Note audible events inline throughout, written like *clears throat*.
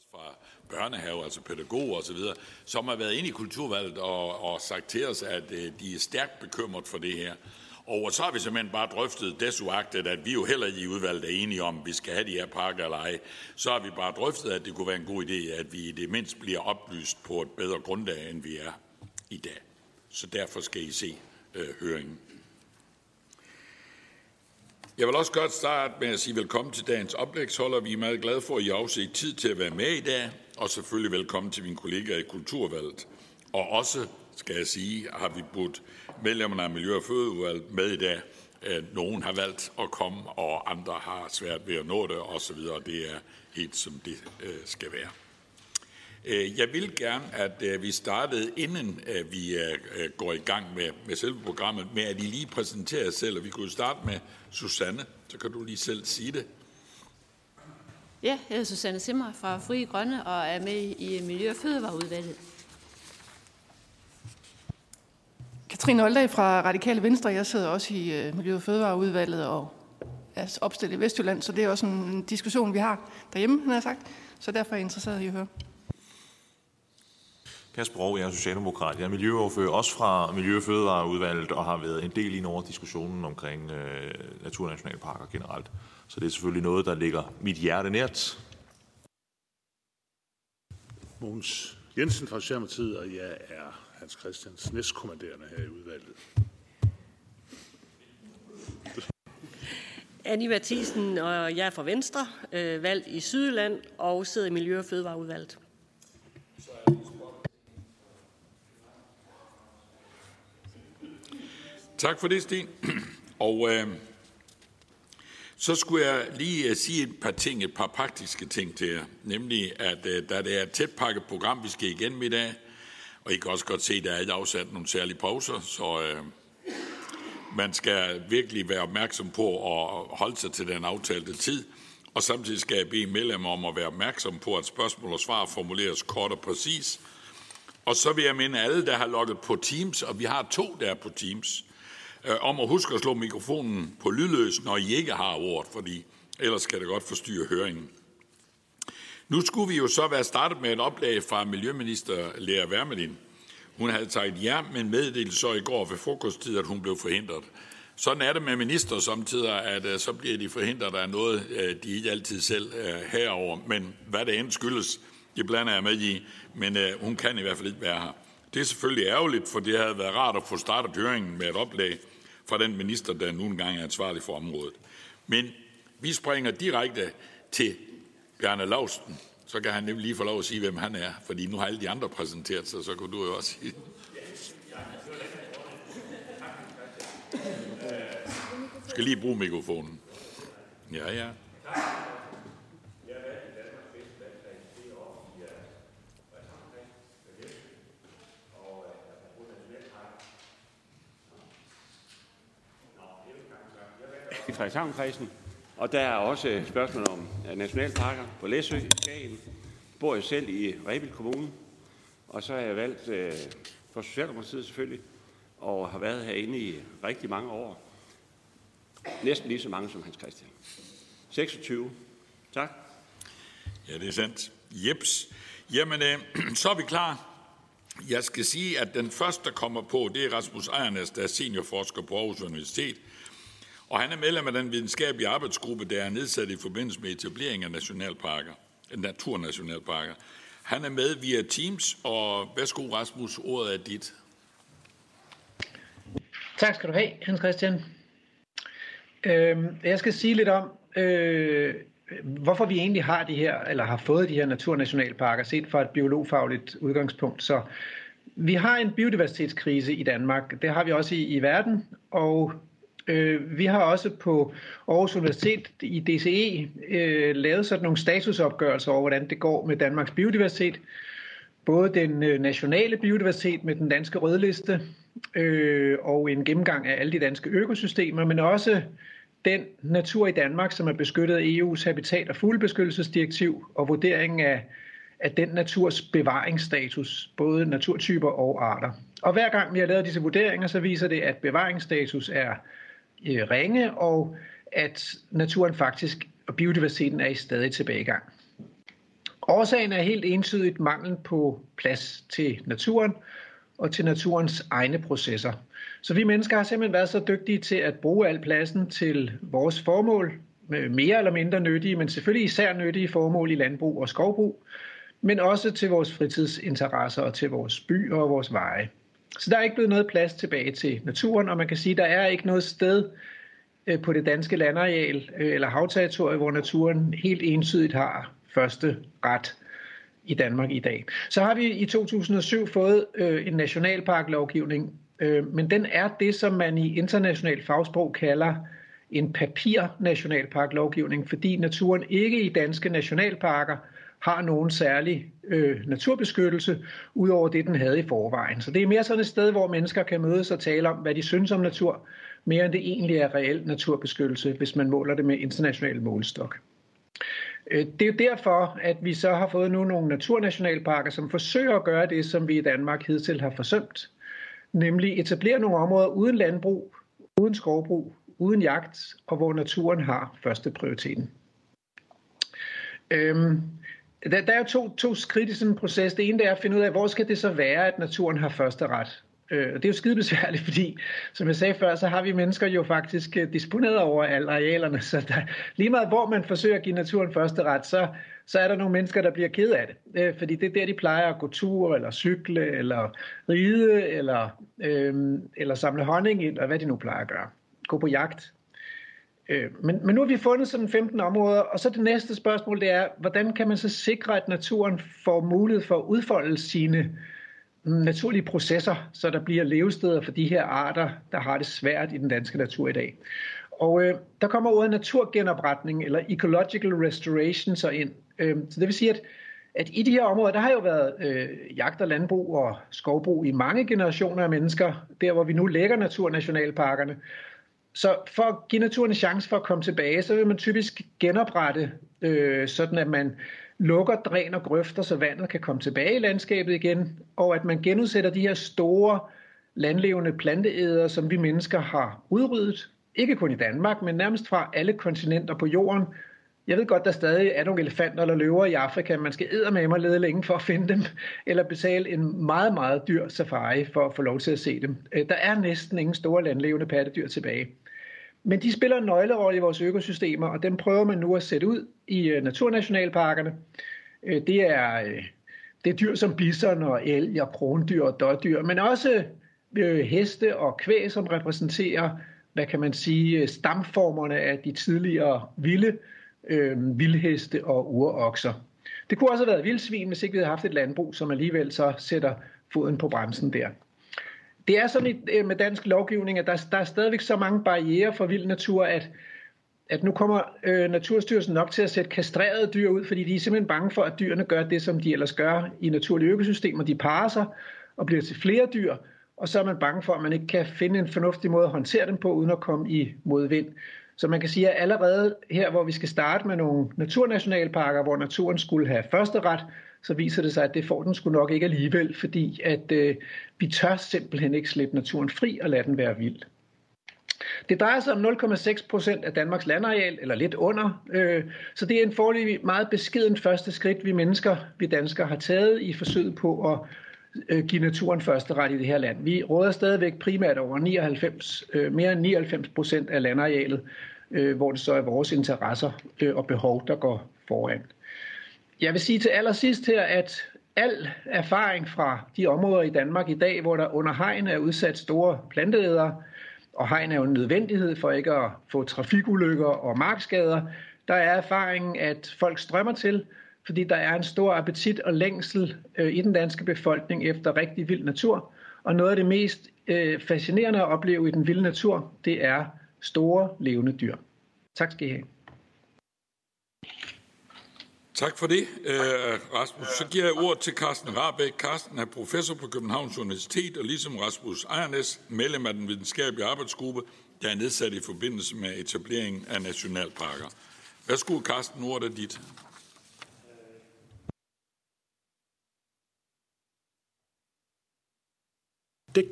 også fra børnehave, altså pædagoger osv., som har været inde i kulturvalget og, og sagt til os, at øh, de er stærkt bekymret for det her. Og så har vi simpelthen bare drøftet desuagtet, at vi jo heller i udvalget er enige om, at vi skal have de her pakker eller ej. Så har vi bare drøftet, at det kunne være en god idé, at vi i det mindst bliver oplyst på et bedre grundlag, end vi er i dag. Så derfor skal I se øh, høringen. Jeg vil også godt starte med at sige velkommen til dagens oplægsholder. Vi er meget glade for, at I har afset tid til at være med i dag, og selvfølgelig velkommen til mine kollegaer i Kulturvalget. Og også, skal jeg sige, har vi budt medlemmerne af Miljø- og Fødeudvalget med i dag. Nogen har valgt at komme, og andre har svært ved at nå det osv. Det er helt som det øh, skal være. Øh, jeg vil gerne, at øh, vi startede, inden vi går i gang med, med selve programmet, med at I lige præsenterer jer selv. Og vi kunne starte med Susanne, så kan du lige selv sige det. Ja, jeg hedder Susanne Simmer fra Fri Grønne og er med i Miljø- og Fødevareudvalget. Katrine Oldag fra Radikale Venstre. Jeg sidder også i Miljø- og Fødevareudvalget og er opstillet i Vestjylland, så det er også en diskussion, vi har derhjemme, har jeg sagt. Så derfor er jeg interesseret i at høre. Kasper Aarhus, jeg er socialdemokrat. Jeg er miljøoverfører også fra Miljø- og Fødevareudvalget og har været en del i over diskussionen omkring øh, naturnationalparker generelt. Så det er selvfølgelig noget, der ligger mit hjerte nært. Mogens Jensen fra Socialdemokratiet, og jeg er Hans Christians næstkommanderende her i udvalget. Annie Mathisen, og jeg er fra Venstre, øh, valgt i Sydland og sidder i Miljø- og Fødevareudvalget. Tak for det, Sten. *clears throat* Og øh, så skulle jeg lige øh, sige et par ting, et par praktiske ting til jer. Nemlig, at øh, da det er et tæt pakket program, vi skal igennem i dag, og I kan også godt se, at der er ikke afsat nogle særlige pauser, så øh, man skal virkelig være opmærksom på at holde sig til den aftalte tid. Og samtidig skal jeg bede medlemmer om at være opmærksom på, at spørgsmål og svar formuleres kort og præcis. Og så vil jeg minde alle, der har logget på Teams, og vi har to, der er på Teams, øh, om at huske at slå mikrofonen på lydløs, når I ikke har ordet, fordi ellers kan det godt forstyrre høringen. Nu skulle vi jo så være startet med et oplag fra Miljøminister Lea Wermelin. Hun havde taget ja, men meddelte så i går ved frokosttid, at hun blev forhindret. Sådan er det med minister samtidig, at uh, så bliver de forhindret af noget, uh, de ikke altid selv uh, herover. Men hvad det end skyldes, det blander jeg med i. Men uh, hun kan i hvert fald ikke være her. Det er selvfølgelig ærgerligt, for det havde været rart at få startet høringen med et oplag fra den minister, der nu engang er ansvarlig for området. Men vi springer direkte til Bjarne Lausten. Så kan han nemlig lige få lov at sige, hvem han er, fordi nu har alle de andre præsenteret sig, så kunne du jo også sige skal lige bruge mikrofonen. Ja, ja. I Frederikshavnkredsen. Og der er også spørgsmål om øh, nationalparker på Læsø i Skagen. Bor jeg selv i Rebild Kommune, og så er jeg valgt øh, for Socialdemokratiet selvfølgelig, og har været herinde i rigtig mange år. Næsten lige så mange som Hans Christian. 26. Tak. Ja, det er sandt. Jeps. Jamen, øh, *clears throat* så er vi klar. Jeg skal sige, at den første, der kommer på, det er Rasmus Ejernes, der er seniorforsker på Aarhus Universitet. Og han er medlem af den videnskabelige arbejdsgruppe, der er nedsat i forbindelse med etablering af nationalparker, naturnationalparker. Han er med via Teams, og værsgo Rasmus, ordet er dit. Tak skal du have, Hans Christian. Øhm, jeg skal sige lidt om, øh, hvorfor vi egentlig har de her, eller har fået de her naturnationalparker, set fra et biologfagligt udgangspunkt. Så vi har en biodiversitetskrise i Danmark. Det har vi også i, i verden, og øh, vi har også på Aarhus Universitet i DCE øh, lavet sådan nogle statusopgørelser over, hvordan det går med Danmarks biodiversitet. Både den øh, nationale biodiversitet med den danske rødliste, øh, og en gennemgang af alle de danske økosystemer, men også den natur i Danmark, som er beskyttet af EU's habitat- og fuglebeskyttelsesdirektiv, og vurderingen af, af den naturs bevaringsstatus, både naturtyper og arter. Og hver gang vi har lavet disse vurderinger, så viser det, at bevaringsstatus er øh, Øh, ringe, og at naturen faktisk, og biodiversiteten er i stadig tilbagegang. Årsagen er helt entydigt mangel på plads til naturen og til naturens egne processer. Så vi mennesker har simpelthen været så dygtige til at bruge al pladsen til vores formål, øh, mere eller mindre nyttige, men selvfølgelig især nyttige formål i landbrug og skovbrug, men også til vores fritidsinteresser og til vores byer og vores veje. Så der er ikke blevet noget plads tilbage til naturen, og man kan sige, at der er ikke noget sted øh, på det danske landareal øh, eller havterritorie, hvor naturen helt entydigt har første ret i Danmark i dag. Så har vi i 2007 fået øh, en nationalparklovgivning, øh, men den er det, som man i international fagsprog kalder en papir-nationalparklovgivning, fordi naturen ikke i danske nationalparker har nogen særlig øh, naturbeskyttelse, udover det, den havde i forvejen. Så det er mere sådan et sted, hvor mennesker kan mødes og tale om, hvad de synes om natur, mere end det egentlig er reel naturbeskyttelse, hvis man måler det med international målestok. Øh, det er jo derfor, at vi så har fået nu nogle naturnationalparker, som forsøger at gøre det, som vi i Danmark hidtil har forsømt, nemlig etablere nogle områder uden landbrug, uden skovbrug, uden jagt, og hvor naturen har første prioriteten. Øhm, der, der er jo to, to skridt i sådan en proces. Det ene det er at finde ud af, hvor skal det så være, at naturen har første ret. Øh, det er jo skide besværligt, *laughs* fordi som jeg sagde før, så har vi mennesker jo faktisk øh, disponeret over alle arealerne, så der, lige meget hvor man forsøger at give naturen første ret, så, så er der nogle mennesker, der bliver ked af det. Øh, fordi det er der, de plejer at gå tur, eller cykle, eller ride, eller, øh, eller samle honning, eller hvad de nu plejer at gøre. Gå på jagt. Øh, men, men nu har vi fundet sådan 15 områder, og så det næste spørgsmål, det er, hvordan kan man så sikre, at naturen får mulighed for at udfolde sine naturlige processer, så der bliver levesteder for de her arter, der har det svært i den danske natur i dag. Og øh, der kommer ordet naturgenopretning, eller ecological restoration, så ind. Øh, så det vil sige, at, at i de her områder, der har jo været øh, jagt og landbrug og skovbrug i mange generationer af mennesker, der hvor vi nu lægger naturnationalparkerne. Så for at give naturen en chance for at komme tilbage, så vil man typisk genoprette, øh, sådan at man lukker dræn og grøfter, så vandet kan komme tilbage i landskabet igen, og at man genudsætter de her store landlevende planteæder, som vi mennesker har udryddet. Ikke kun i Danmark, men nærmest fra alle kontinenter på jorden. Jeg ved godt, der stadig er nogle elefanter eller løver i Afrika. Man skal med mig lede længe for at finde dem, eller betale en meget, meget dyr safari for at få lov til at se dem. Øh, der er næsten ingen store landlevende pattedyr tilbage. Men de spiller en nøglerolle i vores økosystemer, og dem prøver man nu at sætte ud i øh, naturnationalparkerne. Øh, det er, øh, det er dyr som bison og elg og krondyr og dårdyr, men også heste og kvæg, som repræsenterer, hvad kan man sige, stamformerne af de tidligere vilde øh, vildheste og urokser. Det kunne også have været vildsvin, hvis ikke vi havde haft et landbrug, som alligevel så sætter foden på bremsen der det er sådan øh, med dansk lovgivning, at der, der er stadigvæk så mange barriere for vild natur, at, at nu kommer øh, Naturstyrelsen nok til at sætte kastrerede dyr ud, fordi de er simpelthen bange for, at dyrene gør det, som de ellers gør i naturlige økosystemer. De parer sig og bliver til flere dyr, og så er man bange for, at man ikke kan finde en fornuftig måde at håndtere dem på, uden at komme i modvind. Så man kan sige, at allerede her, hvor vi skal starte med nogle naturnationalparker, hvor naturen skulle have første ret, så viser det sig, at det får den sgu nok ikke alligevel, fordi at øh, vi tør simpelthen ikke slippe naturen fri og lade den være vild. Det drejer sig om 0,6 procent af Danmarks landareal, eller lidt under, øh, så det er en forløbig meget beskeden første skridt, vi mennesker, vi danskere har taget i forsøget på at øh, give naturen første ret i det her land. Vi råder stadigvæk primært over 99, øh, mere end 99 procent af landarealet, øh, hvor det så er vores interesser og behov, der går foran. Jeg vil sige til allersidst her, at al erfaring fra de områder i Danmark i dag, hvor der under hegn er udsat store planteæder, og hegn er jo en nødvendighed for ikke at få trafikulykker og markskader, der er erfaringen, at folk strømmer til, fordi der er en stor appetit og længsel øh, i den danske befolkning efter rigtig vild natur. Og noget af det mest øh, fascinerende at opleve i den vilde natur, det er store levende dyr. Tak skal I have. Tak for det, øh, Rasmus. Så giver jeg ord til Carsten Rabeck. Carsten er professor på Københavns Universitet, og ligesom Rasmus Ejernes, medlem af den videnskabelige arbejdsgruppe, der er nedsat i forbindelse med etableringen af nationalparker. Værsgo, Carsten, ordet er dit. Det,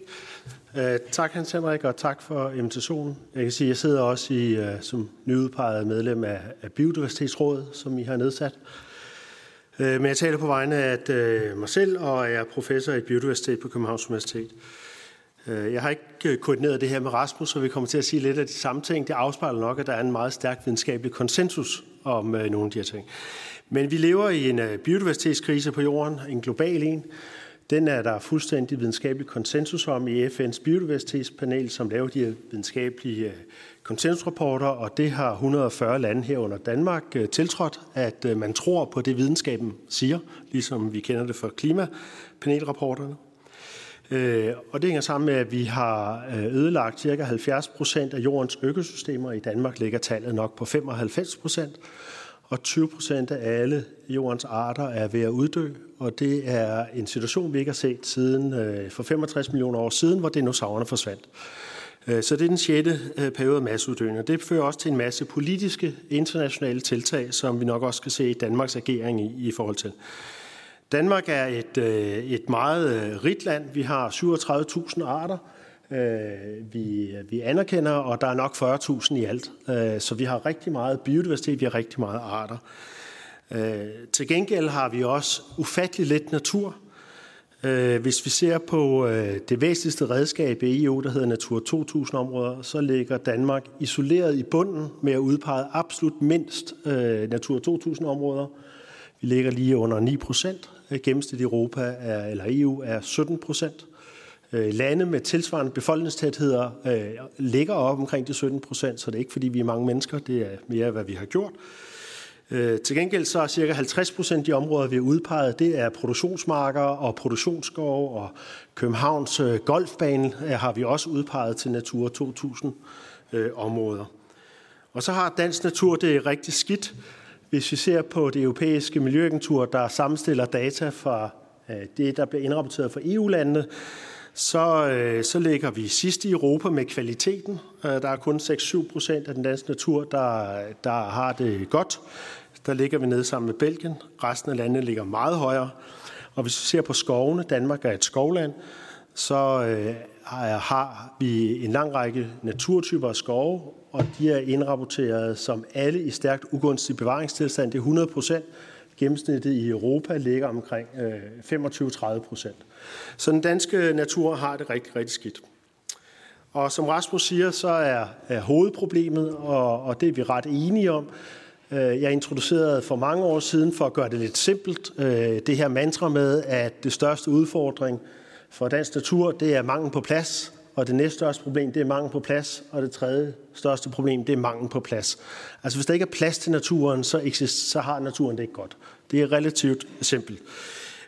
uh, tak Hans Henrik, og tak for invitationen. Jeg kan sige, at jeg sidder også i, uh, som nyudpeget medlem af, af Biodiversitetsrådet, som I har nedsat. Øh, men jeg taler på vegne af mig selv og jeg er professor i biodiversitet på Københavns Universitet. Jeg har ikke koordineret det her med Rasmus, så vi kommer til at sige lidt af de samme ting. Det afspejler nok, at der er en meget stærk videnskabelig konsensus om nogle af de her ting. Men vi lever i en biodiversitetskrise på jorden, en global en. Den er der fuldstændig videnskabelig konsensus om i FN's biodiversitetspanel, som laver de her videnskabelige øh, konsensusrapporter, og det har 140 lande her under Danmark øh, tiltrådt, at øh, man tror på det, videnskaben siger, ligesom vi kender det fra klimapanelrapporterne. Og det hænger sammen med, at vi har ødelagt ca. 70 procent af jordens økosystemer. I Danmark ligger tallet nok på 95 procent og 20 procent af alle jordens arter er ved at uddø, og det er en situation, vi ikke har set siden øh, for 65 millioner år siden, hvor dinosaurerne forsvandt. Øh, så det er den sjette øh, periode af masseuddøende. Det fører også til en masse politiske internationale tiltag, som vi nok også skal se i Danmarks agering i, i forhold til. Danmark er et, et meget rigt land. Vi har 37.000 arter, Øh, vi, vi anerkender, og der er nok 40.000 i alt. Øh, så vi har rigtig meget biodiversitet, vi har rigtig meget arter. Øh, til gengæld har vi også ufattelig lidt natur. Hvis vi ser på det væsentligste redskab i EU, der hedder Natur 2000-områder, så ligger Danmark isoleret i bunden med at udpege absolut mindst Natur 2000-områder. Vi ligger lige under 9 procent. Gennemsnit i Europa er, eller EU er 17 procent. Øh, lande med tilsvarende befolkningstætheder øh, ligger op omkring de 17 procent, så det er ikke fordi vi er mange mennesker, det er mere hvad vi har gjort. Øh, til gengæld så er cirka 50 procent af de områder, vi har udpeget, det er produktionsmarker og produktionsskov og Københavns golfbane har vi også udpeget til Natur 2000 områder. Og så har dansk natur det rigtig skidt. Hvis vi ser på det europæiske miljøagentur, der sammenstiller data fra det, der bliver indrapporteret fra EU-landene, så, øh, så ligger vi sidst i Europa med kvaliteten. Øh, der er kun 6-7 procent af den danske natur, der, der har det godt. Der ligger vi nede sammen med Belgien. Resten af landet ligger meget højere. Og hvis vi ser på skovene, Danmark er et skovland, så øh, har vi en lang række naturtyper af skove, og de er indrapporteret som alle i stærkt ugunstig bevaringstilstand. Det er 100 procent. Gennemsnittet i Europa ligger omkring øh, 25-30 procent. Så den danske natur har det rigtig, rigtig skidt. Og som Rasmus siger, så er, er hovedproblemet, og, og det er vi ret enige om, øh, jeg introducerede for mange år siden, for at gøre det lidt simpelt, øh, det her mantra med, at det største udfordring for dansk natur, det er mangel på plads, og det næste største problem, det er mangel på plads, og det tredje største problem, det er mangel på plads. Altså hvis der ikke er plads til naturen, så, eksist, så har naturen det ikke godt. Det er relativt simpelt.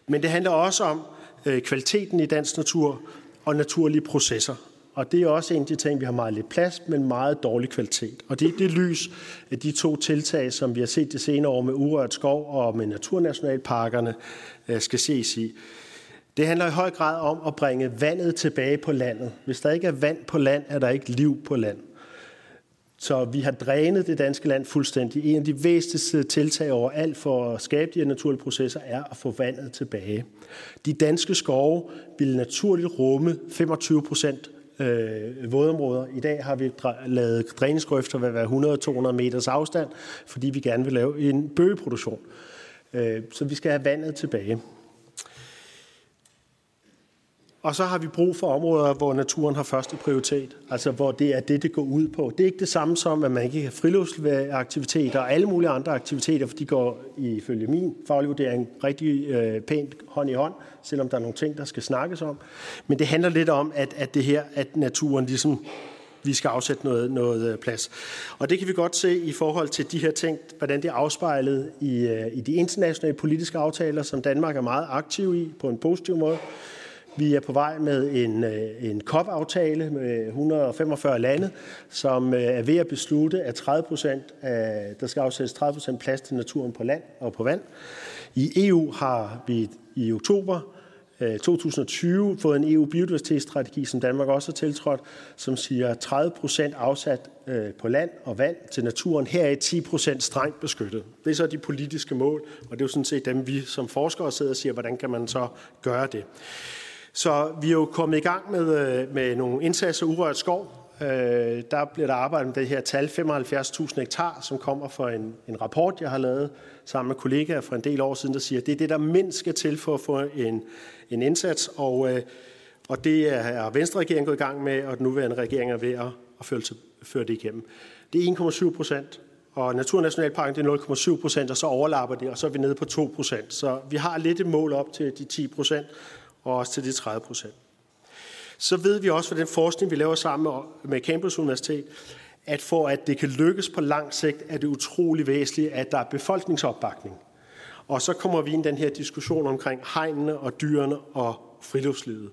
Men det handler også om øh, kvaliteten i dansk natur og naturlige processer. Og det er også en af de ting, vi har meget lidt plads, men meget dårlig kvalitet. Og det er det lys af de to tiltag, som vi har set det senere år med urørt skov og med naturnationalparkerne, øh, skal ses i. Det handler i høj grad om at bringe vandet tilbage på landet. Hvis der ikke er vand på land, er der ikke liv på land. Så vi har drænet det danske land fuldstændig. En af de væsentligste tiltag overalt for at skabe de her naturlige processer er at få vandet tilbage. De danske skove vil naturligt rumme 25 procent øh, vådområder. I dag har vi lavet dræningsgrøfter ved hver 100-200 meters afstand, fordi vi gerne vil lave en bøgeproduktion. Øh, så vi skal have vandet tilbage. Og så har vi brug for områder, hvor naturen har første prioritet. Altså hvor det er det, det går ud på. Det er ikke det samme som, at man ikke har friluftsaktiviteter og alle mulige andre aktiviteter, for de går ifølge min faglige vurdering rigtig øh, pænt hånd i hånd, selvom der er nogle ting, der skal snakkes om. Men det handler lidt om, at, at det her, at naturen ligesom vi skal afsætte noget, noget øh, plads. Og det kan vi godt se i forhold til de her ting, hvordan det er afspejlet i, øh, i de internationale politiske aftaler, som Danmark er meget aktiv i på en positiv måde. Vi er på vej med en, øh, en COP-aftale med 145 lande, som øh, er ved at beslutte, at 30 procent af, der skal afsættes 30 procent plads til naturen på land og på vand. I EU har vi i oktober øh, 2020 fået en EU-biodiversitetsstrategi, som Danmark også har tiltrådt, som siger 30 procent afsat på land og vand til naturen. Her er 10 procent strengt beskyttet. Det er så de politiske mål, og det er jo sådan set dem, vi som forskere sidder og siger, hvordan kan man så gøre det. Så vi er jo kommet i gang med, øh, med nogle indsatser urørt skov. Øh, der bliver der arbejdet med det her tal, 75.000 hektar, som kommer fra en, en rapport, jeg har lavet sammen med kollegaer for en del år siden, der siger, at det er det, der mindst skal til for at få en, en indsats. Og, øh, og det er Venstre regeringen gået i gang med, og den nuværende regering er ved at, at føre, til, føre det igennem. Det er 1,7 procent, og Naturnationalparken det er 0,7 procent, og så overlapper det, og så er vi nede på 2 procent. Så vi har lidt et mål op til de 10 procent, og også til de 30 procent. Så ved vi også fra den forskning, vi laver sammen med Campus Universitet, at for at det kan lykkes på lang sigt, er det utrolig væsentligt, at der er befolkningsopbakning. Og så kommer vi ind i den her diskussion omkring hegnene og dyrene og friluftslivet.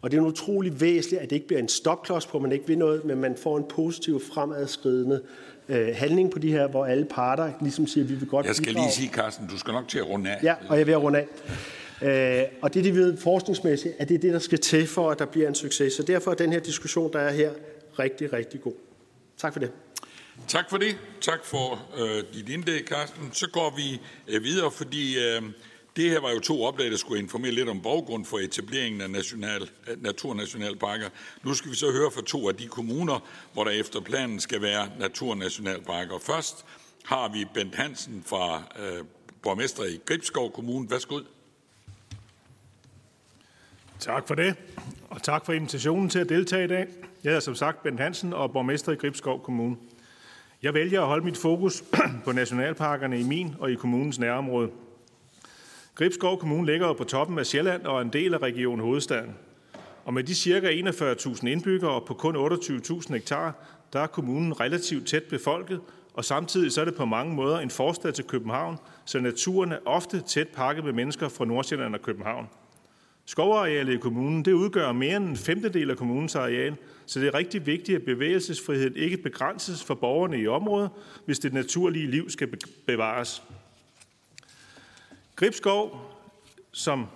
Og det er utrolig væsentligt, at det ikke bliver en stopklods på, at man ikke vil noget, men man får en positiv fremadskridende øh, handling på de her, hvor alle parter ligesom siger, at vi vil godt Jeg skal bidrage. lige sige, Carsten, du skal nok til at runde af. Ja, og jeg vil runde af. Øh, og det, de ved forskningsmæssigt, at det er det, der skal til for, at der bliver en succes. Så derfor er den her diskussion, der er her, rigtig, rigtig god. Tak for det. Tak for det. Tak for øh, dit indlæg, Carsten. Så går vi øh, videre, fordi øh, det her var jo to oplag, der skulle informere lidt om baggrund for etableringen af national, øh, naturnationalparker. Nu skal vi så høre fra to af de kommuner, hvor der efter planen skal være naturnationalparker. Først har vi Bent Hansen fra øh, borgmester i Gribskov Kommune. Værsgo. Tak for det, og tak for invitationen til at deltage i dag. Jeg er som sagt Bent Hansen og borgmester i Gribskov Kommune. Jeg vælger at holde mit fokus *clears throat* på nationalparkerne i min og i kommunens nærområde. Gribskov Kommune ligger på toppen af Sjælland og er en del af Region Hovedstaden. Og med de cirka 41.000 indbyggere og på kun 28.000 hektar, der er kommunen relativt tæt befolket, og samtidig så er det på mange måder en forstad til København, så naturen er ofte tæt pakket med mennesker fra Nordsjælland og København. Skovarealet i kommunen det udgør mere end en femtedel af kommunens areal, så det er rigtig vigtigt, at bevægelsesfriheden ikke begrænses for borgerne i området, hvis det naturlige liv skal bevares. Gribskov som,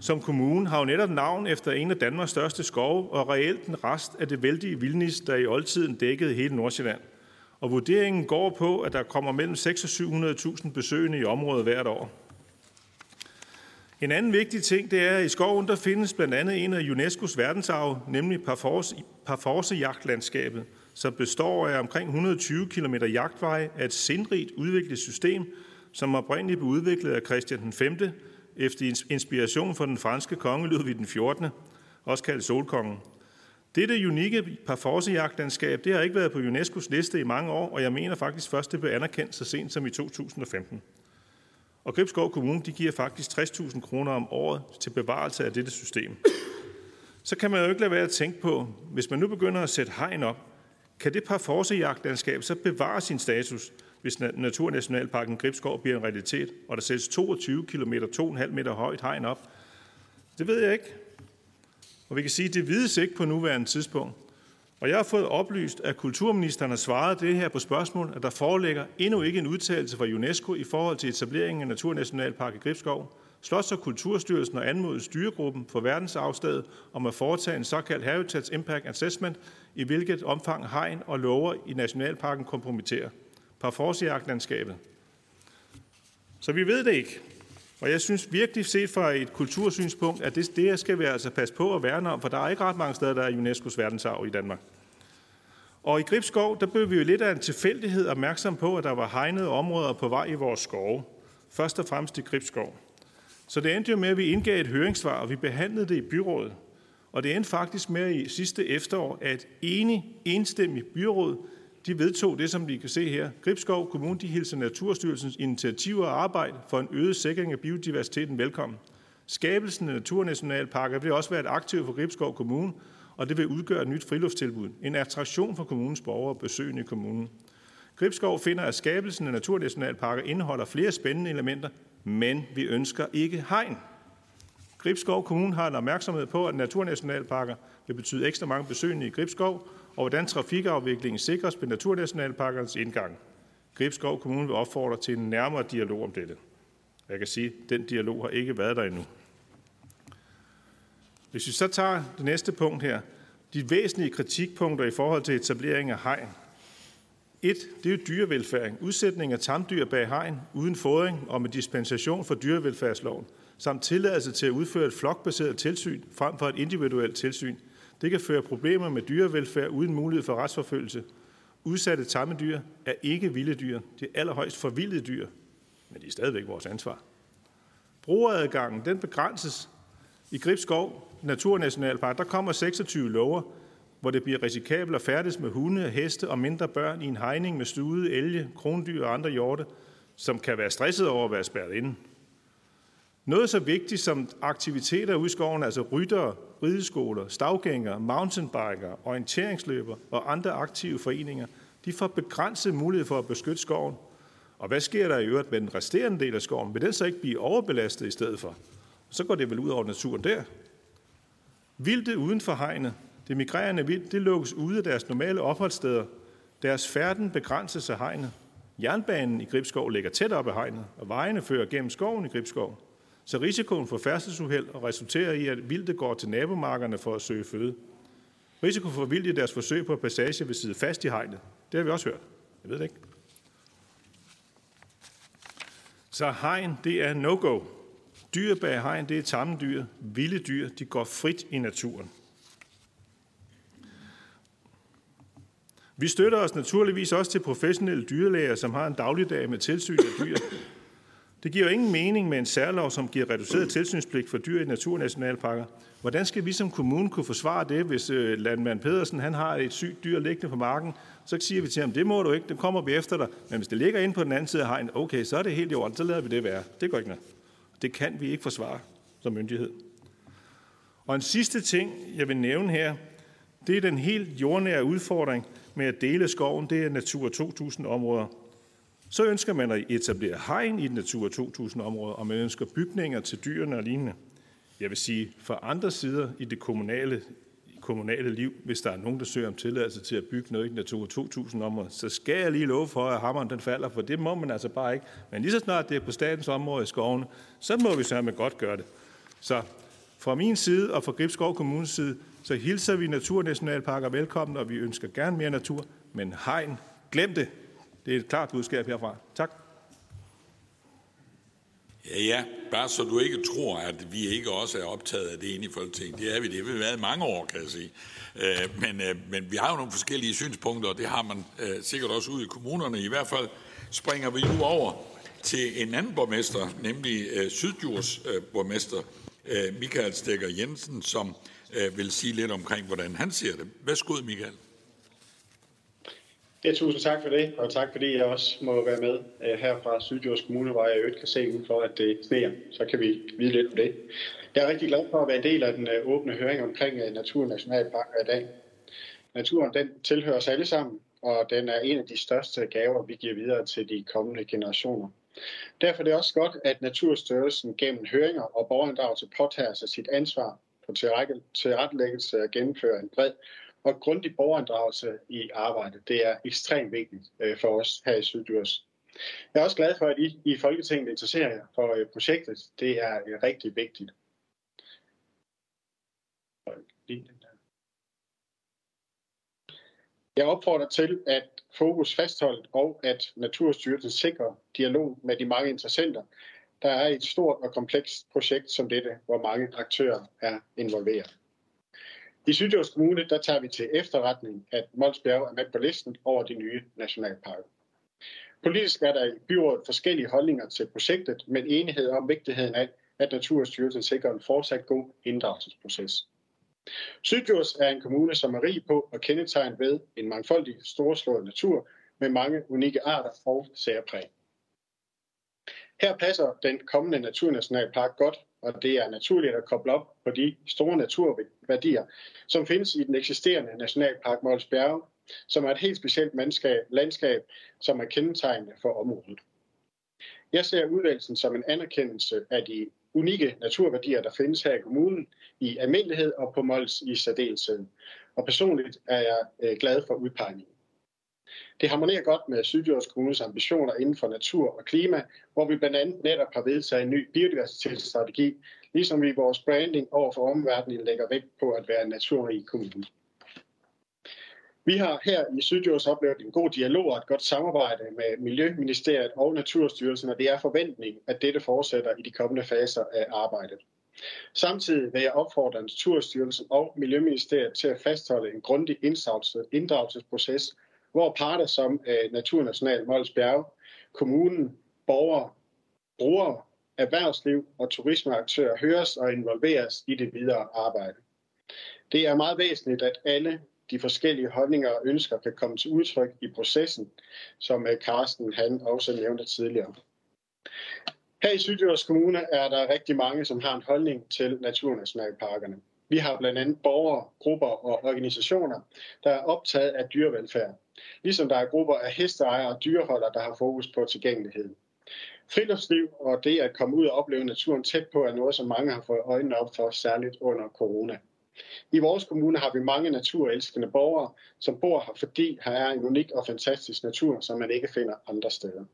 som kommune har jo netop navn efter en af Danmarks største skove og reelt en rest af det vældige vildnis, der i oldtiden dækkede hele Nordsjælland. Og vurderingen går på, at der kommer mellem 600.000 og 700.000 besøgende i området hvert år. En anden vigtig ting, det er, at i skoven der findes blandt andet en af UNESCO's verdensarv, nemlig Parforce-jagtlandskabet, som består af omkring 120 km jagtvej af et sindrigt udviklet system, som oprindeligt blev udviklet af Christian den 5. efter inspiration fra den franske konge Ludvig den 14., også kaldet Solkongen. Dette unikke Parforce-jagtlandskab det har ikke været på UNESCO's liste i mange år, og jeg mener faktisk først, det blev anerkendt så sent som i 2015. Og Gribskov Kommune de giver faktisk 60.000 kroner om året til bevarelse af dette system. Så kan man jo ikke lade være at tænke på, hvis man nu begynder at sætte hegn op, kan det par forsejagtlandskab så bevare sin status, hvis Naturnationalparken Gribskov bliver en realitet, og der sættes 22 km, 2,5 meter højt hegn op? Det ved jeg ikke. Og vi kan sige, at det vides ikke på nuværende tidspunkt. Og jeg har fået oplyst, at kulturministeren har svaret det her på spørgsmål, at der foreligger endnu ikke en udtalelse fra UNESCO i forhold til etableringen af Naturnationalpark i Gribskov. Slots- og Kulturstyrelsen har anmodet styregruppen for verdensafstedet om at foretage en såkaldt Habitat Impact Assessment, i hvilket omfang hegn og lover i Nationalparken kompromitterer. Parforcejagtlandskabet. Så vi ved det ikke. Og jeg synes virkelig set fra et kultursynspunkt, at det, det skal vi altså passe på at værne om, for der er ikke ret mange steder, der er UNESCO's verdensarv i Danmark. Og i Gribskov, der blev vi jo lidt af en tilfældighed opmærksom på, at der var hegnede områder på vej i vores skove. Først og fremmest i Gribskov. Så det endte jo med, at vi indgav et høringssvar, og vi behandlede det i byrådet. Og det endte faktisk med i sidste efterår, at enig, enstemmig byråd de vedtog det, som vi kan se her. Gribskov Kommune de hilser Naturstyrelsens initiativer og arbejde for en øget sikring af biodiversiteten velkommen. Skabelsen af naturnationalparker vil også være et aktiv for Gribskov Kommune, og det vil udgøre et nyt friluftstilbud. En attraktion for kommunens borgere og besøgende i kommunen. Gribskov finder, at skabelsen af naturnationalparker indeholder flere spændende elementer, men vi ønsker ikke hegn. Gribskov Kommune har en opmærksomhed på, at naturnationalparker vil betyde ekstra mange besøgende i Gribskov, og hvordan trafikafviklingen sikres ved Naturnationalparkernes indgang. Gribskov Kommune vil opfordre til en nærmere dialog om dette. Jeg kan sige, at den dialog har ikke været der endnu. Hvis vi så tager det næste punkt her, de væsentlige kritikpunkter i forhold til etablering af hegn. Et, det er jo dyrevelfærd. Udsætning af tamdyr bag hegn uden fodring og med dispensation for dyrevelfærdsloven, samt tilladelse til at udføre et flokbaseret tilsyn frem for et individuelt tilsyn – det kan føre problemer med dyrevelfærd uden mulighed for retsforfølgelse. Udsatte tamme dyr er ikke vilde dyr. Det er allerhøjst forvildede dyr, men de er stadigvæk vores ansvar. Brugeradgangen den begrænses. I Gribskov Naturnationalpark der kommer 26 lover, hvor det bliver risikabelt at færdes med hunde, heste og mindre børn i en hegning med stude, elge, krondyr og andre hjorte, som kan være stresset over at være spærret inde. Noget så vigtigt som aktiviteter ude i skoven, altså ryttere, rideskoler, stavgængere, mountainbikere, orienteringsløber og andre aktive foreninger, de får begrænset mulighed for at beskytte skoven. Og hvad sker der i øvrigt med den resterende del af skoven? Vil den så ikke blive overbelastet i stedet for? Så går det vel ud over naturen der. Vildt uden for hegnet, det migrerende vildt, det lukkes ude af deres normale opholdssteder. Deres færden begrænses af hegnet. Jernbanen i Gribskov ligger tæt op ad hegnet, og vejene fører gennem skoven i Gribskov. Så risikoen for færdselsuheld resulterer i, at vildte går til nabomarkerne for at søge føde. Risiko for vildt i deres forsøg på passage vil sidde fast i hegnet. Det har vi også hørt. Jeg ved det ikke. Så hegn, det er no-go. Dyr bag hegn, det er tamme dyr. Vilde dyr, de går frit i naturen. Vi støtter os naturligvis også til professionelle dyrlæger, som har en dagligdag med tilsyn af dyr. Det giver jo ingen mening med en særlov, som giver reduceret tilsynspligt for dyr i naturnationalparker. Hvordan skal vi som kommune kunne forsvare det, hvis øh, landmand Pedersen han har et sygt dyr liggende på marken? Så siger vi til ham, det må du ikke, det kommer vi efter dig. Men hvis det ligger inde på den anden side af hegn, okay, så er det helt i orden, så lader vi det være. Det går ikke noget. Det kan vi ikke forsvare som myndighed. Og en sidste ting, jeg vil nævne her, det er den helt jordnære udfordring med at dele skoven, det er Natur 2000-områder. Så ønsker man at etablere hegn i Natur 2000-områder, og man ønsker bygninger til dyrene og lignende. Jeg vil sige, for andre sider i det kommunale, kommunale liv, hvis der er nogen, der søger om tilladelse til at bygge noget i Natur 2000-områder, så skal jeg lige love for, at hammeren den falder, for det må man altså bare ikke. Men lige så snart det er på statens område i skovene, så må vi sørge godt gøre det. Så fra min side og fra Gribskov Kommunes side, så hilser vi naturnationalparker velkommen, og vi ønsker gerne mere natur, men hegn, glem det. Det er et klart budskab herfra. Tak. Ja, ja, bare så du ikke tror, at vi ikke også er optaget af det inde i Folketinget. Det er vi, det har vi været i mange år, kan jeg sige. Øh, men, øh, men vi har jo nogle forskellige synspunkter, og det har man øh, sikkert også ude i kommunerne. I hvert fald springer vi nu over til en anden borgmester, nemlig øh, Sydjurs øh, borgmester, øh, Michael Stikker Jensen, som vil sige lidt omkring, hvordan han ser det. Værsgo, Michael. Ja, tusind tak for det, og tak fordi jeg også må være med øh, her fra Sydjords Kommune, hvor jeg øvrigt kan se udenfor, at det sneer. Så kan vi vide lidt om det. Jeg er rigtig glad for at være en del af den øh, åbne høring omkring øh, Naturnationalparker i dag. Naturen den tilhører os alle sammen, og den er en af de største gaver, vi giver videre til de kommende generationer. Derfor er det også godt, at Naturstyrelsen gennem høringer og borgerinddragelse påtager sig sit ansvar på tilrettelæggelse at gennemføre en bred og grundig borgerinddragelse i arbejdet. Det er ekstremt vigtigt øh, for os her i Syddjurs. Jeg er også glad for, at I i Folketinget interesserer jer for øh, projektet. Det er øh, rigtig vigtigt. Jeg opfordrer til, at fokus fastholdt og at Naturstyrelsen sikrer dialog med de mange interessenter, der er et stort og komplekst projekt som dette, hvor mange aktører er involveret. I Sydjyllands Kommune der tager vi til efterretning, at Molsbjerg er med på listen over de nye nationalparker. Politisk er der i byrådet forskellige holdninger til projektet, men enighed om vigtigheden af, at Naturstyrelsen sikrer en fortsat god inddragelsesproces. Sydjurs er en kommune, som er rig på og kendetegnet ved en mangfoldig, storslået natur med mange unikke arter og særpræg. Her passer den kommende naturnationalpark godt og det er naturligt at koble op på de store naturværdier, som findes i den eksisterende Nationalpark Mols Bjerge, som er et helt specielt mandskab, landskab, som er kendetegnende for området. Jeg ser udvalgelsen som en anerkendelse af de unikke naturværdier, der findes her i kommunen i almindelighed og på Mols i særdeleshed. Og personligt er jeg øh, glad for udpegningen. Det harmonerer godt med Sydjords Kommunes ambitioner inden for natur og klima, hvor vi blandt andet netop har vedtaget en ny biodiversitetsstrategi, ligesom vi i vores branding over for omverdenen lægger vægt på at være en naturrig kommune. Vi har her i Sydjords oplevet en god dialog og et godt samarbejde med Miljøministeriet og Naturstyrelsen, og det er forventningen, at dette fortsætter i de kommende faser af arbejdet. Samtidig vil jeg opfordre Naturstyrelsen og Miljøministeriet til at fastholde en grundig inddragelsesproces, hvor parter som øh, Naturnational Mols Bjerge, kommunen, borgere, brugere, erhvervsliv og turismeaktører høres og involveres i det videre arbejde. Det er meget væsentligt, at alle de forskellige holdninger og ønsker kan komme til udtryk i processen, som øh, Carsten han også nævnte tidligere. Her i Sydjyllands Kommune er der rigtig mange, som har en holdning til naturnationalparkerne. Vi har blandt andet borgere, grupper og organisationer, der er optaget af dyrevelfærd. Ligesom der er grupper af hesteejere og dyreholdere, der har fokus på tilgængelighed. Friluftsliv og det at komme ud og opleve naturen tæt på er noget, som mange har fået øjnene op for, særligt under corona. I vores kommune har vi mange naturelskende borgere, som bor her, fordi her er en unik og fantastisk natur, som man ikke finder andre steder.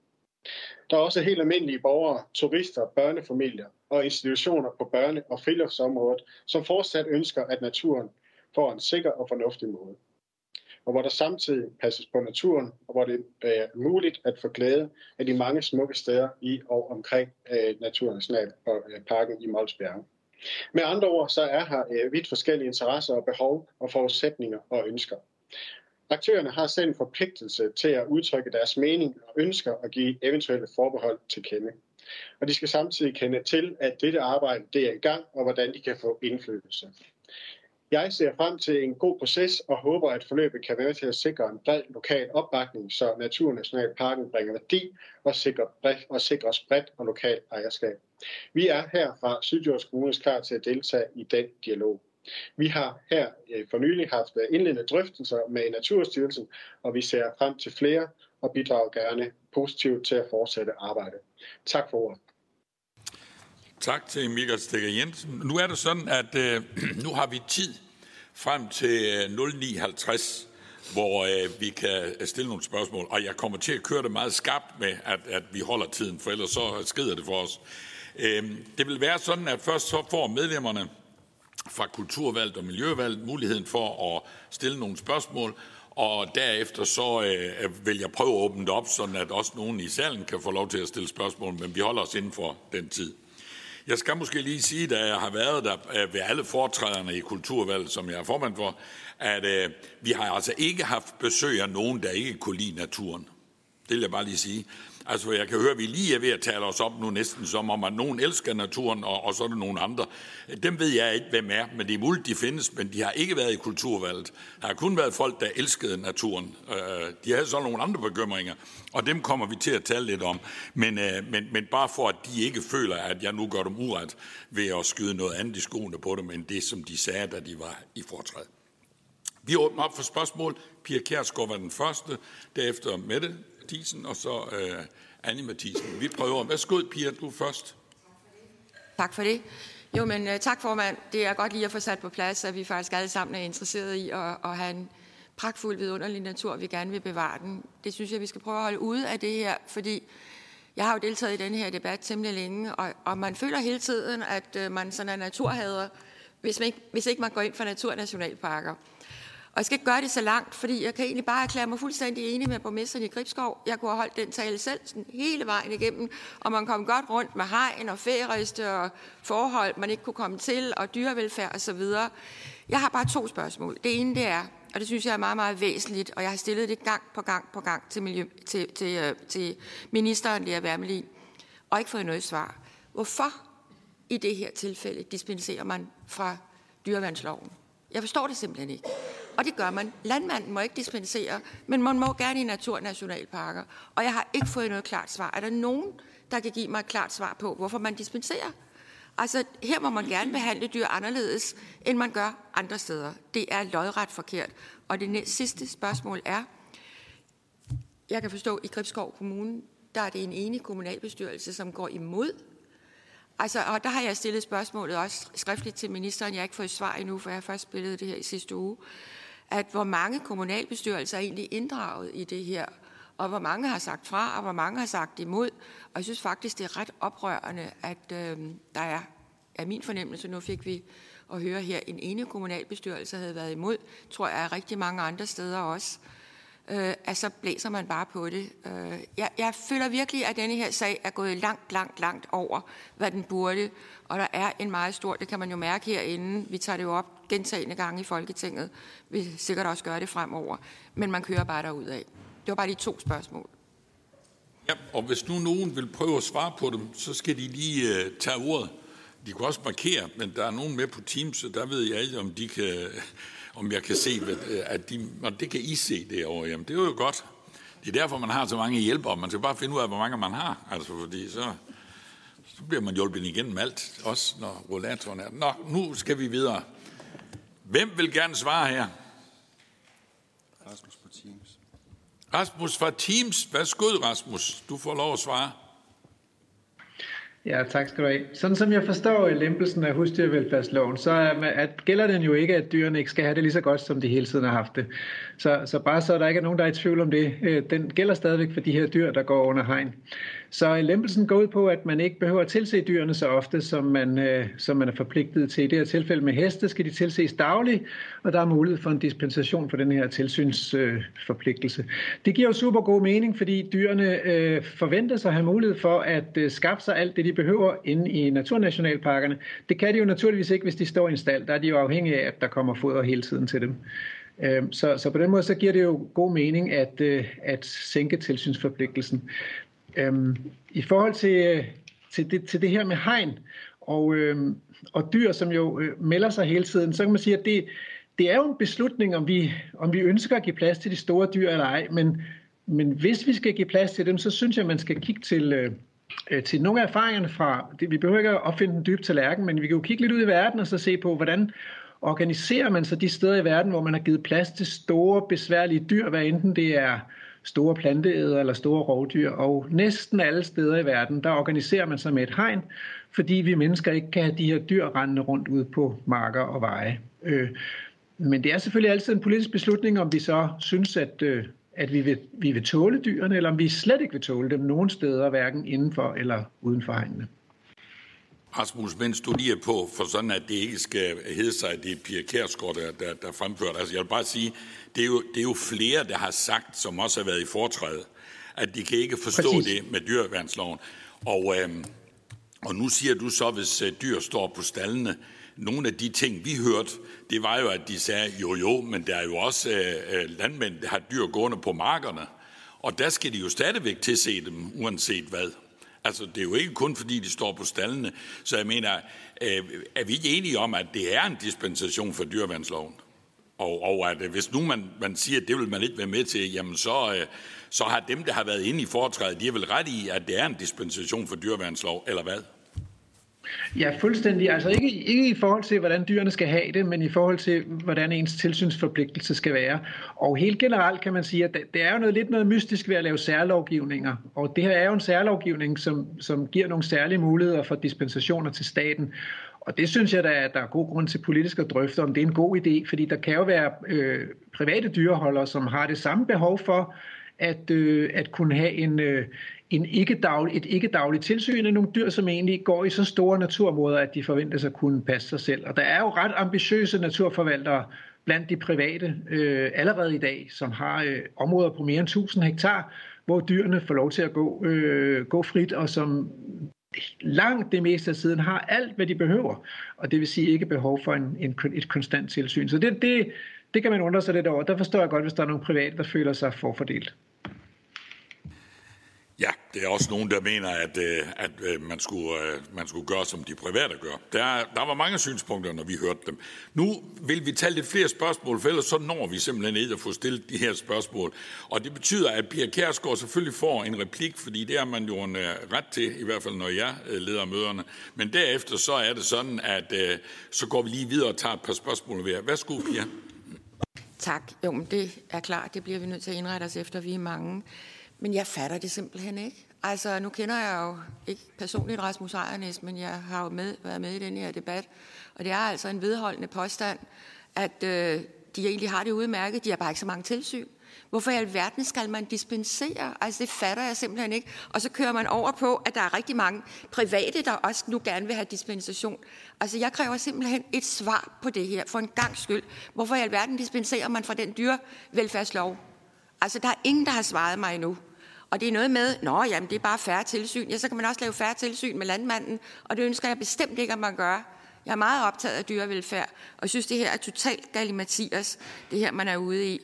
Der er også helt almindelige borgere, turister, børnefamilier og institutioner på børne- og friluftsområdet, som fortsat ønsker, at naturen får en sikker og fornuftig måde. Og hvor der samtidig passes på naturen, og hvor det øh, er muligt at få glæde af de mange smukke steder i og omkring øh, Naturnationalparken i Molsbjerg. Med andre ord, så er her øh, vidt forskellige interesser og behov og forudsætninger og ønsker. Aktørerne har selv en forpligtelse til at udtrykke deres mening og ønsker og give eventuelle forbehold til kende. Og de skal samtidig kende til, at dette arbejde det er i gang, og hvordan de kan få indflydelse. Jeg ser frem til en god proces og håber, at forløbet kan være til at sikre en bred lokal opbakning, så Naturnationalparken bringer værdi og sikrer, bredt, og sikrer spredt og lokal ejerskab. Vi er her fra Sydjords Kommunes klar til at deltage i den dialog. Vi har her øh, for nylig haft øh, indledende drøftelser med Naturstyrelsen, og vi ser frem til flere og bidrager gerne positivt til at fortsætte arbejdet. Tak for ordet. Tak til Michael Stikker Jensen. Nu er det sådan, at øh, *clears throat* nu har vi tid frem til øh, 09.50, hvor øh, vi kan stille nogle spørgsmål. Og jeg kommer til at køre det meget skarpt med, at, at vi holder tiden, for ellers så skrider det for os. Øh, det vil være sådan, at først så får medlemmerne fra Kulturvalget og Miljøvalget muligheden for at stille nogle spørgsmål, og derefter så øh, øh, vil jeg prøve at åbne det op, sådan at også nogen i salen kan få lov til at stille spørgsmål, men vi holder os inden for den tid. Jeg skal måske lige sige, da jeg har været der øh, ved alle foretræderne i Kulturvalget, som jeg er formand for, at øh, vi har altså ikke haft besøg af nogen, der ikke kunne lide naturen. Det vil jeg bare lige sige. Altså, jeg kan høre, at vi lige er ved at tale os op nu næsten som om, at nogen elsker naturen, og, og så er der nogle andre. Dem ved jeg ikke, hvem er, men det er muligt, de findes, men de har ikke været i kulturvalget. Der har kun været folk, der elskede naturen. Øh, de havde så nogle andre bekymringer, og dem kommer vi til at tale lidt om. Men, øh, men, men bare for, at de ikke føler, at jeg nu gør dem uret ved at skyde noget andet i skoene på dem, end det, som de sagde, da de var i fortræd. Vi åbner op for spørgsmål. Pia Kjærsgaard var den første, derefter Mette Mathisen, og så øh, Anne Mathisen. Vi prøver. Værsgo, Pia, du først. Tak for det. Jo, men øh, tak formand. Det er godt lige at få sat på plads, at vi faktisk alle sammen er interesseret i at, at have en pragtfuld vidunderlig natur, vi gerne vil bevare den. Det synes jeg, vi skal prøve at holde ude af det her, fordi jeg har jo deltaget i den her debat temmelig længe, og, og man føler hele tiden, at øh, man sådan er naturhader, hvis, man ikke, hvis ikke man går ind for naturnationalparker. Og jeg skal ikke gøre det så langt, fordi jeg kan egentlig bare erklære mig fuldstændig enig med borgmesteren i Gribskov. Jeg kunne have holdt den tale selv sådan hele vejen igennem, og man kom godt rundt med hegn og feriste og forhold, man ikke kunne komme til, og dyrevelfærd osv. Jeg har bare to spørgsmål. Det ene det er, og det synes jeg er meget, meget væsentligt, og jeg har stillet det gang på gang på gang til, miljø, til, til, øh, til ministeren Lea Wermelin, og ikke fået noget svar. Hvorfor i det her tilfælde dispenserer man fra dyrevandsloven? Jeg forstår det simpelthen ikke. Og det gør man. Landmanden må ikke dispensere, men man må gerne i naturnationalparker. Og jeg har ikke fået noget klart svar. Er der nogen, der kan give mig et klart svar på, hvorfor man dispenserer? Altså, her må man gerne behandle dyr anderledes, end man gør andre steder. Det er lodret forkert. Og det sidste spørgsmål er, jeg kan forstå, at i Gribskov Kommune, der er det en enig kommunalbestyrelse, som går imod Altså, og der har jeg stillet spørgsmålet også skriftligt til ministeren. Jeg har ikke fået svar endnu, for jeg har først spillet det her i sidste uge. At hvor mange kommunalbestyrelser er egentlig inddraget i det her, og hvor mange har sagt fra, og hvor mange har sagt imod. Og jeg synes faktisk, det er ret oprørende, at øh, der er, er min fornemmelse, nu fik vi at høre her, en ene kommunalbestyrelse havde været imod, tror jeg, er rigtig mange andre steder også. øh, Øh, at så blæser man bare på det. Øh, jeg, jeg føler virkelig, at denne her sag er gået langt, langt, langt over, hvad den burde. Og der er en meget stor, det kan man jo mærke herinde, vi tager det jo op gentagende gange i Folketinget, vi sikkert også gøre det fremover, men man kører bare derud af. Det var bare de to spørgsmål. Ja, og hvis nu nogen vil prøve at svare på dem, så skal de lige uh, tage ordet. De kan også markere, men der er nogen med på Teams, så der ved jeg ikke, om de kan, om jeg kan se, at de, og det kan I se derovre. Jamen, det er jo godt. Det er derfor, man har så mange hjælpere. Man skal bare finde ud af, hvor mange man har. Altså, fordi så, så bliver man hjulpet igennem alt, også når rollatoren er. Nå, nu skal vi videre. Hvem vil gerne svare her? Rasmus på Teams. Rasmus fra Teams. Værsgo, Rasmus. Du får lov at svare. Ja, tak skal du have. Sådan som jeg forstår lempelsen af husdyrvelfærdsloven, så er, at, gælder den jo ikke, at dyrene ikke skal have det lige så godt, som de hele tiden har haft det. Så, så bare så der ikke er nogen, der er i tvivl om det. Øh, den gælder stadigvæk for de her dyr, der går under hegn. Så lempelsen går ud på, at man ikke behøver at tilse dyrene så ofte, som man, øh, som man er forpligtet til. I det her tilfælde med heste skal de tilses dagligt, og der er mulighed for en dispensation for den her tilsynsforpligtelse. Det giver jo super god mening, fordi dyrene øh, forventes at have mulighed for at øh, skaffe sig alt det, de behøver inde i naturnationalparkerne. Det kan de jo naturligvis ikke, hvis de står i en stald. Der er de jo afhængige af, at der kommer foder hele tiden til dem. Øh, så, så på den måde så giver det jo god mening at, øh, at sænke tilsynsforpligtelsen. Øhm, I forhold til, øh, til, det, til det her med hegn og, øhm, og dyr, som jo øh, melder sig hele tiden, så kan man sige, at det, det er jo en beslutning, om vi, om vi ønsker at give plads til de store dyr eller ej. Men, men hvis vi skal give plads til dem, så synes jeg, at man skal kigge til, til nogle af erfaringerne fra, det, vi behøver ikke at opfinde den dybe tallerken, men vi kan jo kigge lidt ud i verden og så se på, hvordan organiserer man så de steder i verden, hvor man har givet plads til store, besværlige dyr, hvad enten det er store planteæder eller store rovdyr. Og næsten alle steder i verden, der organiserer man sig med et hegn, fordi vi mennesker ikke kan have de her dyr rendende rundt ud på marker og veje. Øh, men det er selvfølgelig altid en politisk beslutning, om vi så synes, at, øh, at vi, vil, vi vil tåle dyrene, eller om vi slet ikke vil tåle dem nogen steder, hverken indenfor eller uden for hegnene. Rasmus, mens du lige er på, for sådan at det ikke skal hedde sig, at det er Pia Kærsgaard, der, der, der fremfører Altså jeg vil bare sige, det er, jo, det er jo flere, der har sagt, som også har været i foretræde, at de kan ikke forstå Præcis. det med dyreværnsloven. Og, øhm, og nu siger du så, hvis øh, dyr står på stallene, nogle af de ting, vi hørte, det var jo, at de sagde, jo jo, men der er jo også øh, øh landmænd, der har dyr gående på markerne. Og der skal de jo stadigvæk tilse dem, uanset hvad. Altså, det er jo ikke kun fordi, de står på stallene. Så jeg mener, øh, er vi ikke enige om, at det er en dispensation for dyreværnsloven? Og, og at øh, hvis nu man, man siger, at det vil man ikke være med til, jamen så, øh, så har dem, der har været inde i foretrædet, de er vel ret i, at det er en dispensation for dyreværnslov, eller hvad? Ja, fuldstændig. Altså ikke, ikke i forhold til, hvordan dyrene skal have det, men i forhold til, hvordan ens tilsynsforpligtelse skal være. Og helt generelt kan man sige, at det er jo noget, lidt noget mystisk ved at lave særlovgivninger. Og det her er jo en særlovgivning, som, som giver nogle særlige muligheder for dispensationer til staten. Og det synes jeg, der er, der er god grund til politisk at drøfte, om det er en god idé, fordi der kan jo være øh, private dyreholdere, som har det samme behov for at, øh, at kunne have en, øh, en ikke daglig, et ikke dagligt tilsyn af nogle dyr, som egentlig går i så store naturområder, at de forventes at kunne passe sig selv. Og der er jo ret ambitiøse naturforvaltere blandt de private øh, allerede i dag, som har øh, områder på mere end 1000 hektar, hvor dyrene får lov til at gå, øh, gå frit, og som langt det meste af tiden har alt, hvad de behøver. Og det vil sige ikke behov for en, en, et konstant tilsyn. Så det, det, det kan man undre sig lidt over. Der forstår jeg godt, hvis der er nogle private, der føler sig forfordelt. Ja, det er også nogen, der mener, at, øh, at øh, man, skulle, øh, man skulle gøre, som de private gør. Der, der var mange synspunkter, når vi hørte dem. Nu vil vi tage lidt flere spørgsmål, for ellers så når vi simpelthen ikke at få stillet de her spørgsmål. Og det betyder, at Pia Kærsgaard selvfølgelig får en replik, fordi det har man jo en ret til, i hvert fald når jeg leder møderne. Men derefter så er det sådan, at så går vi lige videre og tager et par spørgsmål ved. Værsgo, Pia. Tak. Jo, men det er klart, det bliver vi nødt til at indrette os efter, vi er mange. Men jeg fatter det simpelthen ikke. Altså, nu kender jeg jo ikke personligt Rasmus Ejernes, men jeg har jo med, været med i den her debat. Og det er altså en vedholdende påstand, at øh, de egentlig har det udmærket. De har bare ikke så mange tilsyn. Hvorfor i alverden skal man dispensere? Altså, det fatter jeg simpelthen ikke. Og så kører man over på, at der er rigtig mange private, der også nu gerne vil have dispensation. Altså, jeg kræver simpelthen et svar på det her, for en gang skyld. Hvorfor i alverden dispenserer man fra den dyrevelfærdslov? Altså, der er ingen, der har svaret mig endnu. Og det er noget med, nå, jamen, det er bare færre tilsyn. Ja, så kan man også lave færre tilsyn med landmanden, og det ønsker jeg bestemt ikke, at man gør. Jeg er meget optaget af dyrevelfærd, og jeg synes, det her er totalt galimatias, det her, man er ude i.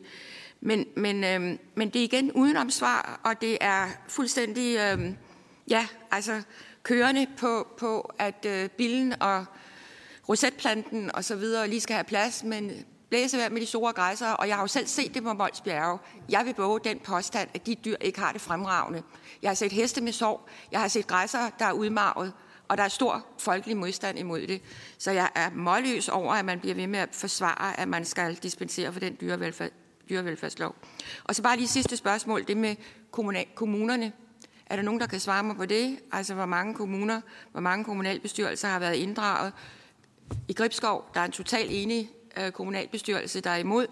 Men, men, øhm, men det er igen udenom svar, og det er fuldstændig, øhm, ja, altså kørende på, på at øh, bilen og rosetplanten og så videre lige skal have plads, men blæsevejr med de store græsser, og jeg har jo selv set det på Mols Bjerge. Jeg vil våge den påstand, at de dyr ikke har det fremragende. Jeg har set heste med sorg, jeg har set græsser, der er udmarvet, og der er stor folkelig modstand imod det. Så jeg er målløs over, at man bliver ved med at forsvare, at man skal dispensere for den dyrevelfærd, dyrevelfærdslov. Og så bare lige sidste spørgsmål, det med kommunerne. Er der nogen, der kan svare mig på det? Altså, hvor mange kommuner, hvor mange kommunalbestyrelser har været inddraget? I Gribskov, der er en totalt enig øh, kommunalbestyrelse, der er imod.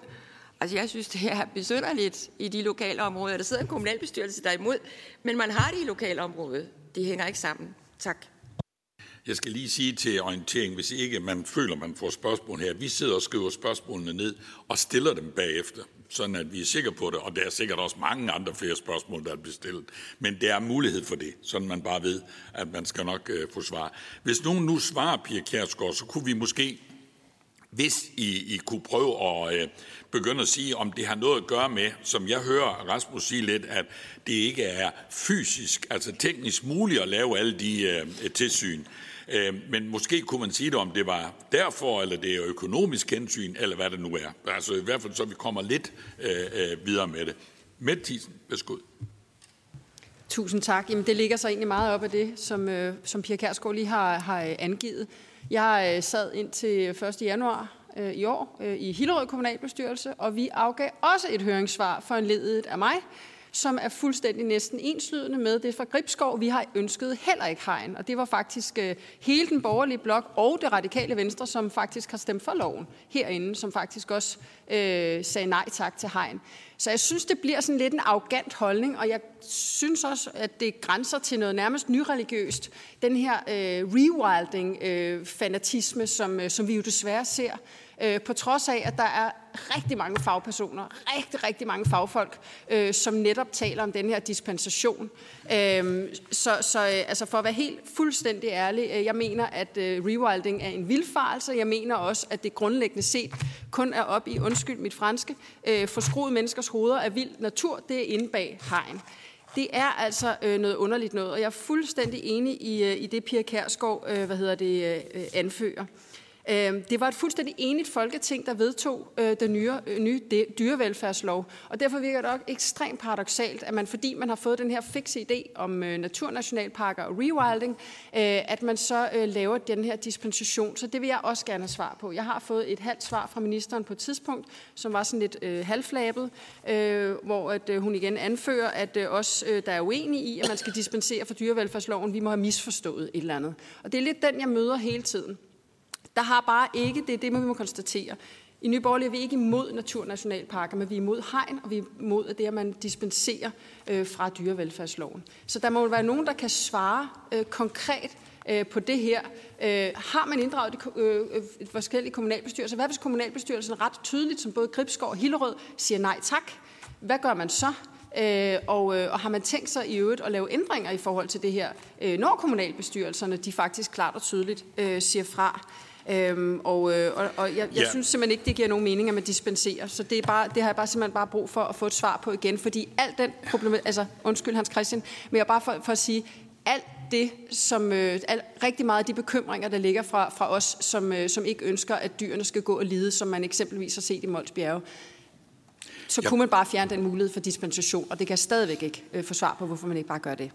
Altså, jeg synes, det er besynderligt i de lokale områder. Der sidder en kommunalbestyrelse, der er imod, men man har det i lokale områder. Det hænger ikke sammen. Tak. Jeg skal lige sige til orientering, hvis ikke man føler, man får spørgsmål her. Vi sidder og skriver spørgsmålene ned og stiller dem bagefter, sådan at vi er sikre på det. Og der er sikkert også mange andre flere spørgsmål, der bliver bestilt. Men der er mulighed for det, sådan man bare ved, at man skal nok øh, få svar. Hvis nogen nu svarer, Pia Kjærsgaard, så kunne vi måske hvis I, I kunne prøve at øh, begynde at sige, om det har noget at gøre med, som jeg hører Rasmus sige lidt, at det ikke er fysisk, altså teknisk muligt at lave alle de øh, tilsyn. Øh, men måske kunne man sige det, om det var derfor, eller det er økonomisk hensyn, eller hvad det nu er. Altså i hvert fald, så vi kommer lidt øh, øh videre med det. Mette Thiesen, værsgo. Tusind tak. Jamen, det ligger så egentlig meget op af det, som, øh, som Pia Kærsgaard lige har, har øh, angivet. Jeg øh, sad ind til 1. januar øh, i år øh, i Hillerød Kommunalbestyrelse, og vi afgav også et høringssvar for en ledet af mig, som er fuldstændig næsten enslydende med det fra Gribskov. Vi har ønsket heller ikke hegn, og det var faktisk øh, hele den borgerlige blok og det radikale venstre, som faktisk har stemt for loven herinde, som faktisk også øh, sagde nej tak til hegn. Så jeg synes, det bliver sådan lidt en arrogant holdning, og jeg synes også, at det grænser til noget nærmest nyreligiøst. Den her øh, rewilding-fanatisme, øh, som, øh, som vi jo desværre ser øh, på trods af, at der er rigtig mange fagpersoner, rigtig, rigtig mange fagfolk, øh, som netop taler om den her dispensation. Øh, så så øh, altså for at være helt fuldstændig ærlig, øh, jeg mener, at øh, rewilding er en vildfarelse. Jeg mener også, at det grundlæggende set kun er op i, undskyld mit franske, øh, forskruede menneskers hoveder af vild natur. Det er inde bag hegn. Det er altså øh, noget underligt noget, og jeg er fuldstændig enig i, øh, i det, Pia Kærsgaard øh, hvad hedder det, øh, anfører. Øhm, det var et fuldstændig enigt folketing, der vedtog øh, den øh, nye, nye dyrevelfærdslov. Og derfor virker det også ekstremt paradoxalt, at man, fordi man har fået den her fikse idé om øh, naturnationalparker og rewilding, at man så laver den her dispensation. Så det vil jeg også gerne have svar på. Jeg har fået et halvt svar fra ministeren på et tidspunkt, som var sådan lidt øh, halvflabet, øh, hvor at, øh, hun igen anfører, at øh, os, øh, der er uenige i, at man skal dispensere fra dyrevelfærdsloven, vi må have misforstået et eller andet. Og det er lidt den, jeg møder hele tiden. Der har bare ikke, det er det, vi må konstatere. I Nye Borgerlige er vi ikke imod naturnationalparker, men vi er imod hegn, og vi er imod at det, at man dispenserer øh, fra dyrevelfærdsloven. Så der må være nogen, der kan svare øh, konkret øh, på det her. Øh, har man inddraget de øh, øh, forskellige kommunalbestyrelser? Hvad hvis kommunalbestyrelsen ret tydeligt, som både Gribskov og Hillerød, siger nej tak? Hvad gør man så? Øh, og, øh, og har man tænkt sig i øvrigt at lave ændringer i forhold til det her, øh, når kommunalbestyrelserne de faktisk klart og tydeligt øh, siger fra? Øhm, og, øh, og, og jeg, jeg ja. synes simpelthen ikke, det giver nogen mening, at man dispenserer. Så det, er bare, det har jeg bare simpelthen bare brug for at få et svar på igen, fordi alt den problem, altså undskyld Hans Christian, men jeg bare for, for at sige, alt det, som øh, al, rigtig meget af de bekymringer, der ligger fra, fra os, som, øh, som ikke ønsker, at dyrene skal gå og lide, som man eksempelvis har set i Mols Bjerge, så ja. kunne man bare fjerne den mulighed for dispensation, og det kan jeg stadigvæk ikke øh, få svar på, hvorfor man ikke bare gør det.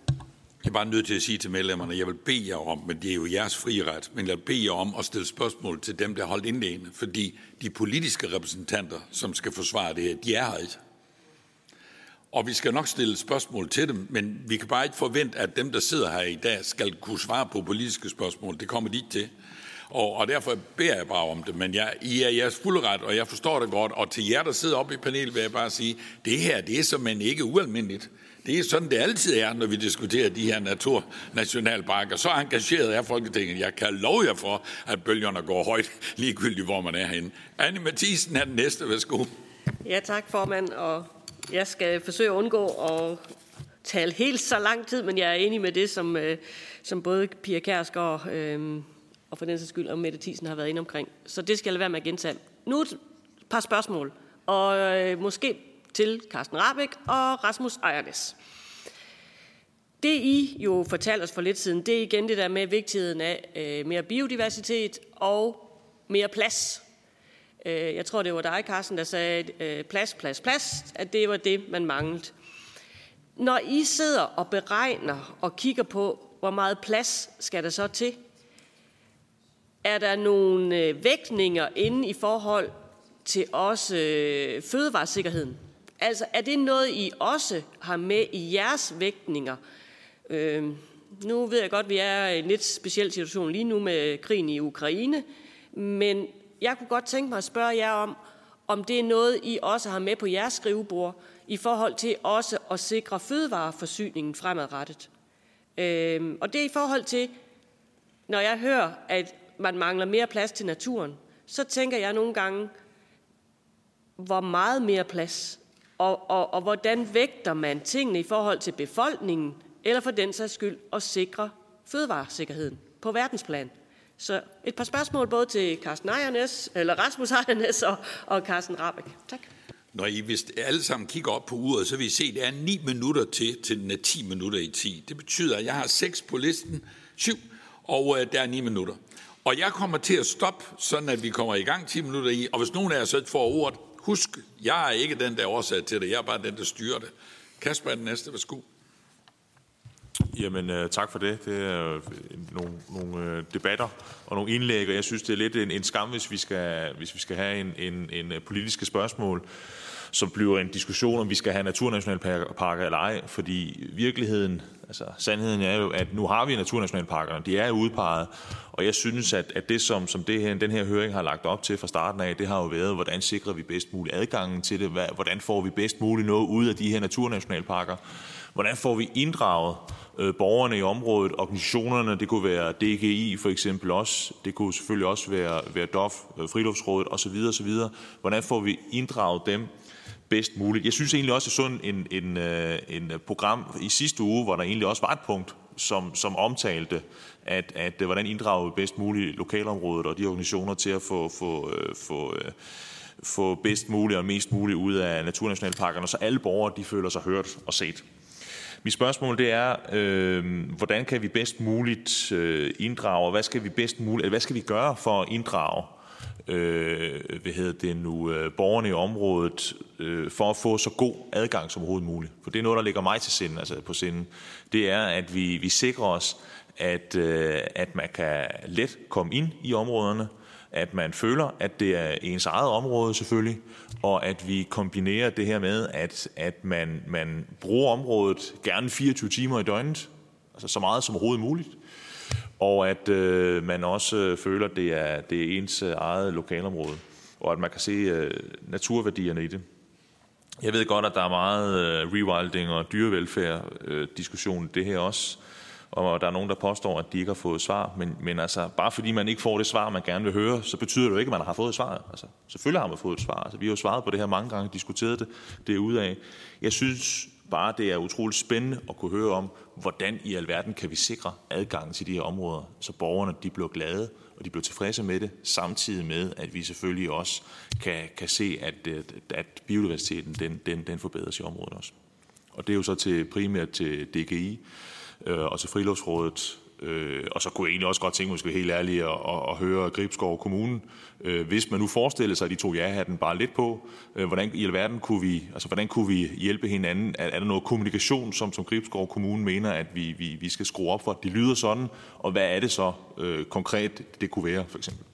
Jeg er bare nødt til at sige til medlemmerne, at jeg vil bede jer om, men det er jo jeres fri ret, men jeg vil bede jer om at stille spørgsmål til dem, der har holdt indlægene, fordi de politiske repræsentanter, som skal forsvare det her, de er her ikke. Og vi skal nok stille spørgsmål til dem, men vi kan bare ikke forvente, at dem, der sidder her i dag, skal kunne svare på politiske spørgsmål. Det kommer de ikke til. Og, og derfor beder jeg bare om det. Men jeg, I er jeres fulde ret, og jeg forstår det godt. Og til jer, der sidder oppe i panelet, vil jeg bare sige, det her, det er simpelthen ikke ualmindeligt. Det er sådan, det altid er, når vi diskuterer de her naturnationalparker. Så engageret er Folketinget. Jeg kan love jer for, at bølgerne går højt, *laughs* ligegyldigt hvor man er henne. Anne Mathisen er den næste. Værsgo. Ja, tak formand, og Jeg skal forsøge at undgå at tale helt så lang tid, men jeg er enig med det, som, øh, som både Pia Kærsgaard øh, og for den sags skyld og Mette Thiesen har været inde omkring. Så det skal jeg lade være med at gentage. Nu et par spørgsmål, og øh, måske til Carsten Rabeck og Rasmus Ejernes. Det I jo fortalte os for lidt siden, det er igen det der med vigtigheden af øh, mere biodiversitet og mere plads. Øh, jeg tror, det var dig, Carsten, der sagde øh, plads, plads, plads, at det var det, man manglede. Når I sidder og beregner og kigger på, hvor meget plads skal der så til, er der nogle øh, vægtninger inde i forhold til også øh, fødevaresikkerheden? Altså, er det noget, I også har med i jeres vægtninger? Øh, nu ved jeg godt, at vi er i en lidt speciel situation lige nu med krigen i Ukraine, men jeg kunne godt tænke mig at spørge jer om, om det er noget, I også har med på jeres skrivebord i forhold til også at sikre fødevareforsyningen fremadrettet. Øh, og det er i forhold til, når jeg hører, at man mangler mere plads til naturen, så tænker jeg nogle gange, hvor meget mere plads, og, og, og hvordan vægter man tingene i forhold til befolkningen, eller for den sags skyld at sikre fødevaresikkerheden på verdensplan. Så et par spørgsmål både til Carsten Ejernes, eller Rasmus Ejernes og, og Carsten Rabeck. Tak. Når I hvis alle sammen kigger op på uret, så vil I se, at det er 9 minutter til, til den er 10 minutter i 10. Det betyder, at jeg har 6 på listen, 7, og øh, der er 9 minutter. Og jeg kommer til at stoppe, sådan at vi kommer i gang 10 minutter i, og hvis nogen af jer så får ordet, husk, jeg er ikke den, der årsag til det, jeg er bare den, der styrer det. Kasper er den næste, værsgo. Jamen, øh, tak for det. Det er øh, nogle, nogle øh, debatter og nogle indlæg, og jeg synes, det er lidt en, en skam, hvis vi skal, hvis vi skal have en, en, en politiske spørgsmål, som bliver en diskussion, om vi skal have naturnationalparker eller ej, fordi virkeligheden, altså sandheden er jo, at nu har vi naturnationalparkerne, de er udpeget, og jeg synes, at, at det, som, som det her, den her høring har lagt op til fra starten af, det har jo været, hvordan sikrer vi bedst muligt adgangen til det, hvordan får vi bedst muligt noget ud af de her naturnationalparker, hvordan får vi inddraget øh, borgerne i området, organisationerne, det kunne være DGI for eksempel også, det kunne selvfølgelig også være, være DOF, øh, Friluftsrådet osv. osv. Hvordan får vi inddraget dem? Bedst muligt? Jeg synes egentlig også, at sådan en, en, en øh, øh, program i sidste uge, hvor der egentlig også var et punkt, som, som omtalte, at, at øh, hvordan inddrager vi bedst muligt lokalområdet og de organisationer til at få, få, få få bedst muligt og mest muligt ud af naturnationalparkerne, så alle borgere de føler sig hørt og set. Mit spørgsmål det er, øh, hvordan kan vi bedst muligt øh, inddrage, og hvad skal vi bedst muligt, eller hvad skal vi gøre for at inddrage øh, hvad hedder det nu, øh, borgerne i området, øh, for at få så god adgang som overhovedet muligt. For det er noget, der ligger mig til sinde, altså på sinden. Det er, at vi, vi sikrer os, at, øh, at man kan let komme ind i områderne, at man føler, at det er ens eget område selvfølgelig, og at vi kombinerer det her med, at, at man, man bruger området gerne 24 timer i døgnet, altså så meget som overhovedet muligt, og at øh, man også øh, føler, at det er, det er ens øh, eget lokalområde, og at man kan se øh, naturværdierne i det. Jeg ved godt, at der er meget øh, rewilding og dyrevelfærd øh, diskussion i det her også, og der er nogen, der påstår, at de ikke har fået svar. Men, men altså, bare fordi man ikke får det svar, man gerne vil høre, så betyder det jo ikke, at man har fået et svar. Altså, selvfølgelig har man fået et svar. Altså, vi har jo svaret på det her mange gange, diskuteret det derudaf. Jeg synes bare, det er utroligt spændende at kunne høre om, hvordan i alverden kan vi sikre adgang til de her områder, så borgerne de bliver glade, og de bliver tilfredse med det, samtidig med, at vi selvfølgelig også kan, kan se, at, øh, at biodiversiteten den, den, den forbedres i området også. Og det er jo så til primært til DGI, øh, og til Friluftsrådet. Øh, og så kunne jeg egentlig også godt tænke mig, måske helt ærligt, at, at, at høre Gribskov Kommune. Øh, hvis man nu forestiller sig, at de to ja-hatten bare lidt på, øh, hvordan i alverden kunne vi, altså, hvordan kunne vi hjælpe hinanden? Er, er der noget kommunikation, som, som Gribskov Kommune mener, at vi, vi, vi skal skrue op for, at de lyder sådan? Og hvad er det så øh, konkret, det kunne være, for eksempel?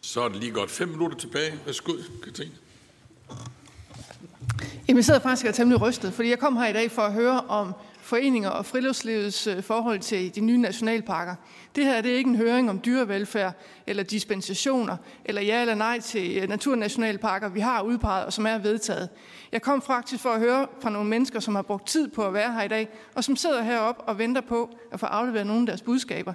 Så er det lige godt fem minutter tilbage. Værsgo, Katrine. Jamen, jeg sidder faktisk og er temmelig rystet, fordi jeg kom her i dag for at høre om foreninger og friluftslivets øh, forhold til de nye nationalparker. Det her det er ikke en høring om dyrevelfærd eller dispensationer, eller ja eller nej til øh, naturnationalparker, vi har udpeget og som er vedtaget. Jeg kom faktisk for at høre fra nogle mennesker, som har brugt tid på at være her i dag, og som sidder heroppe og venter på at få afleveret nogle af deres budskaber.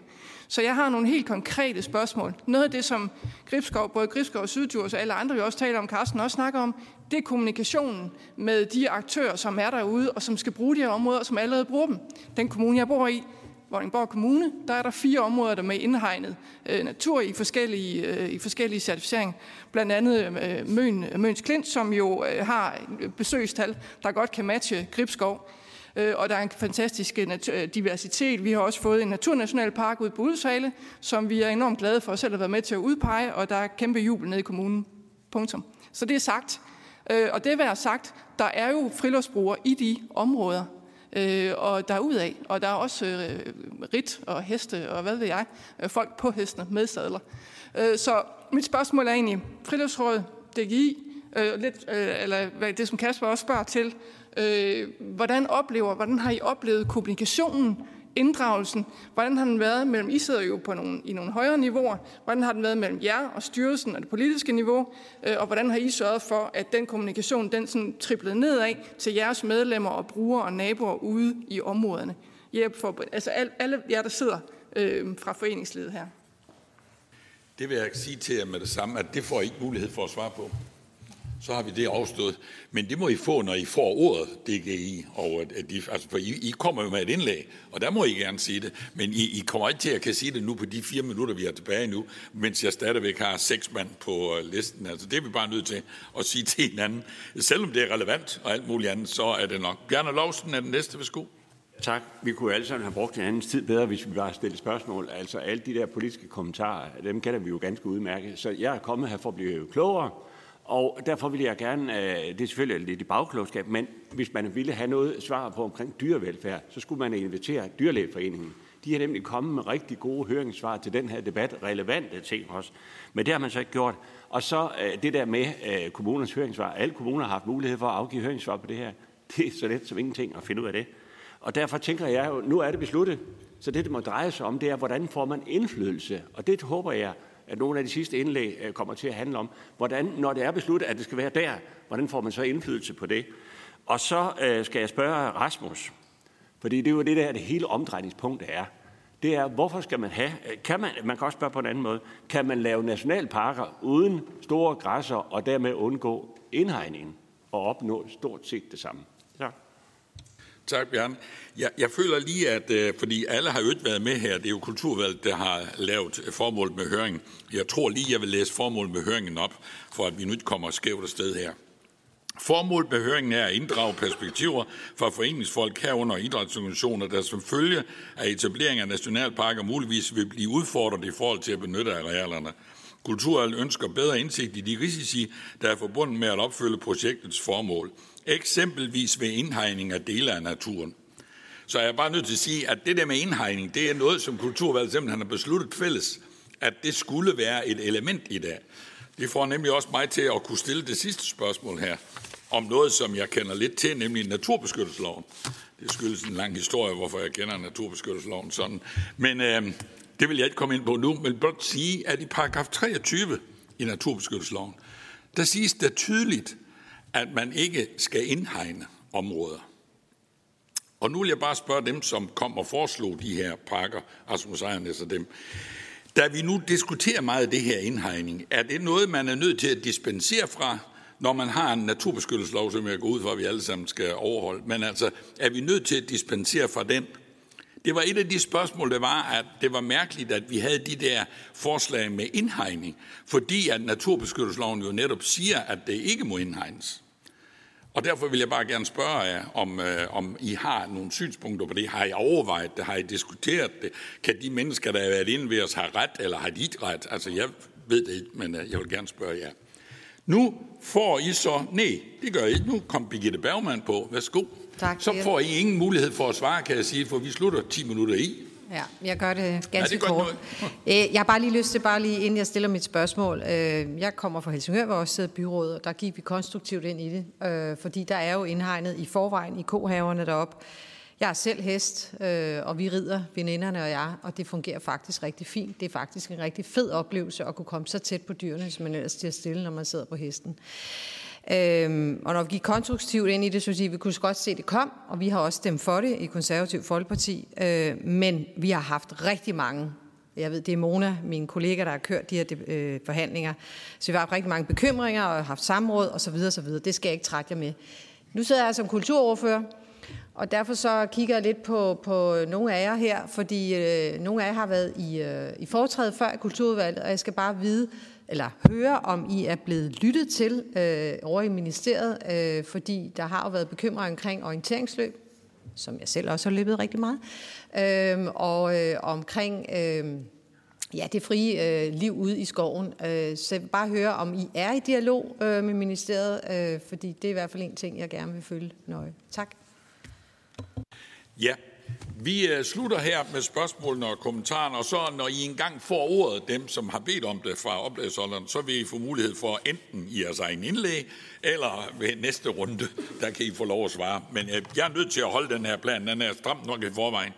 Så jeg har nogle helt konkrete spørgsmål. Noget af det, som Gribskov, både Gribskov og Syddjurs og alle andre, vi også taler om, Carsten også snakker om, det er kommunikationen med de aktører, som er derude, og som skal bruge de her områder, som allerede bruger dem. Den kommune, jeg bor i, Vordingborg Kommune, der er der fire områder, der med indhegnet øh, natur i forskellige, øh, i forskellige certificeringer. Blandt andet øh, Møn, Møns Klint, som jo øh, har besøgstal, der godt kan matche Gribskov. Øh, og der er en fantastisk øh, øh, diversitet. Vi har også fået en naturnationalpark ud på Udshale, som vi er enormt glade for selv at være med til at udpege, og der er kæmpe jubel nede i kommunen. Punktum. Så det er sagt. Øh, og det være sagt, der er jo friluftsbrugere i de områder, øh, og der er ud af, og der er også øh, rit og heste og hvad ved jeg, øh, folk på hestene med sadler. Øh, så mit spørgsmål er egentlig, friluftsråd, DGI, øh, lidt, øh, eller hvad, det som Kasper også spørger til, øh, hvordan oplever, hvordan har I oplevet kommunikationen inddragelsen, hvordan har den været mellem, I sidder jo på nogle, i nogle højere niveauer, hvordan har den været mellem jer og styrelsen og det politiske niveau, øh, og hvordan har I sørget for, at den kommunikation, den sådan triplede nedad til jeres medlemmer og brugere og naboer ude i områderne? Hjælp for, altså alle, alle jer, der sidder øh, fra foreningslivet her. Det vil jeg sige til jer med det samme, at det får I ikke mulighed for at svare på så har vi det afstået. Men det må I få, når I får ordet, DGI. Og at de, altså, for I, I kommer jo med et indlæg, og der må I gerne sige det. Men I, I kommer ikke til at kan sige det nu på de fire minutter, vi har tilbage nu, mens jeg stadigvæk har seks mand på øh, listen. Altså, det er vi bare nødt til at sige til hinanden. Selvom det er relevant og alt muligt andet, så er det nok. Bjarne Lovsen er den næste. Værsgo. Tak. Vi kunne alle sammen have brugt en anden tid bedre, hvis vi bare stillede spørgsmål. Altså alle de der politiske kommentarer, dem kender vi jo ganske udmærket. Så jeg er kommet her for at blive klogere, og derfor vil jeg gerne, øh, det er selvfølgelig lidt i bagklogskab, men hvis man ville have noget svar på omkring dyrevelfærd, så skulle man invitere Dyrlægeforeningen. De har nemlig kommet med rigtig gode høringssvar til den her debat, relevante ting også. Men det har man så ikke gjort. Og så øh, det der med øh, kommunernes høringssvar. Alle kommuner har haft mulighed for at afgive høringssvar på det her. Det er så let som ingenting at finde ud af det. Og derfor tænker jeg jo, nu er det besluttet. Så det, det må dreje sig om, det er, hvordan får man indflydelse. Og det håber jeg, at nogle af de sidste indlæg øh, kommer til at handle om, hvordan, når det er besluttet, at det skal være der, hvordan får man så indflydelse på det? Og så øh, skal jeg spørge Rasmus, fordi det er jo det der, det hele omdrejningspunkt er. Det er, hvorfor skal man have, øh, kan man, man kan også spørge på en anden måde, kan man lave nationalparker uden store græsser og dermed undgå indhegningen og opnå stort set det samme? Tak, Bjørn. Jeg, jeg føler lige, at øh, fordi alle har jo ikke været med her, det er jo Kulturvalget, der har lavet formålet med høringen. Jeg tror lige, jeg vil læse formålet med høringen op, for at vi nu ikke kommer skævt sted her. Formålet med høringen er at inddrage perspektiver fra foreningsfolk herunder idrætsorganisationer, der som følge af etablering af nationalparker muligvis vil blive udfordret i forhold til at benytte arealerne. Kulturvalget ønsker bedre indsigt i de risici, der er forbundet med at opfylde projektets formål eksempelvis ved indhegning af dele af naturen. Så jeg er bare nødt til at sige, at det der med indhegning, det er noget, som Kulturvalget simpelthen har besluttet fælles, at det skulle være et element i det. Det får nemlig også mig til at kunne stille det sidste spørgsmål her, om noget, som jeg kender lidt til, nemlig naturbeskyttelsesloven. Det skyldes en lang historie, hvorfor jeg kender naturbeskyttelsesloven sådan. Men øh, det vil jeg ikke komme ind på nu, men blot sige, at i paragraf 23 i naturbeskyttelsesloven, der siges der tydeligt, at man ikke skal indhegne områder. Og nu vil jeg bare spørge dem, som kom og foreslog de her pakker, Rasmus Ejernes og dem. Da vi nu diskuterer meget det her indhegning, er det noget, man er nødt til at dispensere fra, når man har en naturbeskyttelseslov, som jeg går ud fra, at vi alle sammen skal overholde. Men altså, er vi nødt til at dispensere fra den? Det var et af de spørgsmål, der var, at det var mærkeligt, at vi havde de der forslag med indhegning, fordi at naturbeskyttelsesloven jo netop siger, at det ikke må indhegnes. Og derfor vil jeg bare gerne spørge jer, om, øh, om I har nogle synspunkter på det. Har I overvejet det? Har I diskuteret det? Kan de mennesker, der har været inde ved os, have ret, eller har de ikke ret? Altså, jeg ved det ikke, men øh, jeg vil gerne spørge jer. Nu får I så... Nej, det gør I ikke. Nu kom Birgitte Bergman på. Værsgo. Tak. Så får I ingen mulighed for at svare, kan jeg sige, for vi slutter 10 minutter i. Ja, jeg gør det ganske ja, det kort. *laughs* Øh, jeg har bare lige lyst til, bare lige inden jeg stiller mit spørgsmål. Øh, jeg kommer fra Helsingør, hvor også sidder byråd, og der gik vi konstruktivt ind i det, øh, fordi der er jo indhegnet i forvejen i kohaverne deroppe. Jeg er selv hest, og vi rider, veninderne og jeg, og det fungerer faktisk rigtig fint. Det er faktisk en rigtig fed oplevelse at kunne komme så tæt på dyrene, som man ellers stiger stille, når man sidder på hesten. Øhm, og når vi gik konstruktivt ind i det, så vil sige, vi kunne godt se, at det kom, og vi har også stemt for det i Konservativ Folkeparti. Øh, men vi har haft rigtig mange Jeg ved, det er Mona, min kollega, der har kørt de her øh, forhandlinger. Så vi har haft rigtig mange bekymringer og haft samråd osv. osv. Det skal jeg ikke trætte jer med. Nu sidder jeg som kulturordfører, og derfor så kigger jeg lidt på, på nogle af jer her, fordi øh, nogle af jer har været i, øh, i foretræde før i kulturudvalget, og jeg skal bare vide, eller høre, om I er blevet lyttet til øh, over i ministeriet, øh, fordi der har jo været bekymring omkring orienteringsløb, som jeg selv også har løbet rigtig meget, øh, og øh, omkring øh, ja, det frie øh, liv ude i skoven. Øh, så jeg vil bare høre, om I er i dialog øh, med ministeriet, øh, fordi det er i hvert fald en ting, jeg gerne vil følge nøje. Tak. Ja, vi øh, slutter her med spørgsmålene og kommentarerne, og så når I engang får ordet, dem som har bedt om det fra oplæsholderen, så vil I få mulighed for enten i jeres egen indlæg, eller ved næste runde, der kan I få lov at svare. Men øh, jeg er nødt til at holde den her plan, den er stram nok i forvejen.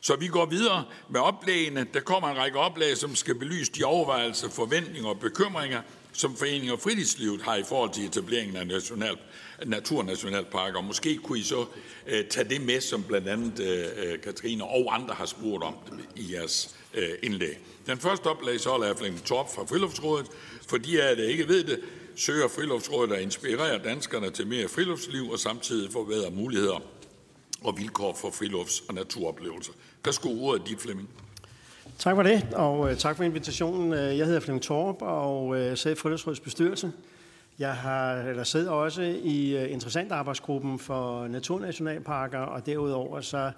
Så vi går videre med oplægene. Der kommer en række oplæg, som skal belyse de overvejelser, forventninger og bekymringer, som foreninger og Fritidslivet har i forhold til etableringen af national, naturnationalparker. Måske kunne I så øh, tage det med, som blandt andet øh, øh, Katrine og andre har spurgt om i jeres øh, indlæg. Den første oplæg så er Flemming Torp fra Friluftsrådet. For de af jer, der ikke ved det, søger Friluftsrådet at inspirere danskerne til mere friluftsliv og samtidig forbedre muligheder og vilkår for frilufts- og naturoplevelser. Der skulle ordet dit, Flemming. Tak for det, og øh, tak for invitationen. Øh, jeg hedder Flemming Torp og sidder i Friluftsrådets bestyrelse. Jeg har, eller sidder også i øh, interessant arbejdsgruppen for naturnationalparker, og derudover så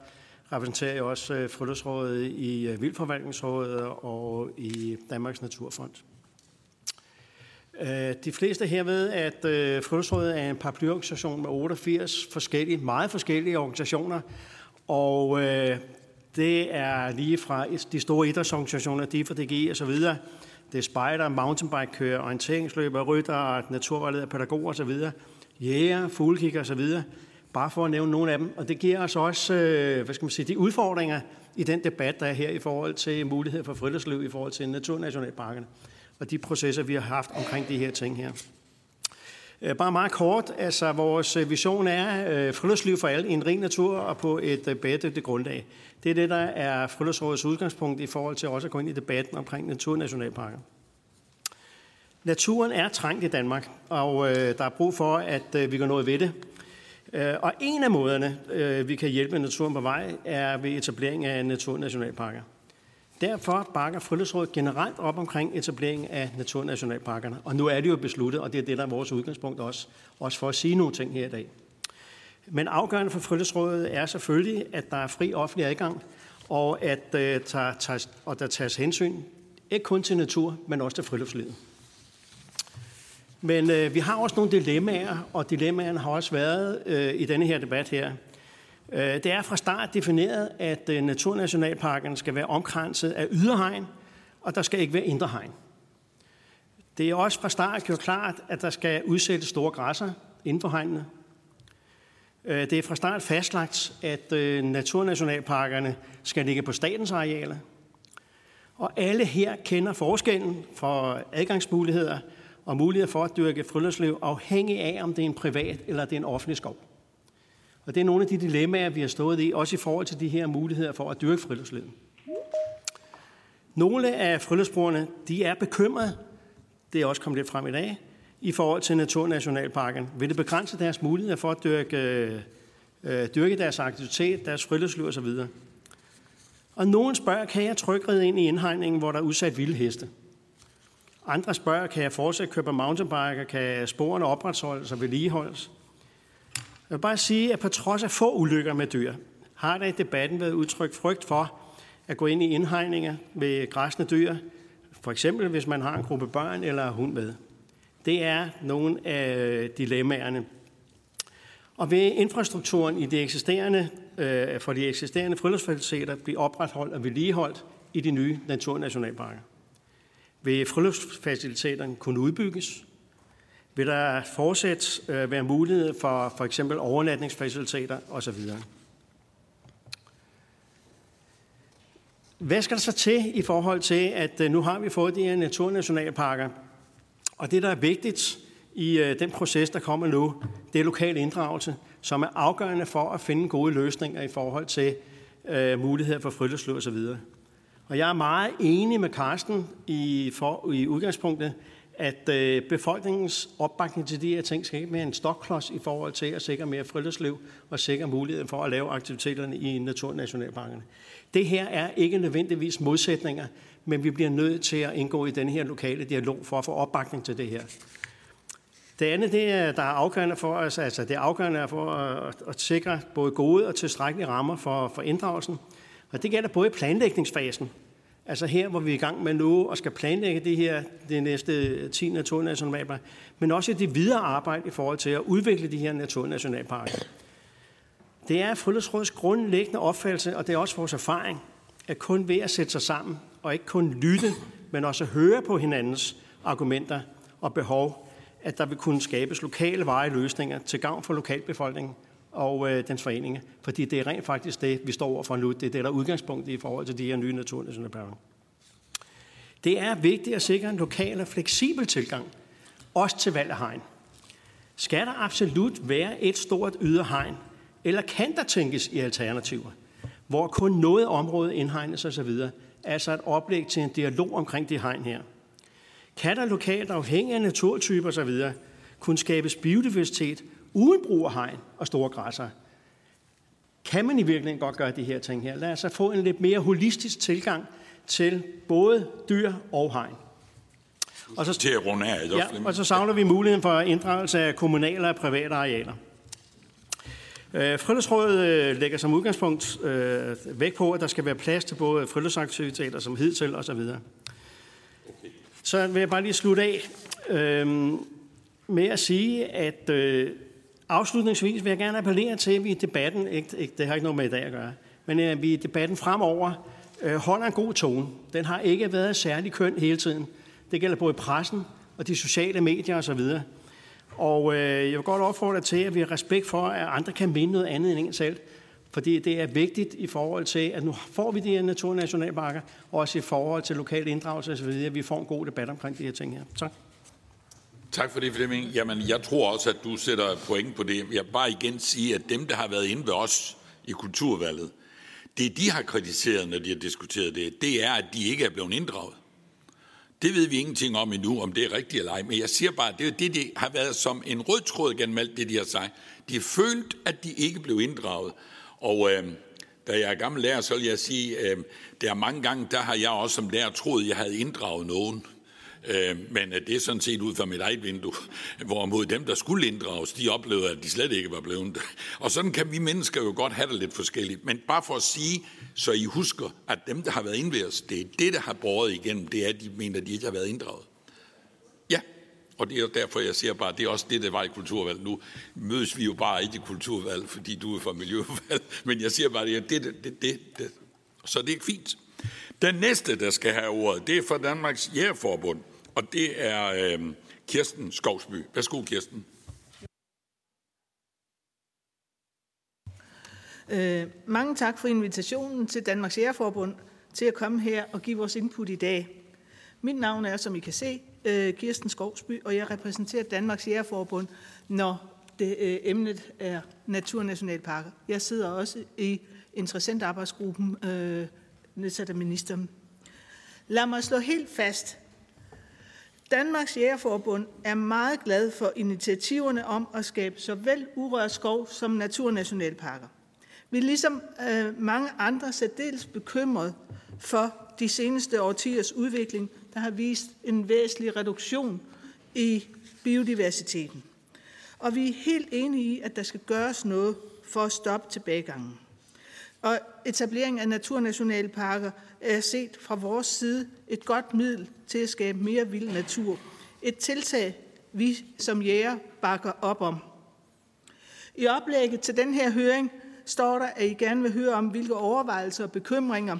repræsenterer jeg også øh, Friluftsrådet i øh, Vildforvaltningsrådet og i Danmarks Naturfond. De fleste her ved, at Friluftsrådet er en paraplyorganisation med 88 forskellige, meget forskellige organisationer, og det er lige fra de store idrætsorganisationer, DIF og så osv., det er spejder, mountainbike-kører, orienteringsløber, rytter, naturvejleder, pædagoger osv., jæger, fuglekikker osv., bare for at nævne nogle af dem. Og det giver os også, øh, hvad skal man sige, de udfordringer i den debat, der er her i forhold til mulighed for friluftsliv i forhold til naturnationalparkerne og de processer, vi har haft omkring de her ting her. Øh, bare meget kort, altså vores øh, vision er øh, friluftsliv for alle i en ren natur og på et bæredygtigt grundlag. Det er det, der er Friluftsrådets udgangspunkt i forhold til også at gå ind i debatten omkring naturnationalparker. Naturen er trængt i Danmark, og der er brug for, at vi gør noget ved det. Og en af måderne, vi kan hjælpe naturen på vej, er ved etablering af naturnationalparker. Derfor bakker Friluftsrådet generelt op omkring etableringen af naturnationalparkerne. Og nu er det jo besluttet, og det er det, der er vores udgangspunkt også, også for at sige nogle ting her i dag. Men afgørende for Friluftsrådet er selvfølgelig, at der er fri offentlig adgang, og at øh, tager, tager, og der tages hensyn ikke kun til natur, men også til friluftslivet. Men øh, vi har også nogle dilemmaer, og dilemmaerne har også været øh, i denne her debat her. Øh, det er fra start defineret, at øh, Naturnationalparken skal være omkranset af yderhegn, og der skal ikke være indre hegn. Det er også fra start gjort klart, at der skal udsættes store græsser inden for hegnene. Øh, det er fra start fastlagt, at øh, naturnationalparkerne skal ligge på statens arealer. Og alle her kender forskellen for adgangsmuligheder og muligheder for at dyrke friluftsliv, afhængig af, om det er en privat eller det er en offentlig skov. Og det er nogle af de dilemmaer, vi har stået i, også i forhold til de her muligheder for at dyrke friluftslivet. Nogle af friluftsbrugerne, de er bekymrede, det er også kommet lidt frem i dag, i forhold til Naturnationalparken. Vil det begrænse deres muligheder for at dyrke, øh, dyrke deres aktivitet, deres friluftsliv osv.? Og nogen spørger, kan jeg trykke ind i indhegningen, hvor der er udsat vilde heste? Andre spørger, kan jeg fortsat køre mountainbiker, kan sporene opretholdes og vedligeholdes? Jeg vil bare sige, at på trods af få ulykker med dyr, har der i debatten været udtrykt frygt for at gå ind i indhegninger med græsne dyr, for eksempel hvis man har en gruppe børn eller hund med. Det er nogle af øh, dilemmaerne. Og ved infrastrukturen i de eksisterende, øh, for de eksisterende friluftsfaciliteter blive opretholdt og vedligeholdt i de nye naturnationalparker. Vil friluftsfaciliteterne kunne udbygges, vil der fortsat øh, være mulighed for for eksempel overnatningsfaciliteter osv. Hvad skal der så til i forhold til, at øh, nu har vi fået de her naturnationalparker, og det, der er vigtigt i øh, den proces, der kommer nu, det er lokal inddragelse, som er afgørende for at finde gode løsninger i forhold til muligheder for friluftsliv osv. Og jeg er meget enig med Carsten i, for, i udgangspunktet, at øh, befolkningens opbakning til de her ting skal ikke være en stokklods i forhold til at sikre mere friluftsliv og sikre muligheden for at lave aktiviteterne i naturnationalparkerne. Det her er ikke nødvendigvis modsætninger, men vi bliver nødt til at indgå i den her lokale dialog for at få opbakning til det her. Det andet, det er, der er afgørende for os, altså det er afgørende for at, at sikre både gode og tilstrækkelige rammer for, for inddragelsen. Og det gælder både i planlægningsfasen, altså her, hvor vi er i gang med nu og skal planlægge det her det næste 10 naturnationalparker, men også det videre arbejde i forhold til at udvikle de her naturnationalparker. Det er Friluftsrådets grundlæggende opfattelse, og det er også vores erfaring, at kun ved at sætte sig sammen og ikke kun lytte, men også høre på hinandens argumenter og behov, at der vil kunne skabes lokale veje løsninger til gavn for lokalbefolkningen og øh, dens foreninger. Fordi det er rent faktisk det, vi står overfor nu. Det er det, der er udgangspunktet i forhold til de her nye naturnationalparker. Det er vigtigt at sikre en lokal og fleksibel tilgang, også til valg af hegn. Skal der absolut være et stort yderhegn, eller kan der tænkes i alternativer, hvor kun noget område indhegnes osv., altså et oplæg til en dialog omkring det hegn her. Kan der lokalt afhængig af naturtyper osv. kunne skabes biodiversitet uden brug af hegn og store græsser? Kan man i virkeligheden godt gøre de her ting her? Lad os få en lidt mere holistisk tilgang til både dyr og hegn. Og så, til at runde af, ja, og så savner vi muligheden for inddragelse af kommunale og private arealer. Øh, Friluftsrådet øh, lægger som udgangspunkt øh, vægt på, at der skal være plads til både friluftsaktiviteter som hidtil osv. Okay. Så vil jeg bare lige slutte af øh, med at sige, at øh, afslutningsvis vil jeg gerne appellere til, at vi i debatten, ikke, ikke, det har ikke noget med i dag at gøre, men at vi i debatten fremover øh, holder en god tone. Den har ikke været særlig køn hele tiden. Det gælder både pressen og de sociale medier osv. Og øh, jeg vil godt opfordre til, at vi har respekt for, at andre kan mene noget andet end en selv. Fordi det er vigtigt i forhold til, at nu får vi de her naturnationalparker, også i forhold til lokal inddragelse osv., at vi får en god debat omkring de her ting her. Tak. Tak for det, Flemming. Jamen, jeg tror også, at du sætter point på det. Jeg vil bare igen sige, at dem, der har været inde ved os i kulturvalget, det de har kritiseret, når de har diskuteret det, det er, at de ikke er blevet inddraget. Det ved vi ingenting om endnu, om det er rigtigt eller ej, men jeg siger bare, at det er det, det har været som en rød tråd gennem alt det, de har sagt. De har følt, at de ikke blev inddraget. Og øh, da jeg er gammel lærer, så vil jeg sige, øh, der er mange gange, der har jeg også som lærer troet, at jeg havde inddraget nogen. Øh, men øh, det er sådan set ud fra mit eget vindue. Hvorimod dem, der skulle inddrages, de oplevede, at de slet ikke var blevet Og sådan kan vi mennesker jo godt have det lidt forskelligt. Men bare for at sige, så I husker, at dem, der har været ind os, det er det, der har båret igennem, det er, at de mener, at de ikke har været inddraget. Ja, og det er derfor, jeg siger bare, at det er også det, der var i kulturvalg. Nu mødes vi jo bare ikke i kulturvalg, fordi du er fra miljøvalg. *laughs* Men jeg siger bare, at det, det, det, det, det. Så det er fint. Den næste, der skal have ordet, det er fra Danmarks Jægerforbund, og det er øh, Kirsten Skovsby. Værsgo, Kirsten. Øh, mange tak for invitationen til Danmarks Jægerforbund til at komme her og give vores input i dag. Mit navn er, som I kan se, øh, Kirsten Skovsby, og jeg repræsenterer Danmarks Jægerforbund, når det, øh, emnet er naturnationalparker. Jeg sidder også i interessentarbejdsgruppen øh, nedsat af ministeren. Lad mig slå helt fast. Danmarks Jægerforbund er meget glad for initiativerne om at skabe såvel urørt skov som naturnationalparker. Vi er ligesom øh, mange andre særdeles bekymret for de seneste årtiers udvikling, der har vist en væsentlig reduktion i biodiversiteten. Og vi er helt enige i, at der skal gøres noget for at stoppe tilbagegangen. Og etablering af naturnationalparker er Øh, set fra vores side et godt middel til at skabe mere vild natur. Et tiltag, vi som jæger bakker op om. I oplægget til den her høring står der, at I gerne vil høre om, hvilke overvejelser og bekymringer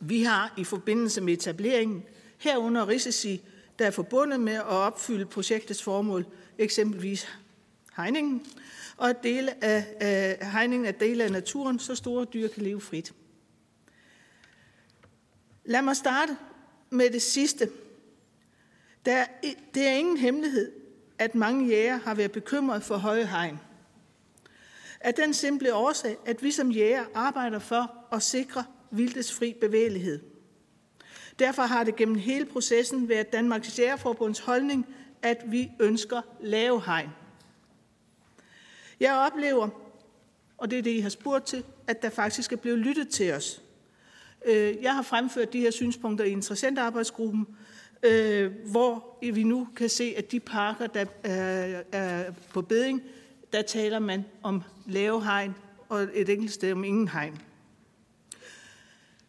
vi har i forbindelse med etableringen, herunder risici, der er forbundet med at opfylde projektets formål, eksempelvis hegningen, og at dele af, af hegningen af dele af naturen, så store dyr kan leve frit. Lad mig starte med det sidste. Der, det er ingen hemmelighed, at mange jæger har været bekymret for høje hegn. Af den simple årsag, at vi som jæger arbejder for at sikre vildtes fri bevægelighed. Derfor har det gennem hele processen været Danmarks Jægerforbunds holdning, at vi ønsker lave hegn. Jeg oplever, og det er det, I har spurgt til, at der faktisk er blevet lyttet til os. Øh, jeg har fremført de her synspunkter i interessentarbejdsgruppen, øh, hvor vi nu kan se, at de parker, der er på beding, der taler man om lave hegn, og et enkelt sted om ingen hegn.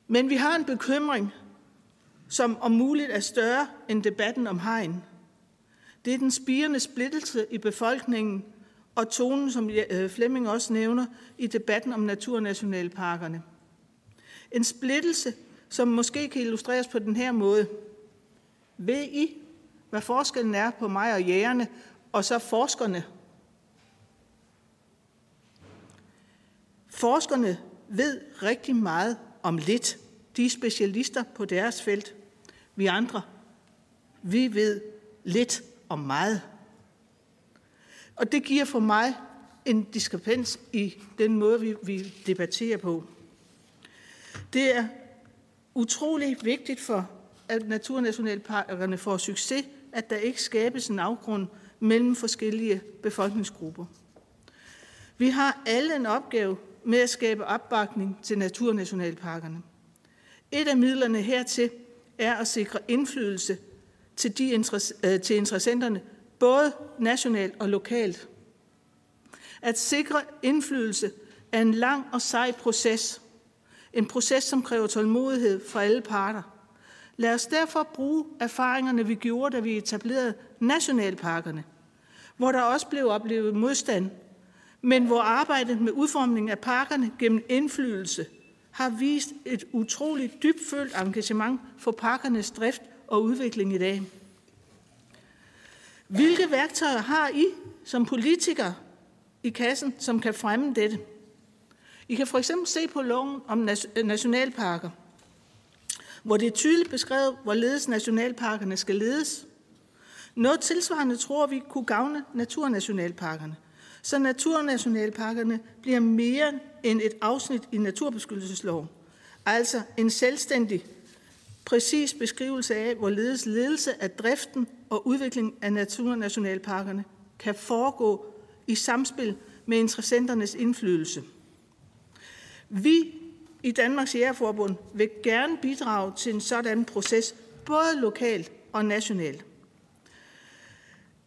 Men vi har en bekymring, som om muligt er større end debatten om hegn. Det er den spirende splittelse i befolkningen og tonen, som øh, Flemming også nævner, i debatten om naturnationalparkerne. En splittelse, som måske kan illustreres på den her måde. Ved I, hvad forskellen er på mig og jægerne, og så forskerne? Forskerne ved rigtig meget om lidt. De er specialister på deres felt. Vi andre, vi ved lidt om meget. Og det giver for mig en diskrepans i den måde, vi, vi debatterer på. Det er utrolig vigtigt for, at naturnationalparkerne får succes, at der ikke skabes en afgrund mellem forskellige befolkningsgrupper. Vi har alle en opgave med at skabe opbakning til naturnationalparkerne. Et af midlerne hertil er at sikre indflydelse til, de, interesse, øh, til interessenterne, både nationalt og lokalt. At sikre indflydelse er en lang og sej proces. En proces, som kræver tålmodighed fra alle parter. Lad os derfor bruge erfaringerne, vi gjorde, da vi etablerede nationalparkerne, hvor der også blev oplevet modstand, men hvor arbejdet med udformningen af parkerne gennem indflydelse har vist et utroligt dybfølt engagement for parkernes drift og udvikling i dag. Hvilke værktøjer har I som politikere i kassen, som kan fremme dette? I kan for eksempel se på loven om nationalparker, hvor det er tydeligt beskrevet, hvorledes nationalparkerne skal ledes. Noget tilsvarende tror vi kunne gavne naturnationalparkerne, så naturnationalparkerne bliver mere end et afsnit i naturbeskyttelsesloven, altså en selvstændig, præcis beskrivelse af, hvorledes ledelse af driften og udvikling af naturnationalparkerne kan foregå i samspil med interessenternes indflydelse. Vi i Danmarks Jægerforbund vil gerne bidrage til en sådan proces, både lokalt og nationalt.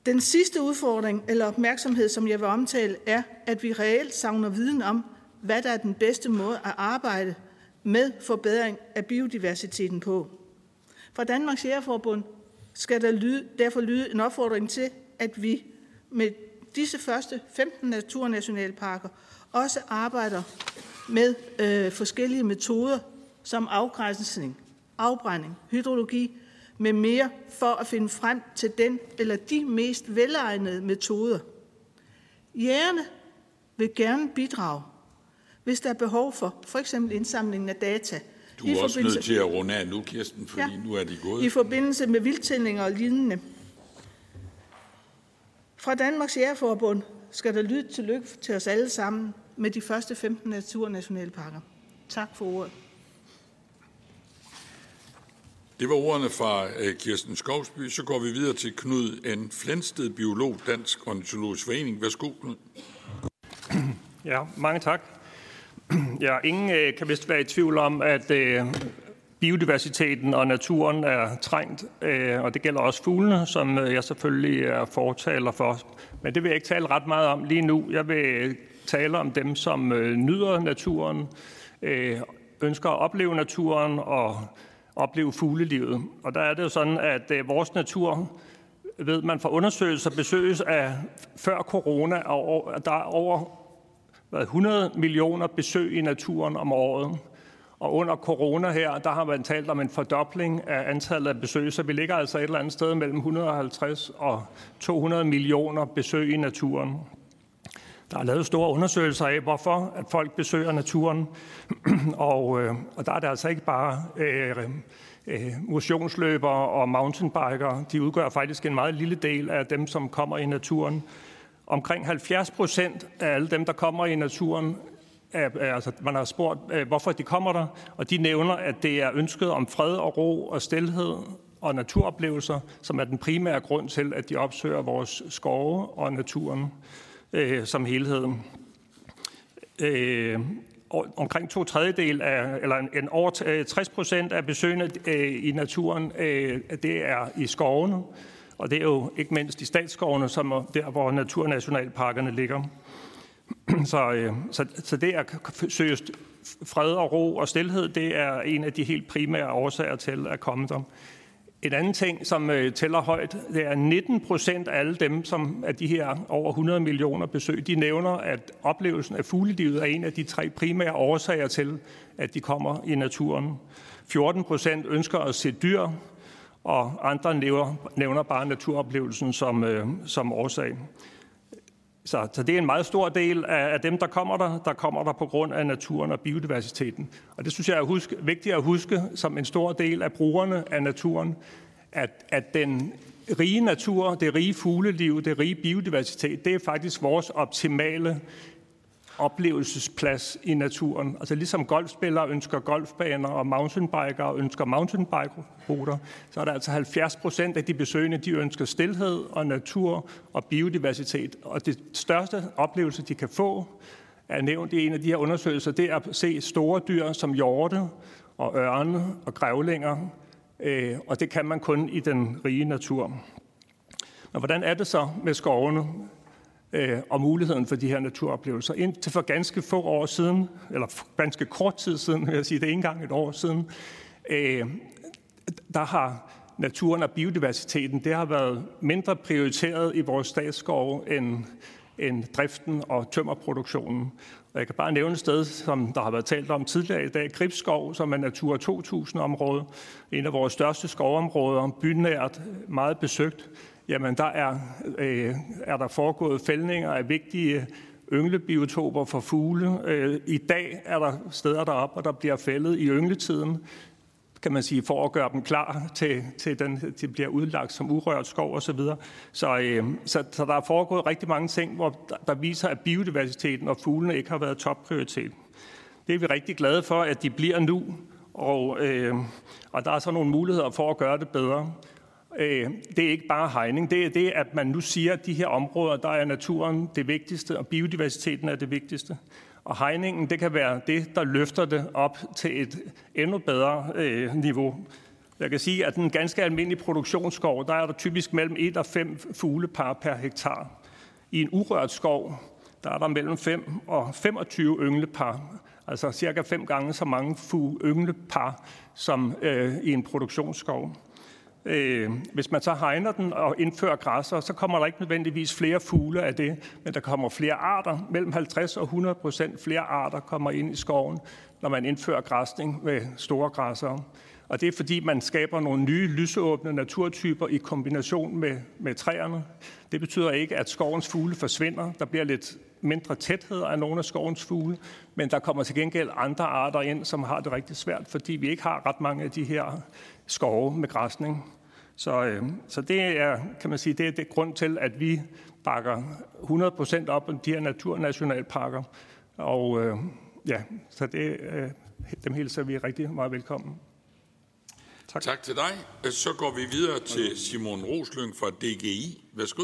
Den sidste udfordring eller opmærksomhed, som jeg vil omtale, er, at vi reelt savner viden om, hvad der er den bedste måde at arbejde med forbedring af biodiversiteten på. Fra Danmarks Jægerforbund skal der lyde, derfor lyde en opfordring til, at vi med disse første 15 naturnationalparker også arbejder med øh, forskellige metoder som afgrænsning, afbrænding, hydrologi med mere for at finde frem til den eller de mest velegnede metoder. Jægerne vil gerne bidrage, hvis der er behov for for eksempel indsamlingen af data. Du er også nødt til at runde af nu, Kirsten, fordi ja, nu er de gået. I forbindelse med vildtællinger og lignende. Fra Danmarks Jægerforbund skal der lyde til lykke til os alle sammen med de første 15 naturnationalparker. Tak for ordet. Det var ordene fra øh, Kirsten Skovsby. Så går vi videre til Knud N. Flensted, biolog, Dansk Ornitologisk Forening. Værsgo, Knud. Ja, mange tak. Ja, ingen øh, kan vist være i tvivl om, at øh, biodiversiteten og naturen er trængt, og det gælder også fuglene, som jeg selvfølgelig er fortaler for. Men det vil jeg ikke tale ret meget om lige nu. Jeg vil tale om dem, som øh, nyder naturen, øh, ønsker at opleve naturen og opleve fuglelivet. Og der er det jo sådan, at øh, vores natur, ved man fra undersøgelser, besøges af før corona, og der er over hvad, 100 millioner besøg i naturen om året. Og under corona her, der har man talt om en fordobling af antallet af besøg, så vi ligger altså et eller andet sted mellem 150 og 200 millioner besøg i naturen. Der er lavet store undersøgelser af, hvorfor at folk besøger naturen, *clears throat* og, øh, og der er det altså ikke bare øh, øh, motionsløbere og mountainbikere. De udgør faktisk en meget lille del af dem, som kommer i naturen. Omkring 70 procent af alle dem, der kommer i naturen, er, altså, man har spurgt, øh, hvorfor de kommer der, og de nævner, at det er ønsket om fred og ro og stilhed og naturoplevelser, som er den primære grund til, at de opsøger vores skove og naturen øh, som helhed. Øh, omkring to tredjedel af, eller en, en over øh, 60 procent af besøgende øh, i naturen, øh, det er i skovene, og det er jo ikke mindst i statsskovene, som er der, hvor naturnationalparkerne ligger. *clears throat* Så, øh, så, så det at søge fred og ro og stillhed, det er en af de helt primære årsager til at komme der. En anden ting, som øh, tæller højt, det er 19 procent af alle dem, som af de her over 100 millioner besøg, de nævner, at oplevelsen af fuglelivet er en af de tre primære årsager til, at de kommer i naturen. 14 procent ønsker at se dyr, og andre nævner, nævner bare naturoplevelsen som, øh, som årsag. Så, så det er en meget stor del af, af dem, der kommer der, der kommer der på grund af naturen og biodiversiteten. Og det synes jeg er husk, vigtigt at huske som en stor del af brugerne af naturen, at, at den rige natur, det rige fugleliv, det rige biodiversitet, det er faktisk vores optimale oplevelsesplads i naturen. Altså ligesom golfspillere ønsker golfbaner, og mountainbikere ønsker mountainbike-ruter, så er der altså 70 procent af de besøgende, de ønsker stillhed og natur og biodiversitet. Og det største oplevelse, de kan få, er nævnt i en af de her undersøgelser, det er at se store dyr som hjorte og ørne og grævlinger, øh, og det kan man kun i den rige natur. Men hvordan er det så med skovene? Øh, og muligheden for de her naturoplevelser. Indtil for ganske få år siden, eller ganske kort tid siden, vil jeg sige, det er ikke engang et år siden, øh, der har naturen og biodiversiteten, det har været mindre prioriteret i vores statsskove end, end driften og tømmerproduktionen. Og jeg kan bare nævne et sted, som der har været talt om tidligere i dag, Gribskov, som er Natur 2000-område, en af vores største skovområder, bynært, meget besøgt jamen der er, øh, er der foregået fældninger af vigtige ynglebiotoper for fugle. Øh, I dag er der steder deroppe, og der bliver fældet i yngletiden, kan man sige, for at gøre dem klar til, til den, de bliver udlagt som urørt skov osv. Så, så, øh, så, så der er foregået rigtig mange ting, hvor der, der viser, at biodiversiteten og fuglene ikke har været topprioritet. Det er vi rigtig glade for, at de bliver nu, og, øh, og der er så nogle muligheder for at gøre det bedre. Øh, det er ikke bare hegning, det er det, at man nu siger, at de her områder, der er naturen det vigtigste, og biodiversiteten er det vigtigste. Og hegningen, det kan være det, der løfter det op til et endnu bedre øh, niveau. Jeg kan sige, at den ganske almindelige produktionsskov, der er der typisk mellem 1 og 5 fuglepar per hektar. I en urørt skov, der er der mellem 5 og 25 ynglepar, altså cirka fem gange så mange ynglepar som øh, i en produktionsskov. Øh, hvis man så hegner den og indfører græsser, så kommer der ikke nødvendigvis flere fugle af det, men der kommer flere arter. Mellem 50 og 100 procent flere arter kommer ind i skoven, når man indfører græsning med store græsser. Og det er fordi, man skaber nogle nye lysåbne naturtyper i kombination med, med træerne. Det betyder ikke, at skovens fugle forsvinder. Der bliver lidt mindre tæthed af nogle af skovens fugle, men der kommer til gengæld andre arter ind, som har det rigtig svært, fordi vi ikke har ret mange af de her skove med græsning. Så, øh, så det er, kan man sige, det er det grund til, at vi bakker 100% op om de her naturnationalparker. Og øh, ja, så det, øh, dem hilser vi rigtig meget velkommen. Tak. tak til dig. Så går vi videre til Simon Roslyng fra DGI. Værsgo.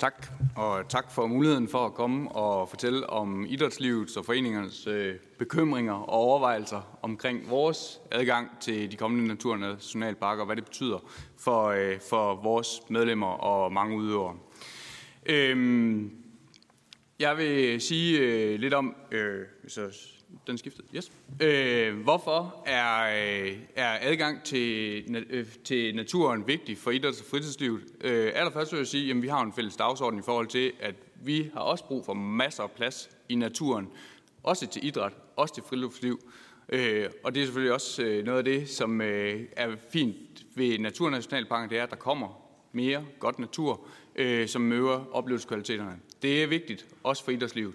Tak, og tak for muligheden for at komme og fortælle om idrætslivets og foreningernes øh, bekymringer og overvejelser omkring vores adgang til de kommende naturnationalparker, og hvad det betyder for, øh, for vores medlemmer og mange udøvere. Øhm, jeg vil sige øh, lidt om, øh, hvis jeg den skiftede. Yes. Øh, hvorfor er, øh, er adgang til, øh, til naturen vigtig for idræts- og fritidslivet? Øh, allerførst vil jeg sige, at vi har en fælles dagsorden i forhold til, at vi har også brug for masser af plads i naturen. Også til idræt, også til friluftsliv. Øh, og det er selvfølgelig også øh, noget af det, som øh, er fint ved Naturnationalparken, det er, at der kommer mere godt natur, øh, som øger oplevelseskvaliteterne. Det er vigtigt, også for idrætslivet.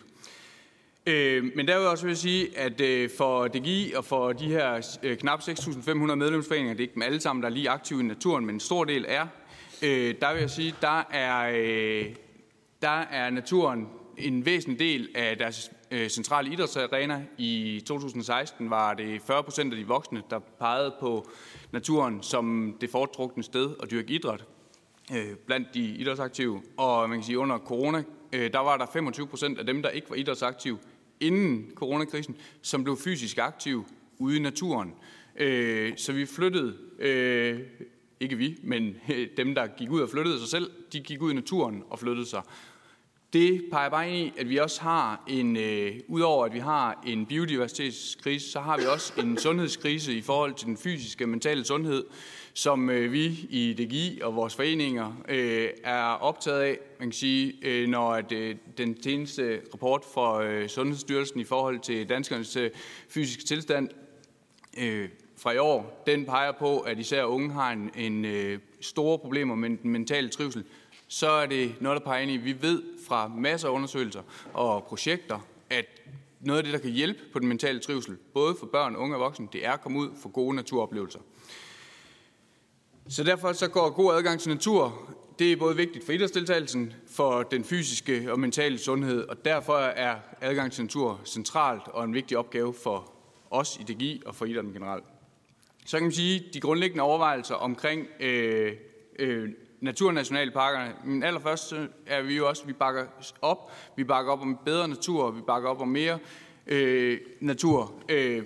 Øh, men derudover så vil jeg sige, at øh, for DGI og for de her øh, knap 6.500 medlemsforeninger, det er ikke dem alle sammen, der er lige aktive i naturen, men en stor del er, øh, der vil jeg sige, der er, øh, der er naturen en væsentlig del af deres øh, centrale idrætsarena. I 2016 var det 40 procent af de voksne, der pegede på naturen som det foretrukne sted at dyrke idræt øh, blandt de idrætsaktive. Og man kan sige, under corona, øh, der var der 25 procent af dem, der ikke var idrætsaktive inden coronakrisen, som blev fysisk aktive ude i naturen. Øh, så vi flyttede, øh, ikke vi, men *laughs* dem, der gik ud og flyttede sig selv, de gik ud i naturen og flyttede sig. Det peger bare ind i, at vi også har en, øh, udover at vi har en biodiversitetskrise, så har vi også en sundhedskrise i forhold til den fysiske og mentale sundhed, som øh, vi i DGI og vores foreninger øh, er optaget af. Man kan sige, øh, når at, øh, den seneste rapport fra øh, Sundhedsstyrelsen i forhold til danskernes øh, fysiske tilstand øh, fra i år, den peger på, at især unge har en, en øh, store problemer med den mentale trivsel, så er det noget, der peger ind i. Vi ved fra masser af undersøgelser og projekter, at noget af det, der kan hjælpe på den mentale trivsel, både for børn, unge og voksne, det er at komme ud for gode naturoplevelser. Så derfor så går god adgang til natur, det er både vigtigt for idrætsdeltagelsen, for den fysiske og mentale sundhed, og derfor er adgang til natur centralt og en vigtig opgave for os i DGI og for idrætten generelt. Så kan man sige, at de grundlæggende overvejelser omkring øh, øh, naturnationalparkerne, men allerførst øh, er vi jo også, vi bakker op, vi bakker op om bedre natur, vi bakker op om mere øh, natur. Øh,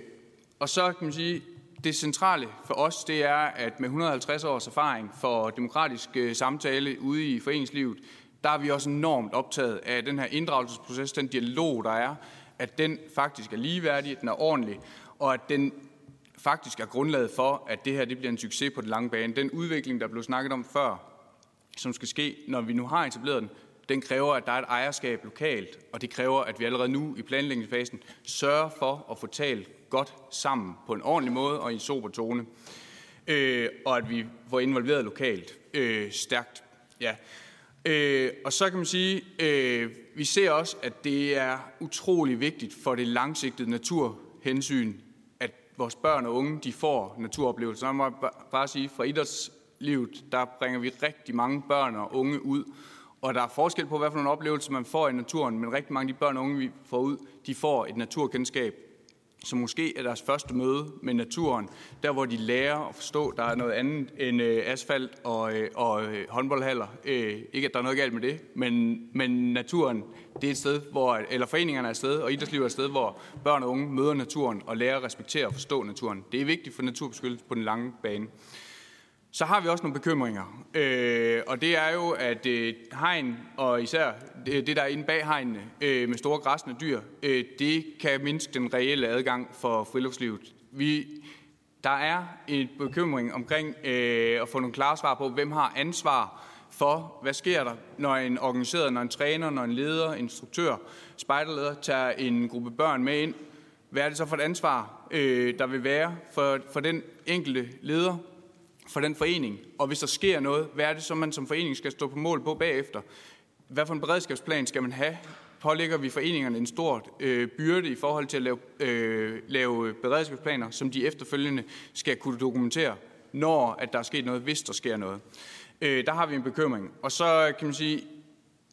og så kan man sige, det centrale for os, det er, at med 150 års erfaring for demokratisk øh, samtale ude i foreningslivet, der er vi også enormt optaget af den her inddragelsesproces, den dialog, der er, at den faktisk er ligeværdig, at den er ordentlig, og at den faktisk er grundlaget for, at det her det bliver en succes på den lange bane. Den udvikling, der blev snakket om før, som skal ske, når vi nu har etableret den, den kræver, at der er et ejerskab lokalt, og det kræver, at vi allerede nu i planlægningsfasen sørger for at få talt godt sammen på en ordentlig måde og i en sober tone, øh, og at vi får involveret lokalt øh, stærkt. Ja. Øh, og så kan man sige, øh, vi ser også, at det er utrolig vigtigt for det langsigtede naturhensyn, at vores børn og unge de får naturoplevelser. Så må jeg bare sige, fra livet, der bringer vi rigtig mange børn og unge ud, og der er forskel på, hvad for nogle oplevelser man får i naturen, men rigtig mange af de børn og unge, vi får ud, de får et naturkendskab, som måske er deres første møde med naturen, der hvor de lærer at forstå, at der er noget andet end øh, asfalt og, øh, og øh, håndboldhaller. Øh, ikke at der er noget galt med det, men, men naturen, det er et sted, hvor, eller foreningerne er et sted, og idrætslivet er et sted, hvor børn og unge møder naturen og lærer at respektere og forstå naturen. Det er vigtigt for naturbeskyttelse på den lange bane. Så har vi også nogle bekymringer, øh, og det er jo, at øh, hegn, og især det, det der er inde bag hegnene øh, med store græsne dyr, øh, det kan mindske den reelle adgang for friluftslivet. Vi, der er en bekymring omkring øh, at få nogle klare svar på, hvem har ansvar for, hvad sker der, når en organiseret, når en træner, når en leder, instruktør, spejderleder tager en gruppe børn med ind. Hvad er det så for et ansvar, øh, der vil være for, for den enkelte leder, for den forening? Og hvis der sker noget, hvad er det så, man som forening skal stå på mål på bagefter? Hvad for en beredskabsplan skal man have? Pålægger vi foreningerne en stor øh, byrde i forhold til at lave, øh, lave beredskabsplaner, som de efterfølgende skal kunne dokumentere, når at der er sket noget, hvis der sker noget? Øh, der har vi en bekymring. Og så kan man sige,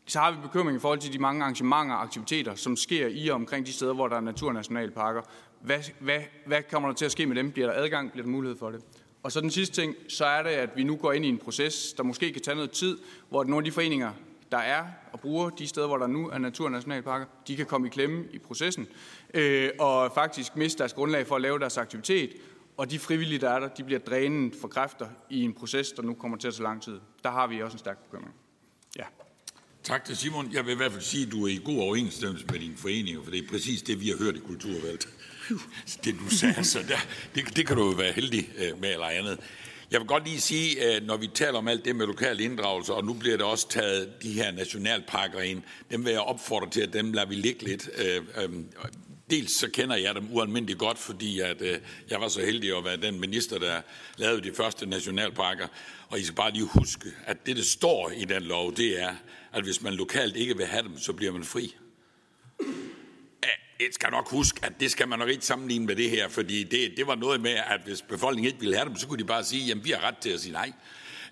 så har vi bekymring i forhold til de mange arrangementer og aktiviteter, som sker i og omkring de steder, hvor der er naturnationalparker. Hvad, hvad, hvad kommer der til at ske med dem? Bliver der adgang? Bliver der mulighed for det? Og så den sidste ting, så er det, at vi nu går ind i en proces, der måske kan tage noget tid, hvor nogle af de foreninger, der er og bruger de steder, hvor der nu er naturnationalparker, de kan komme i klemme i processen, øh, og faktisk miste deres grundlag for at lave deres aktivitet, og de frivillige, der er der, de bliver drænet for kræfter i en proces, der nu kommer til at tage lang tid. Der har vi også en stærk bekymring. Ja. Tak til Simon. Jeg vil i hvert fald sige, at du er i god overensstemmelse med dine foreninger, for det er præcis det, vi har hørt i Kulturvalget. Det du sagde, så der, det, det kan du jo være heldig øh, med eller andet. Jeg vil godt lige sige, øh, når vi taler om alt det med lokal inddragelse, og nu bliver det også taget de her nationalparker ind, dem vil jeg opfordre til, at dem lader vi ligge lidt. Øh, dels så kender jeg dem ualmindeligt godt, fordi at, øh, jeg var så heldig at være den minister, der lavede de første nationalparker. Og I skal bare lige huske, at det, der står i den lov, det er, at hvis man lokalt ikke vil have dem, så bliver man fri. Jeg skal nok huske, at det skal man nok ikke sammenligne med det her, fordi det, det var noget med, at hvis befolkningen ikke ville have dem, så kunne de bare sige, at vi har ret til at sige nej.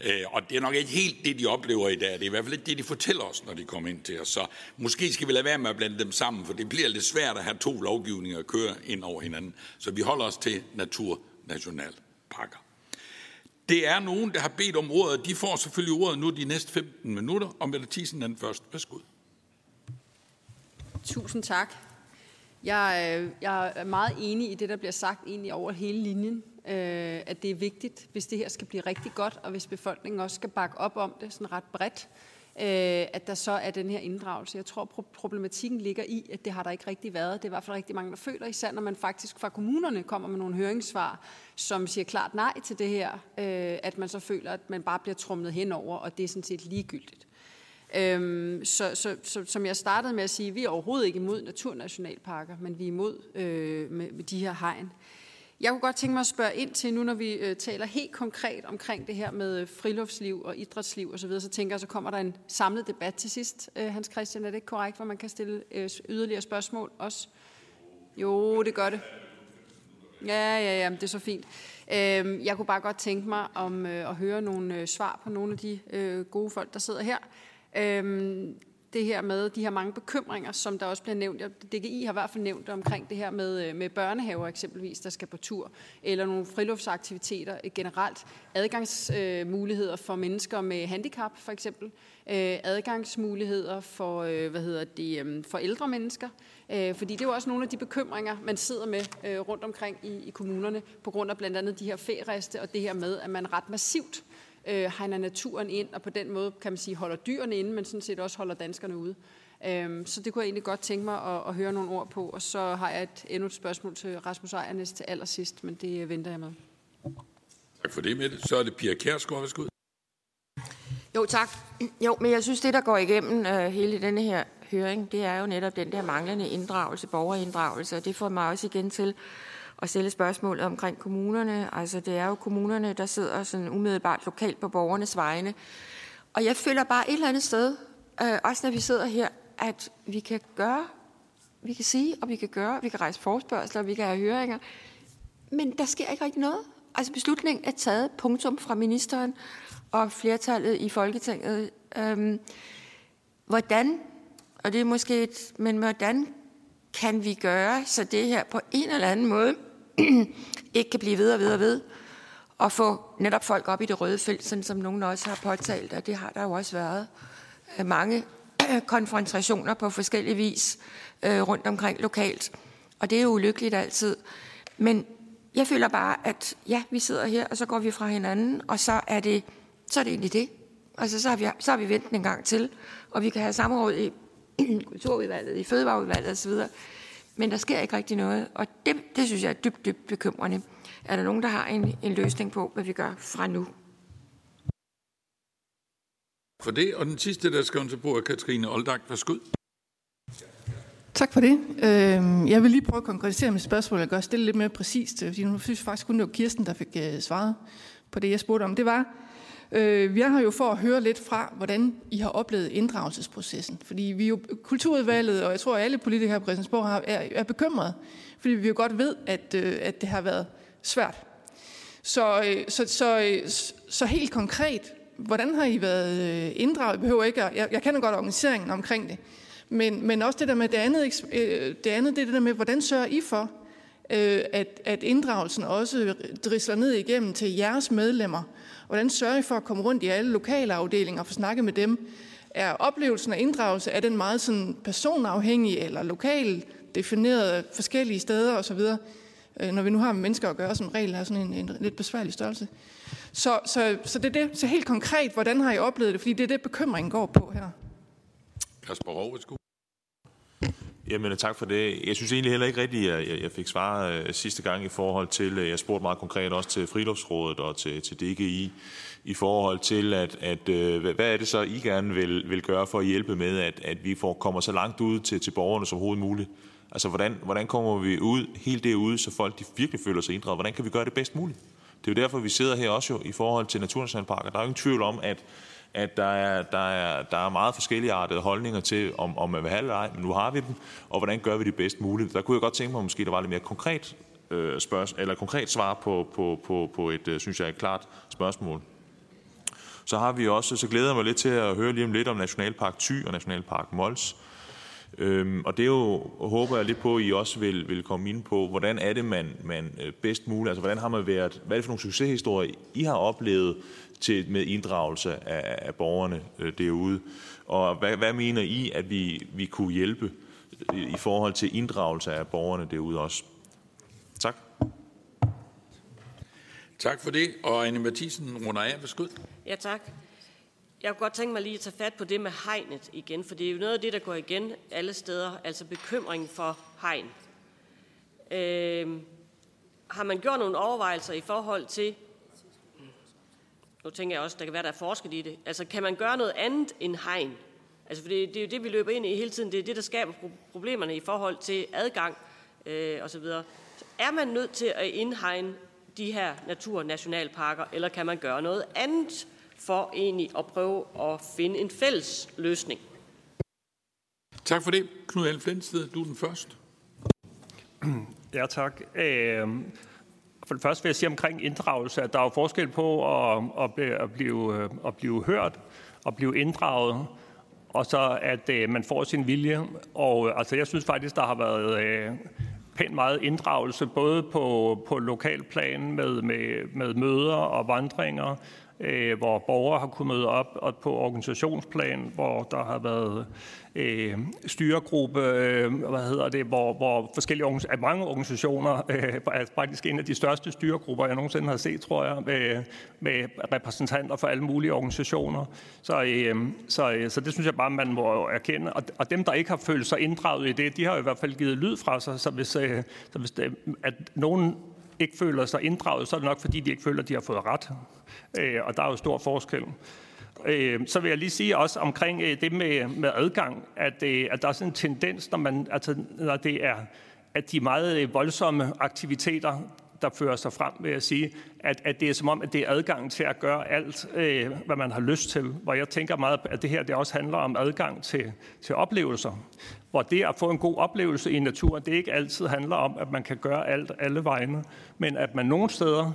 Øh, og det er nok ikke helt det, de oplever i dag. Det er i hvert fald ikke det, de fortæller os, når de kommer ind til os. Så måske skal vi lade være med at blande dem sammen, for det bliver lidt svært at have to lovgivninger at køre ind over hinanden. Så vi holder os til naturnationalparker. Det er nogen, der har bedt om ordet. De får selvfølgelig ordet nu de næste 15 minutter, og Mette Thiesen den første. Værsgo. Tusind tak. Jeg, øh, jeg er meget enig i det, der bliver sagt egentlig over hele linjen, øh, at det er vigtigt, hvis det her skal blive rigtig godt, og hvis befolkningen også skal bakke op om det sådan ret bredt, øh, at der så er den her inddragelse. Jeg tror, problematikken ligger i, at det har der ikke rigtig været. Det er i hvert fald rigtig mange, der føler, især når man faktisk fra kommunerne kommer med nogle høringssvar, som siger klart nej til det her, øh, at man så føler, at man bare bliver trumlet henover, og det er sådan set ligegyldigt. Øhm, så, så, så, som jeg startede med at sige, vi er overhovedet ikke imod naturnationalparker, men vi er imod øh, med, med de her hegn. Jeg kunne godt tænke mig at spørge ind til, nu når vi øh, taler helt konkret omkring det her med øh, friluftsliv og idrætsliv osv., så, videre, så tænker jeg, så kommer der en samlet debat til sidst. Øh, Hans Christian, er det ikke korrekt, hvor man kan stille øh, yderligere spørgsmål også? Jo, det gør det. Ja, ja, ja, det er så fint. Øh, jeg kunne bare godt tænke mig om øh, at høre nogle øh, svar på nogle af de øh, gode folk, der sidder her. Øhm, det her med de her mange bekymringer, som der også bliver nævnt. DGI har i hvert fald nævnt omkring det her med, øh, med børnehaver eksempelvis, der skal på tur, eller nogle friluftsaktiviteter øh, generelt. Adgangsmuligheder for mennesker med handicap for eksempel. Øh, adgangsmuligheder for, hvad hedder det, for ældre mennesker. Fordi det er jo også nogle af de bekymringer, man sidder med rundt omkring i, i kommunerne, på grund af blandt andet de her feriereste og det her med, at man ret massivt øh, hegner naturen ind, og på den måde, kan man sige, holder dyrene inde, men sådan set også holder danskerne ude. Øhm, så det kunne jeg egentlig godt tænke mig at, at høre nogle ord på. Og så har jeg et, endnu et spørgsmål til Rasmus Ejernes til allersidst, men det venter jeg med. Tak for det, Mette. Så er det Pia Kærsgaard, værsgo. Jo, tak. Jo, men jeg synes, det, der går igennem uh, hele denne her høring, det er jo netop den der manglende inddragelse, borgerinddragelse, og det får mig også igen til at stille spørgsmålet omkring kommunerne. Altså, det er jo kommunerne, der sidder sådan umiddelbart lokalt på borgernes vegne. Og jeg føler bare et eller andet sted, øh, også når vi sidder her, at vi kan gøre, vi kan sige, og vi kan gøre, vi kan rejse forspørgseler, og vi kan have høringer, men der sker ikke rigtig noget. Altså beslutningen er taget, punktum fra ministeren og flertallet i Folketinget. Øhm, hvordan, og det er måske et, men hvordan kan vi gøre, så det her på en eller anden måde *clears throat* ikke kan blive ved og ved og ved, og få netop folk op i det røde felt, sådan som nogen også har påtalt, og det har der jo også været øh, mange *clears throat* konfrontationer på forskellige vis øh, rundt omkring lokalt. Og det er jo ulykkeligt altid. Men jeg føler bare, at ja, vi sidder her, og så går vi fra hinanden, og så er det, så er det egentlig det. Altså, så har vi, så har vi ventet en gang til, og vi kan have samråd i *clears throat* kulturudvalget, i fødevareudvalget osv. Men der sker ikke rigtig noget, og det, det synes jeg er dybt, dybt bekymrende. Er der nogen, der har en, en løsning på, hvad vi gør fra nu? For det, og den sidste, der skal til bord, er Katrine Oldag. Værsgo. Tak for det. Øhm, jeg vil lige prøve at konkretisere mit spørgsmål og gøre stille lidt mere præcist, fordi nu synes jeg faktisk kun, det var Kirsten, der fik øh, svaret på det, jeg spurgte om. Det var, Øh, vi er her jo for at høre lidt fra, hvordan I har oplevet inddragelsesprocessen. Fordi vi jo, kulturudvalget, og jeg tror, alle politikere her på Christiansborg har, er, er bekymrede, fordi vi jo godt ved, at, øh, at det har været svært. Så, øh, så, så, øh, så helt konkret, hvordan har I været øh, inddraget? Jeg behøver ikke at, jeg, jeg kender godt organiseringen omkring det, men, men også det der med det andet, øh, det andet, det er det der med, hvordan sørger I for, at, at inddragelsen også drisler ned igennem til jeres medlemmer, Hvordan sørger I for at komme rundt i alle lokale afdelinger og få snakket med dem? Er oplevelsen af inddragelse, er den meget sådan personafhængig eller lokal defineret forskellige steder osv.? Øh, når vi nu har med mennesker at gøre, som regel er sådan en, en lidt besværlig størrelse. Så, så, så det er det. Så helt konkret, hvordan har I oplevet det? Fordi det er det, bekymringen går på her. Kasper Rovetskud. Jamen øh, tak for det. Jeg synes egentlig heller ikke rigtigt, at jeg, jeg fik svar øh, sidste gang i forhold til, øh, jeg spurgte meget konkret også til Friluftsrådet og til, til DGI, i forhold til, at, at hvad er det så, I gerne vil, vil gøre for at hjælpe med, at, at vi får, kommer så langt ud til, til borgerne som overhovedet muligt? Altså, hvordan, hvordan kommer vi ud, helt derude, så folk de virkelig føler sig inddraget? Hvordan kan vi gøre det bedst muligt? Det er jo derfor, vi sidder her også jo i forhold til Naturnationalparker. Der er jo ingen tvivl om, at at der er, der er, der er meget forskellige artede holdninger til, om, om man vil have eller ej, men nu har vi dem, og hvordan gør vi det bedst muligt. Der kunne jeg godt tænke mig, at måske der var lidt mere konkret, øh, spørgsmål, eller konkret svar på, på, på, på et, øh, synes jeg, et klart spørgsmål. Så har vi også, så glæder jeg mig lidt til at høre lige om lidt om Nationalpark Thy og Nationalpark Mols. Øhm, og det er jo, håber jeg lidt på, at I også vil, vil komme ind på, hvordan er det, man, man øh, bedst muligt, altså hvordan har man været, hvad er det for nogle succeshistorier, I har oplevet til, med inddragelse af, af borgerne øh, derude, og hvad, hvad mener I, at vi, vi kunne hjælpe i forhold til inddragelse af borgerne derude også? Tak. Tak for det. Og Anne Mathisen runder af. Værsgo. Ja, tak. Jeg kunne godt tænke mig lige at tage fat på det med hegnet igen, for det er jo noget af det, der går igen alle steder, altså bekymring for hegn. Øh, har man gjort nogle overvejelser i forhold til, nu tænker jeg også, der kan være, der er forsket i det, altså kan man gøre noget andet end hegn? Altså for det, det er jo det, vi løber ind i hele tiden, det er det, der skaber problemerne i forhold til adgang øh, osv. Er man nødt til at indhegne de her naturnationalparker, eller kan man gøre noget andet for egentlig at prøve at finde en fælles løsning? Tak for det. Knud Elf Lendsted, du er den første. Ja, tak. Øh, for det første vil jeg sige omkring inddragelse, at der er jo forskel på at, at, blive, at, blive, øh, at blive hørt og blive inddraget, og så at øh, man får sin vilje. Og øh, altså, jeg synes faktisk, der har været øh, pænt meget inddragelse, både på, på lokalplan med, med, med møder og vandringer, øh, hvor borgere har kunnet møde op, og på organisationsplan, hvor der har været øh, styregruppe, øh, hvad hedder det, hvor, hvor forskellige organisationer, mange organisationer, øh, er faktisk en af de største styregrupper, jeg nogensinde har set, tror jeg, med, med repræsentanter for alle mulige organisationer. Så, øh, så, øh, så det synes jeg bare, man må erkende. Og, og dem, der ikke har følt sig inddraget i det, de har i hvert fald givet lyd fra sig, så hvis, øh, så hvis det, at nogen ikke føler sig inddraget, så er det nok, fordi de ikke føler, at de har fået ret. Øh, og der er jo stor forskel. Øh, så vil jeg lige sige også omkring øh, det med, med adgang, at, øh, at der er sådan en tendens, når, man, altså, når det er at de meget øh, voldsomme aktiviteter, der fører sig frem, vil jeg sige, at, at det er som om, at det er adgang til at gøre alt, øh, hvad man har lyst til. Hvor jeg tænker meget, at det her det også handler om adgang til, til oplevelser. Hvor det at få en god oplevelse i naturen, det ikke altid handler om, at man kan gøre alt alle vegne, men at man nogle steder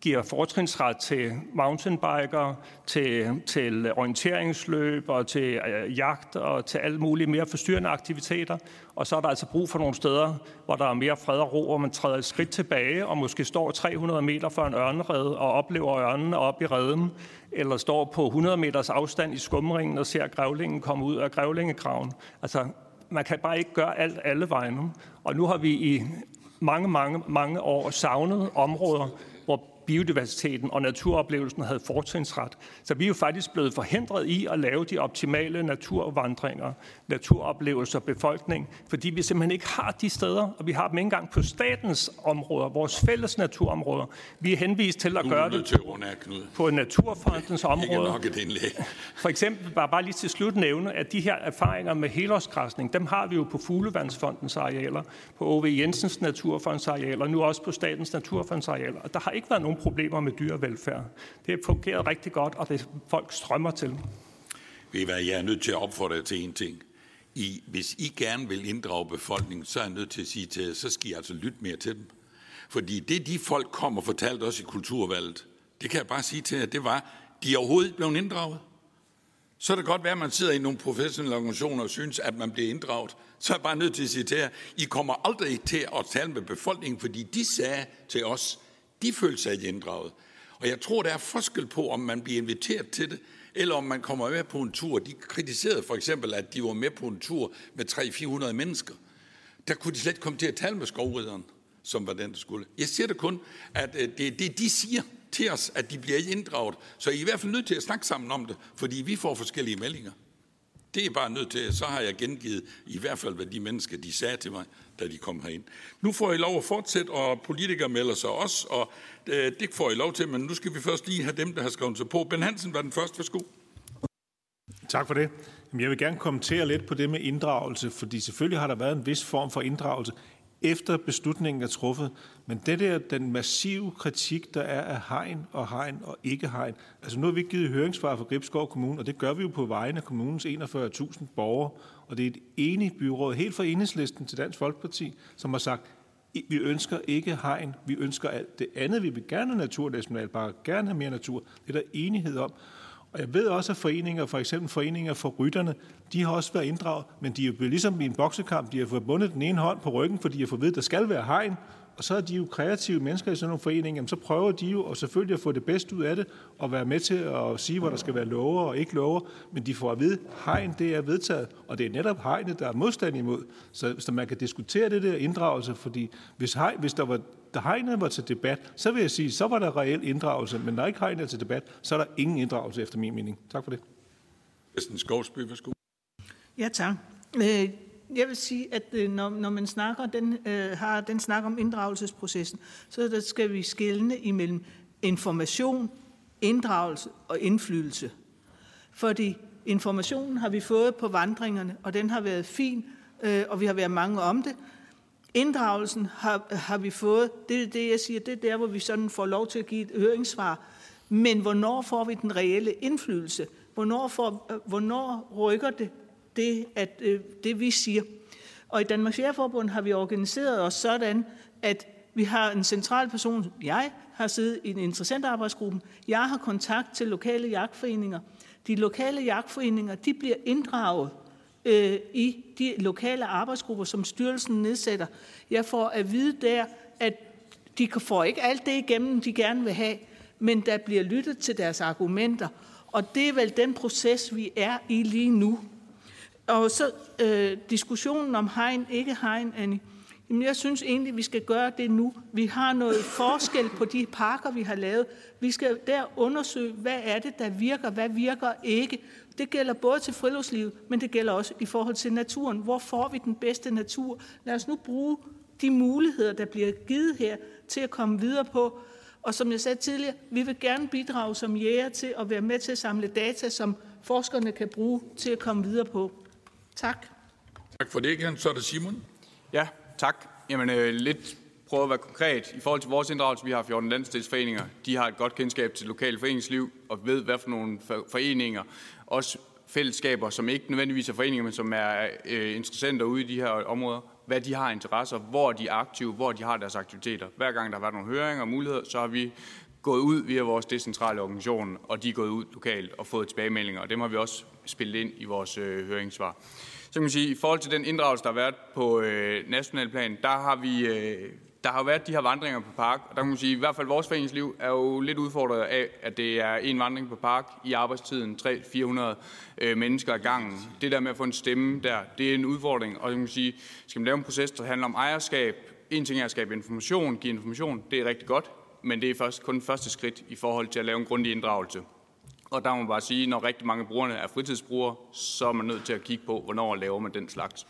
giver fortrinsret til mountainbikere, til, til orienteringsløb og til øh, jagt og til alle mulige mere forstyrrende aktiviteter. Og så er der altså brug for nogle steder, hvor der er mere fred og ro, hvor man træder et skridt tilbage og måske står 300 meter fra en ørnerede og oplever ørnene op i redden, eller står på 100 meters afstand i skumringen og ser grævlingen komme ud af grævlingekraven. Altså, man kan bare ikke gøre alt alle vegne. Og nu har vi i mange, mange, mange år savnet områder, biodiversiteten og naturoplevelsen havde fortrinsret. Så vi er jo faktisk blevet forhindret i at lave de optimale naturvandringer, naturoplevelser, befolkning, fordi vi simpelthen ikke har de steder, og vi har dem ikke engang på statens områder, vores fælles naturområder. Vi er henvist til at gøre det på Naturfondens *laughs* område. For eksempel, bare, bare lige til slut nævne, at de her erfaringer med helårsgræsning, dem har vi jo på Fuglevandsfondens arealer, på O.V. Jensens Naturfonds arealer, og nu også på Statens Naturfonds arealer. Og der har ikke været nogen problemer med dyrevelfærd. Det har fungeret rigtig godt, og det folk strømmer til. Ved I hvad, jeg er nødt til at opfordre jer til en ting. I, hvis I gerne vil inddrage befolkningen, så er jeg nødt til at sige til jer, så skal I altså lytte mere til dem. Fordi det, de folk kom og fortalte os i kulturvalget, det kan jeg bare sige til jer, det var, de er overhovedet ikke blevet inddraget. Så er det godt være, at man sidder i nogle professionelle organisationer og synes, at man bliver inddraget. Så er jeg bare nødt til at sige til jer, I kommer aldrig til at tale med befolkningen, fordi de sagde til os, de følte sig ikke inddraget. Og jeg tror, der er forskel på, om man bliver inviteret til det, eller om man kommer med på en tur. De kritiserede for eksempel, at de var med på en tur med 300-400 mennesker. Der kunne de slet ikke komme til at tale med skovrideren, som var den, der skulle. Jeg siger det kun, at øh, det er det, de siger til os, at de bliver inddraget. Så I er i hvert fald nødt til at snakke sammen om det, fordi vi får forskellige meldinger. Det er bare nødt til, så har jeg gengivet i hvert fald, hvad de mennesker, de sagde til mig, da de kom herind. Nu får I lov at fortsætte, og politikere melder sig også, og øh, det får I lov til, men nu skal vi først lige have dem, der har skrevet sig på. Ben Hansen var den første. Værsgo. Tak for det. Jeg vil gerne kommentere lidt på det med inddragelse, fordi selvfølgelig har der været en vis form for inddragelse efter beslutningen er truffet. Men det der, den massive kritik, der er af hegn og hegn og ikke hegn. Altså nu har vi givet høringssvar for Gribskov Kommune, og det gør vi jo på vegne af kommunens 41.000 borgere. Og det er et enigt byråd, helt fra enhedslisten til Dansk Folkeparti, som har sagt, vi ønsker ikke hegn, vi ønsker alt det andet. Vi vil gerne have naturnationalparker, gerne have mere natur. Det er der enighed om. Og jeg ved også, at foreninger, for eksempel foreninger for rytterne, de har også været inddraget, men de er jo ligesom i en boksekamp, de har fået bundet den ene hånd på ryggen, fordi de har fået ved, at der skal være hegn, og så er de jo kreative mennesker i sådan nogle foreninger, jamen så prøver de jo og selvfølgelig at få det bedste ud af det, og være med til at sige, hvor der skal være lover og ikke lover, men de får at vide, hegn det er vedtaget, og det er netop hegnet, der er modstand imod. Så, så man kan diskutere det der inddragelse, fordi hvis, hegn, hvis der var da hegnet var til debat, så vil jeg sige, så var der reel inddragelse, men når ikke hegnet er til debat, så er der ingen inddragelse efter min mening. Tak for det. Kirsten Skovsby, værsgo. Ja, tak. Jeg vil sige, at øh, når, når man snakker, den, øh, har den snak om inddragelsesprocessen, så der skal vi skille imellem information, inddragelse og indflydelse. Fordi informationen har vi fået på vandringerne, og den har været fin, øh, og vi har været mange om det. Inddragelsen har, har vi fået, det er det, jeg siger, det er der, hvor vi sådan får lov til at give et høringssvar. Men hvornår får vi den reelle indflydelse? Hvornår, får, øh, hvornår rykker det det, at, øh, det, vi siger. Og i Danmarks Jægerforbund har vi organiseret os sådan, at vi har en central person, jeg har siddet i en interessant arbejdsgruppe, jeg har kontakt til lokale jagtforeninger. De lokale jagtforeninger, de bliver inddraget øh, i de lokale arbejdsgrupper, som styrelsen nedsætter. Jeg får at vide der, at de får ikke alt det igennem, de gerne vil have, men der bliver lyttet til deres argumenter. Og det er vel den proces, vi er i lige nu. Og så øh, diskussionen om hegn, ikke hegn, Annie. Jamen, jeg synes egentlig, vi skal gøre det nu. Vi har noget forskel på de parker, vi har lavet. Vi skal der undersøge, hvad er det, der virker, hvad virker ikke. Det gælder både til friluftslivet, men det gælder også i forhold til naturen. Hvor får vi den bedste natur? Lad os nu bruge de muligheder, der bliver givet her, til at komme videre på. Og som jeg sagde tidligere, vi vil gerne bidrage som jæger til at være med til at samle data, som forskerne kan bruge til at komme videre på. Tak. Tak for det igen. Så er det Simon. Ja, tak. Jamen, øh, lidt prøve at være konkret. I forhold til vores inddragelse, vi har 14 landstidsforeninger. De har et godt kendskab til lokale foreningsliv og ved, hvad for nogle foreninger, også fællesskaber, som ikke nødvendigvis er foreninger, men som er øh, interessenter ude i de her områder, hvad de har interesser, hvor de er aktive, hvor de har deres aktiviteter. Hver gang der har været nogle høringer og muligheder, så har vi gået ud via vores decentrale organisation, og de er gået ud lokalt og fået tilbagemeldinger, og dem har vi også spillet ind i vores øh, høringssvar. Så kan man sige, i forhold til den inddragelse, der har været på øh, national plan, der har vi... Øh, der har været de her vandringer på park, og der kan man sige, at i hvert fald vores foreningsliv er jo lidt udfordret af, at det er en vandring på park i arbejdstiden, 300-400 øh, mennesker ad gangen. Det der med at få en stemme der, det er en udfordring, og kan sige, skal man lave en proces, der handler om ejerskab, en ting er at skabe information, give information, det er rigtig godt, men det er først kun første skridt i forhold til at lave en grundig inddragelse. Og der må man bare sige, når rigtig mange brugerne er fritidsbrugere, så er man nødt til at kigge på, hvornår laver man den slags.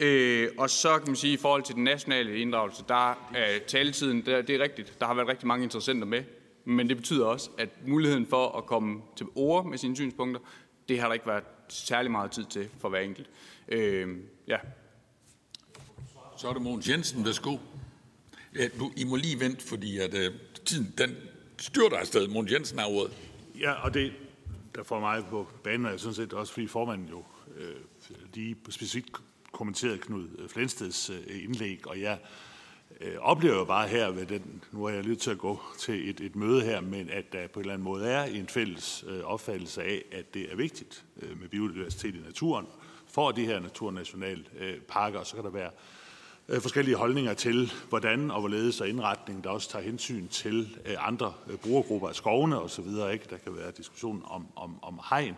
Øh, og så kan man sige, at i forhold til den nationale inddragelse, der er taletiden, der, det er rigtigt, der har været rigtig mange interessenter med, men det betyder også, at muligheden for at komme til ord med sine synspunkter, det har der ikke været særlig meget tid til for hver enkelt. Øh, ja. Så er det Mogens Jensen, værsgo. Øh, ja, I må lige vente, fordi at, øh, tiden den styrter afsted. Mogens Jensen har ordet. Ja, og det, der får mig på banen, jeg synes set også, fordi formanden jo øh, lige specifikt kommenterede Knud øh, Flensteds øh, indlæg, og jeg øh, oplever jo bare her ved den, nu er jeg lidt til at gå til et, et møde her, men at der på en eller anden måde er en fælles øh, opfattelse af, at det er vigtigt øh, med biodiversitet i naturen, for de her naturnationalparker, og så kan der være Øh, Øh, forskellige holdninger til, hvordan og hvorledes og indretning, der også tager hensyn til øh, andre øh, brugergrupper af skovene osv. Ikke? Der kan være diskussion om, om, om hegn.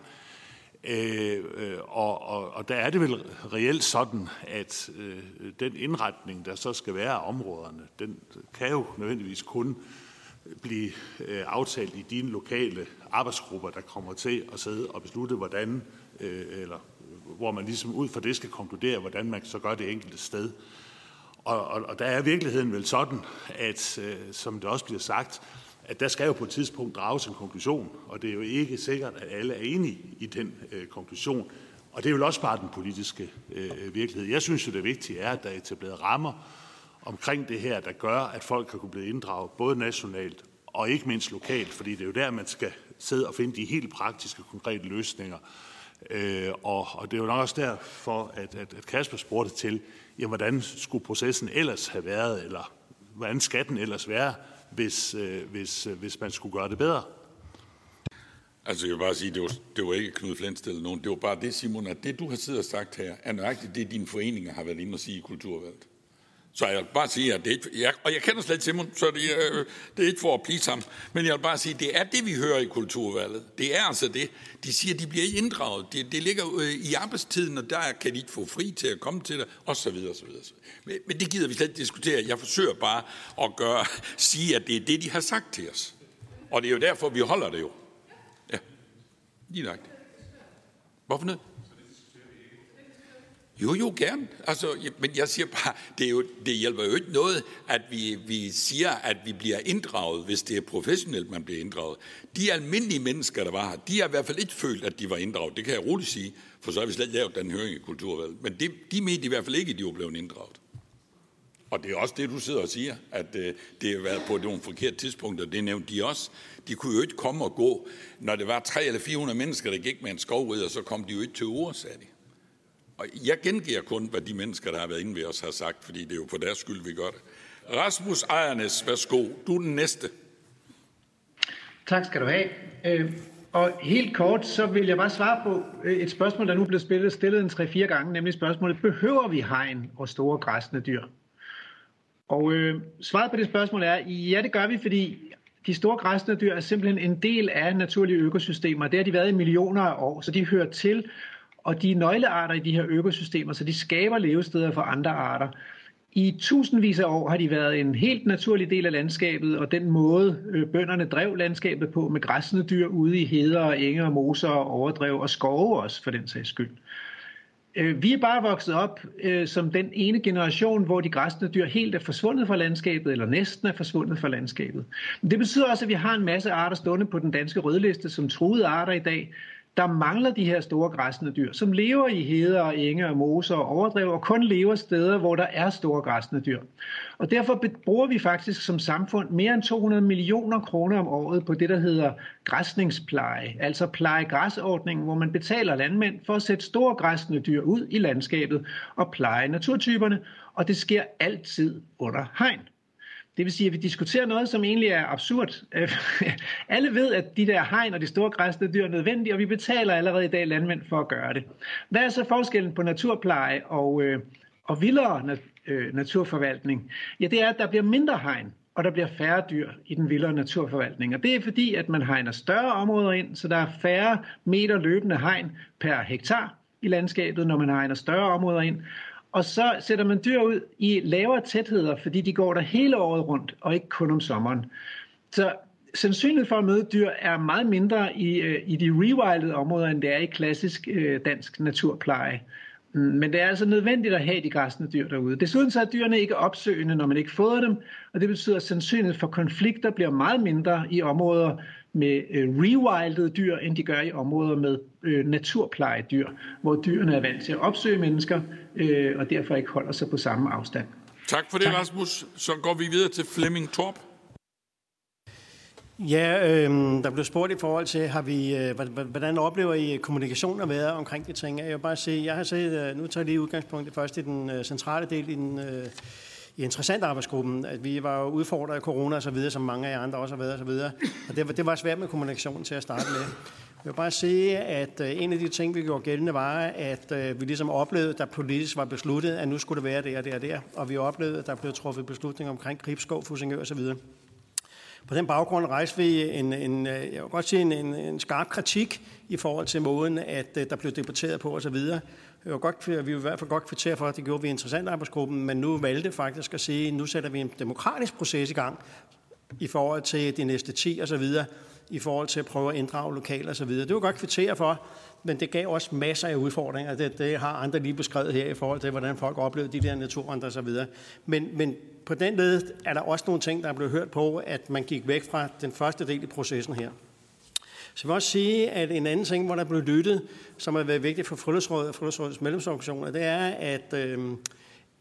Øh, og, og, og der er det vel reelt sådan, at øh, den indretning, der så skal være af områderne, den kan jo nødvendigvis kun blive øh, aftalt i dine lokale arbejdsgrupper, der kommer til at sidde og beslutte, hvordan, øh, eller hvor man ligesom ud fra det skal konkludere, hvordan man så gør det enkelte sted. Og, og, og der er virkeligheden vel sådan, at øh, som det også bliver sagt, at der skal jo på et tidspunkt drages en konklusion, og det er jo ikke sikkert, at alle er enige i den øh, konklusion. Og det er jo også bare den politiske øh, virkelighed. Jeg synes jo, det vigtige er, at der er etableret rammer omkring det her, der gør, at folk kan kunne blive inddraget både nationalt og ikke mindst lokalt, fordi det er jo der, man skal sidde og finde de helt praktiske, konkrete løsninger. Øh, og, og det er jo nok også derfor, at, at, at Kasper spurgte til, ja, hvordan skulle processen ellers have været, eller hvordan skal den ellers være, hvis, øh, hvis, øh, hvis man skulle gøre det bedre? Altså, jeg vil bare sige, det var, det var ikke Knud Flensted eller nogen. Det var bare det, Simon, at det, du har siddet og sagt her, er nøjagtigt det, dine foreninger har været inde og sige i kulturvalget. Så jeg vil bare sige, at det er ikke, jeg, og jeg kender slet Simon, så det, øh, det er ikke for at please ham, men jeg vil bare sige, at det er det, vi hører i kulturvalget. Det er altså det. De siger, at de bliver inddraget. Det, det ligger øh, i arbejdstiden, og der kan de ikke få fri til at komme til det, og så videre, så videre. Men, men det gider vi slet ikke diskutere. Jeg forsøger bare at gøre, *laughs* sige, at det er det, de har sagt til os. Og det er jo derfor, vi holder det jo. Ja, lige nok. Hvorfor noget? Jo, jo, gerne. Altså, men jeg siger bare, det, er jo, det hjælper jo ikke noget, at vi, vi siger, at vi bliver inddraget, hvis det er professionelt, man bliver inddraget. De almindelige mennesker, der var her, de har i hvert fald ikke følt, at de var inddraget. Det kan jeg roligt sige, for så har vi slet lavet den høring i kulturvalget. Men det, de mente i hvert fald ikke, at de var blevet inddraget. Og det er også det, du sidder og siger, at øh, det har været på nogle forkerte tidspunkter. Det nævnte de også. De kunne jo ikke komme og gå. Når det var 300 eller 400 mennesker, der gik med en skovridder, så kom de jo ikke til ord, sagde de. Og jeg gengiver kun, hvad de mennesker, der har været inde ved os, har sagt, fordi det er jo på deres skyld, vi gør det. Rasmus Ejernes, værsgo. Du er den næste. Tak skal du have. Øh, og helt kort, så vil jeg bare svare på øh, et spørgsmål, der nu blev spillet, stillet en 3-4 gange, nemlig spørgsmålet, behøver vi hegn og store græsne dyr? Og øh, svaret på det spørgsmål er, ja, det gør vi, fordi de store græsne dyr er simpelthen en del af naturlige økosystemer. Det har de været i millioner af år, så de hører til og de er nøglearter i de her økosystemer, så de skaber levesteder for andre arter. I tusindvis af år har de været en helt naturlig del af landskabet, og den måde øh, bønderne drev landskabet på med græssende dyr ude i heder og enge og moser og overdrev og skove også for den sags skyld. Øh, vi er bare vokset op øh, som den ene generation, hvor de græsne dyr helt er forsvundet fra landskabet, eller næsten er forsvundet fra landskabet. Men det betyder også, at vi har en masse arter stående på den danske rødliste som truede arter i dag, der mangler de her store græsne dyr, som lever i heder og enge og moser og overdrev, og kun lever steder, hvor der er store græsne dyr. Og derfor bruger vi faktisk som samfund mere end 200 millioner kroner om året på det, der hedder græsningspleje, altså plejegræsordningen, hvor man betaler landmænd for at sætte store græsne dyr ud i landskabet og pleje naturtyperne, og det sker altid under hegn. Det vil sige, at vi diskuterer noget, som egentlig er absurd. *laughs* Alle ved, at de der hegn og de store græsne dyr er nødvendige, og vi betaler allerede i dag landmænd for at gøre det. Hvad er så forskellen på naturpleje og, øh, og vildere øh, naturforvaltning? Ja, det er, at der bliver mindre hegn, og der bliver færre dyr i den vildere naturforvaltning. Og det er fordi, at man hegner større områder ind, så der er færre meter løbende hegn per hektar i landskabet, når man hegner større områder ind. Og så sætter man dyr ud i lavere tætheder, fordi de går der hele året rundt, og ikke kun om sommeren. Så sandsynligheden for at møde dyr er meget mindre i, øh, i de rewildede områder, end det er i klassisk øh, dansk naturpleje. Mm, men det er altså nødvendigt at have de græsne dyr derude. Desuden så er dyrene ikke opsøgende, når man ikke fodrer dem, og det betyder, at sandsynligheden for konflikter bliver meget mindre i områder med øh, rewildede dyr, end de gør i områder med øh, naturplejedyr, hvor dyrene er vant til at opsøge mennesker, øh, og derfor ikke holder sig på samme afstand. Tak for det, tak. Rasmus. Så går vi videre til Flemming Torp. Ja, øh, der blev spurgt i forhold til, har vi, øh, hvordan oplever I kommunikationen at være omkring de ting? Jeg vil bare sige, jeg har set, øh, nu tager jeg lige udgangspunkt først i den øh, centrale del i den øh, i interessant arbejdsgruppen, at vi var jo udfordret af corona og så videre, som mange af jer andre også har været og så videre. Og det, var, det var svært med kommunikationen til at starte med. Jeg vil bare sige, at øh, en af de ting, vi gjorde gældende, var, at øh, vi ligesom oplevede, at der politisk var besluttet, at nu skulle det være der og der og der. Og vi oplevede, at der blev truffet beslutninger omkring Gribskov, Fusingø og så videre. På den baggrund rejste vi en, en øh, jeg vil godt sige, en, en, en skarp kritik i forhold til måden, at der blev debatteret på osv. Det var godt, vi vil i hvert fald godt kvittere for, at det gjorde vi interessant arbejdsgruppen, men nu valgte faktisk at sige, at nu sætter vi en demokratisk proces i gang i forhold til de næste 10 og så videre, i forhold til at prøve at inddrage lokaler og så videre. Det var godt kvittere for, men det gav også masser af udfordringer. Det, det har andre lige beskrevet her i forhold til, hvordan folk oplevede de der naturvandre og så videre. Men, men på den led er der også nogle ting, der er blevet hørt på, at man gik væk fra den første del i processen her. Så jeg vil også sige, at en anden ting, hvor der blev lyttet, som har været vigtigt for Friluftsrådet og Friluftsrådets medlemsorganisationer, det er, at, øh,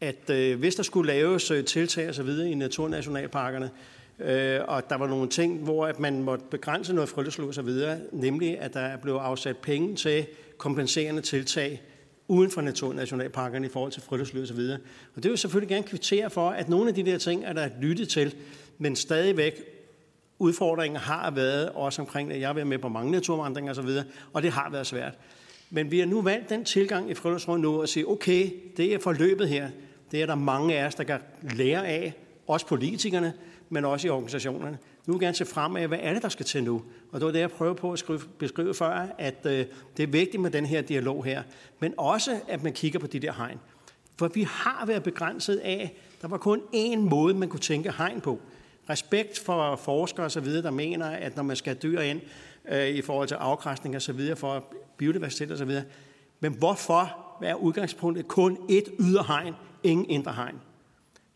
at øh, hvis der skulle laves øh, tiltag osv. i naturnationalparkerne, øh, og der var nogle ting, hvor at man måtte begrænse noget friluftsliv osv., nemlig at der blev afsat penge til kompenserende tiltag uden for naturnationalparkerne i forhold til friluftsliv osv. Og det vil selvfølgelig gerne kvittere for, at nogle af de der ting er der lyttet til, men stadigvæk Udfordringen har været også omkring, at jeg har været med på mange naturvandringer osv., og det har været svært. Men vi har nu valgt den tilgang i Friluftsrådet nu at sige, okay, det er forløbet her. Det er der mange af os, der kan lære af, også politikerne, men også i organisationerne. Nu vil jeg gerne se frem af, hvad er det, der skal til nu? Og det var det, jeg prøvede på at skrive, beskrive før, at øh, det er vigtigt med den her dialog her, men også, at man kigger på de der hegn. For vi har været begrænset af, der var kun én måde, man kunne tænke hegn på. Respekt for forskere osv., der mener, at når man skal dyr ind øh, i forhold til afkræsning osv., for biodiversitet osv., men hvorfor er udgangspunktet kun et yderhegn, ingen indre hegn?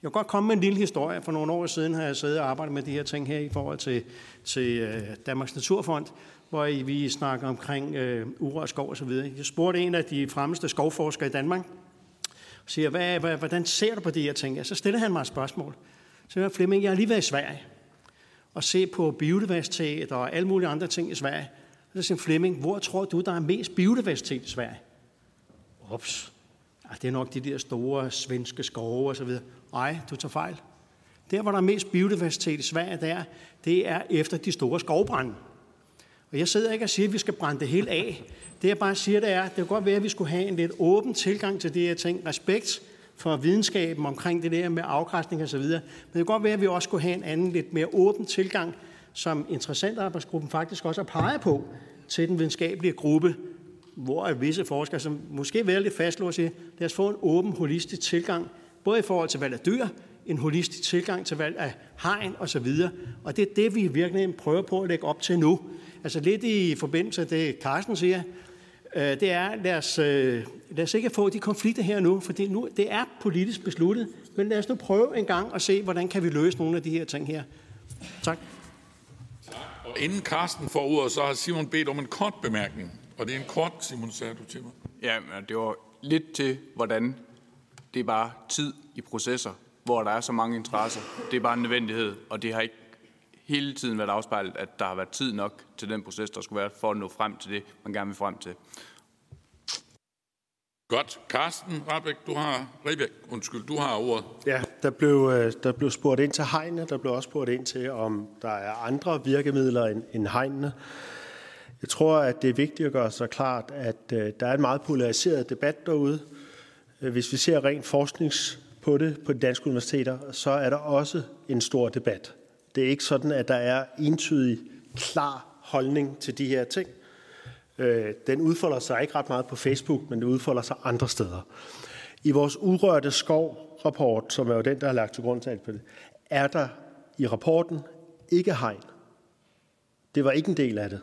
Jeg kan godt komme med en lille historie. For nogle år siden har jeg siddet og arbejdet med de her ting her i forhold til, til øh, Danmarks Naturfond, hvor vi snakker omkring øh, urørt skov osv. Jeg spurgte en af de fremmeste skovforskere i Danmark, og siger, hvad, hvordan ser du på de her ting? Ja, så stillede han mig et spørgsmål. Så jeg Flemming, jeg har lige været i Sverige og se på biodiversitet og alle mulige andre ting i Sverige. Og så siger Flemming, hvor tror du, der er mest biodiversitet i Sverige? Ups, ja, ah, det er nok de der store svenske skove og så videre. Nej, du tager fejl. Der, hvor der er mest biodiversitet i Sverige, der, det er efter de store skovbrænde. Og jeg sidder ikke og siger, at vi skal brænde det helt af. Det jeg bare siger, det er, at det kan godt være, at vi skulle have en lidt åben tilgang til det her ting. Respekt for videnskaben omkring det der med afgræsning osv. Men det kan godt være, at vi også skulle have en anden, lidt mere åben tilgang, som interessentarbejdsgruppen faktisk også har peget på til den videnskabelige gruppe, hvor visse forskere, som måske vil lidt fastlåst, siger, lad os få en åben, holistisk tilgang både i forhold til valg af dyr, en holistisk tilgang til valg af hegn osv. Og det er det, vi virkelig prøver på at lægge op til nu. Altså lidt i forbindelse med det, Carsten siger, det er, lad os, øh, lad os ikke få de konflikter her nu, for det, nu, det er politisk besluttet, men lad os nu prøve en gang at se, hvordan kan vi løse nogle af de her ting her. Tak. Og inden Carsten får ordet, så har Simon bedt om en kort bemærkning. Og det er en kort, Simon, sagde du til mig. Ja, det var lidt til, hvordan det er bare tid i processer, hvor der er så mange interesser. Det er bare en nødvendighed, og det har ikke hele tiden været afspejlet, at der har været tid nok til den proces, der skulle være for at nå frem til det, man gerne vil frem til. Godt. Carsten Rabeck, du har, Ribæk, undskyld, du har ordet. Ja, der blev, øh, der blev spurgt ind til hegnene. Der blev også spurgt ind til, om der er andre virkemidler end, end hegnene. Jeg tror, at det er vigtigt at gøre sig klart, at øh, der er en meget polariseret debat derude. Øh, hvis vi ser rent forsknings på det på de danske universiteter, så er der også en stor debat. Det er ikke sådan, at der er entydig klar holdning til de her ting. Øh, den udfolder sig ikke ret meget på Facebook, men det udfolder sig andre steder. I vores urørte skov-rapport, som er jo den, der har lagt til grund til alt på det, er der i rapporten ikke hegn. Det var ikke en del af det.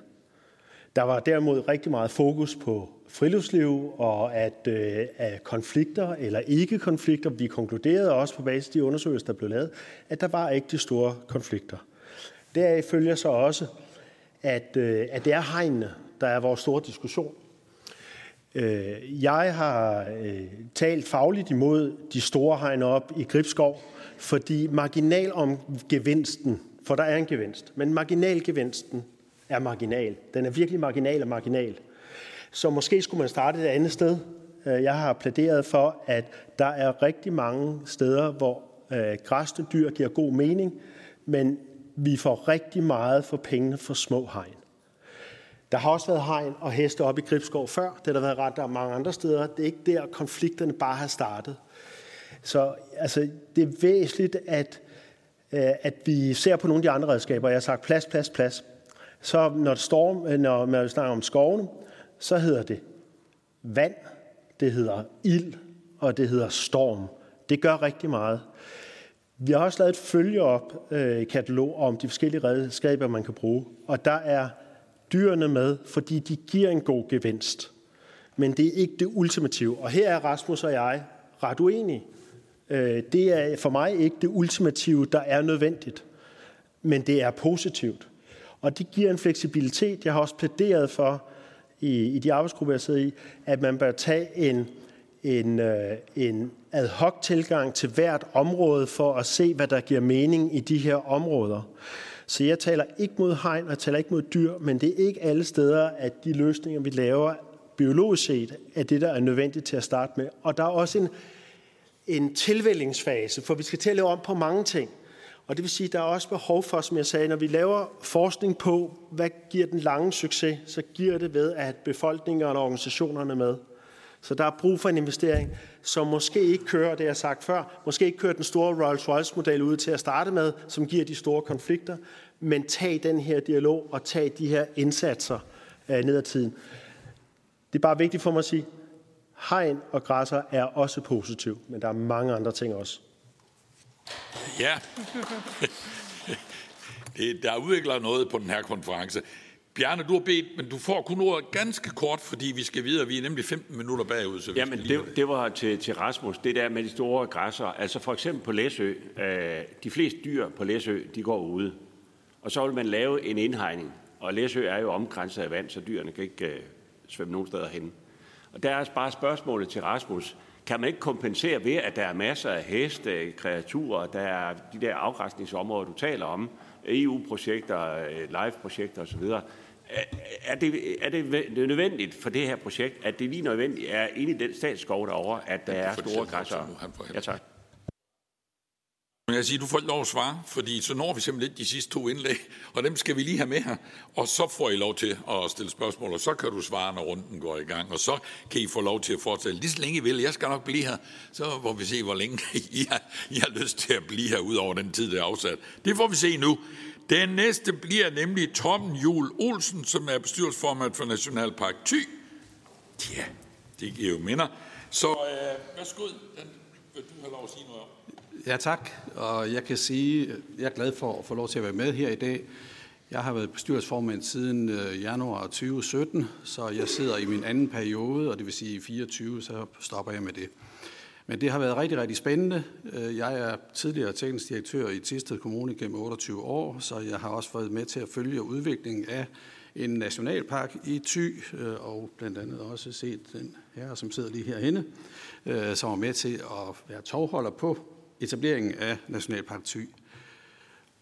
Der var derimod rigtig meget fokus på friluftsliv og at, øh, at konflikter eller ikke konflikter. Vi konkluderede også på basis af de undersøgelser, der blev lavet, at der var ikke de store konflikter. Deraf følger så også, at, øh, at det er hegnene, der er vores store diskussion. Øh, jeg har øh, talt fagligt imod de store hegn op i Gribskov, fordi marginal om gevinsten, for der er en gevinst, men marginalgevinsten er marginal. Den er virkelig marginal og marginal. Så måske skulle man starte et andet sted. Øh, jeg har plæderet for, at der er rigtig mange steder, hvor øh, græsne dyr giver god mening, men vi får rigtig meget for pengene for små hegn. Der har også været hegn og heste op i Gribskov før. Det har der været ret der mange andre steder. Det er ikke der, konflikterne bare har startet. Så altså, det er væsentligt, at, øh, at vi ser på nogle af de andre redskaber. Jeg har sagt plads, plads, plads. Så når, det storm, når man snakker om skovene, så hedder det vand, det hedder ild, og det hedder storm. Det gør rigtig meget. Vi har også lavet et følgeop-katalog øh, om de forskellige redskaber, man kan bruge. Og der er dyrene med, fordi de giver en god gevinst. Men det er ikke det ultimative. Og her er Rasmus og jeg ret uenige. Øh, det er for mig ikke det ultimative, der er nødvendigt. Men det er positivt. Og det giver en fleksibilitet. Jeg har også plæderet for, i, i de arbejdsgrupper, jeg sidder i, at man bør tage en, en, øh, en ad hoc tilgang til hvert område for at se, hvad der giver mening i de her områder. Så jeg taler ikke mod hegn, og jeg taler ikke mod dyr, men det er ikke alle steder, at de løsninger, vi laver biologisk set, er det, der er nødvendigt til at starte med. Og der er også en, en tilvældingsfase, for vi skal til at lave om på mange ting. Og det vil sige, at der er også behov for, som jeg sagde, når vi laver forskning på, hvad giver den lange succes, så giver det ved, at befolkningen og organisationerne med. Så der er brug for en investering, som måske ikke kører, det jeg har sagt før, måske ikke kører den store Rolls-Royce-model ud til at starte med, som giver de store konflikter, men tag den her dialog og tag de her indsatser øh, ned ad tiden. Det er bare vigtigt for mig at sige, hegn og græsser er også positivt, men der er mange andre ting også. Ja. *laughs* Det, der udvikler noget på den her konference. Bjarne, du har bedt, men du får kun ordet ganske kort, fordi vi skal videre. Vi er nemlig 15 minutter bagud. Så Jamen, det, det var til, til Rasmus, det der med de store græsser. Altså for eksempel på Læsø, øh, de fleste dyr på Læsø, de går ude. Og så vil man lave en indhegning. Og Læsø er jo omgrænset af vand, så dyrene kan ikke øh, svømme nogen steder hen. Og der er bare spørgsmålet til Rasmus. Kan man ikke kompensere ved, at der er masser af heste, kreaturer, der er de der afgræsningsområder, du taler om, EU-projekter, live-projekter osv., er det, er det nødvendigt for det her projekt, at det lige nødvendigt er inde i den statsskov derovre, at der er store græsser? Ja, tak. Men jeg siger, du får lov at svare, fordi så når vi simpelthen de sidste to indlæg, og dem skal vi lige have med her. Og så får I lov til at stille spørgsmål, og så kan du svare, når runden går i gang. Og så kan I få lov til at fortælle lige så længe I vil. Jeg skal nok blive her, så får vi se, hvor længe *laughs* I har, I har lyst til at blive her, ud over den tid, der er afsat. Det får vi se nu. Den næste bliver nemlig Tom Jul Olsen, som er bestyrelsesformand for Nationalpark Thy. Ja, det giver jo minder. Så øh, værsgo, den vil du have lov at sige noget om. Ja, tak. Og jeg kan sige, at jeg er glad for at få lov til at være med her i dag. Jeg har været bestyrelsesformand siden øh, januar 2017, så jeg sidder i min anden periode, og det vil sige i 24, så stopper jeg med det. Men det har været rigtig, rigtig spændende. Øh, jeg er tidligere teknisk direktør i Tisted Kommune gennem 28 år, så jeg har også været med til at følge udviklingen af en nationalpark i Thy, øh, og blandt andet også set den her, som sidder lige herinde, øh, som er med til at være tovholder på etableringen af Nationalpark Thy.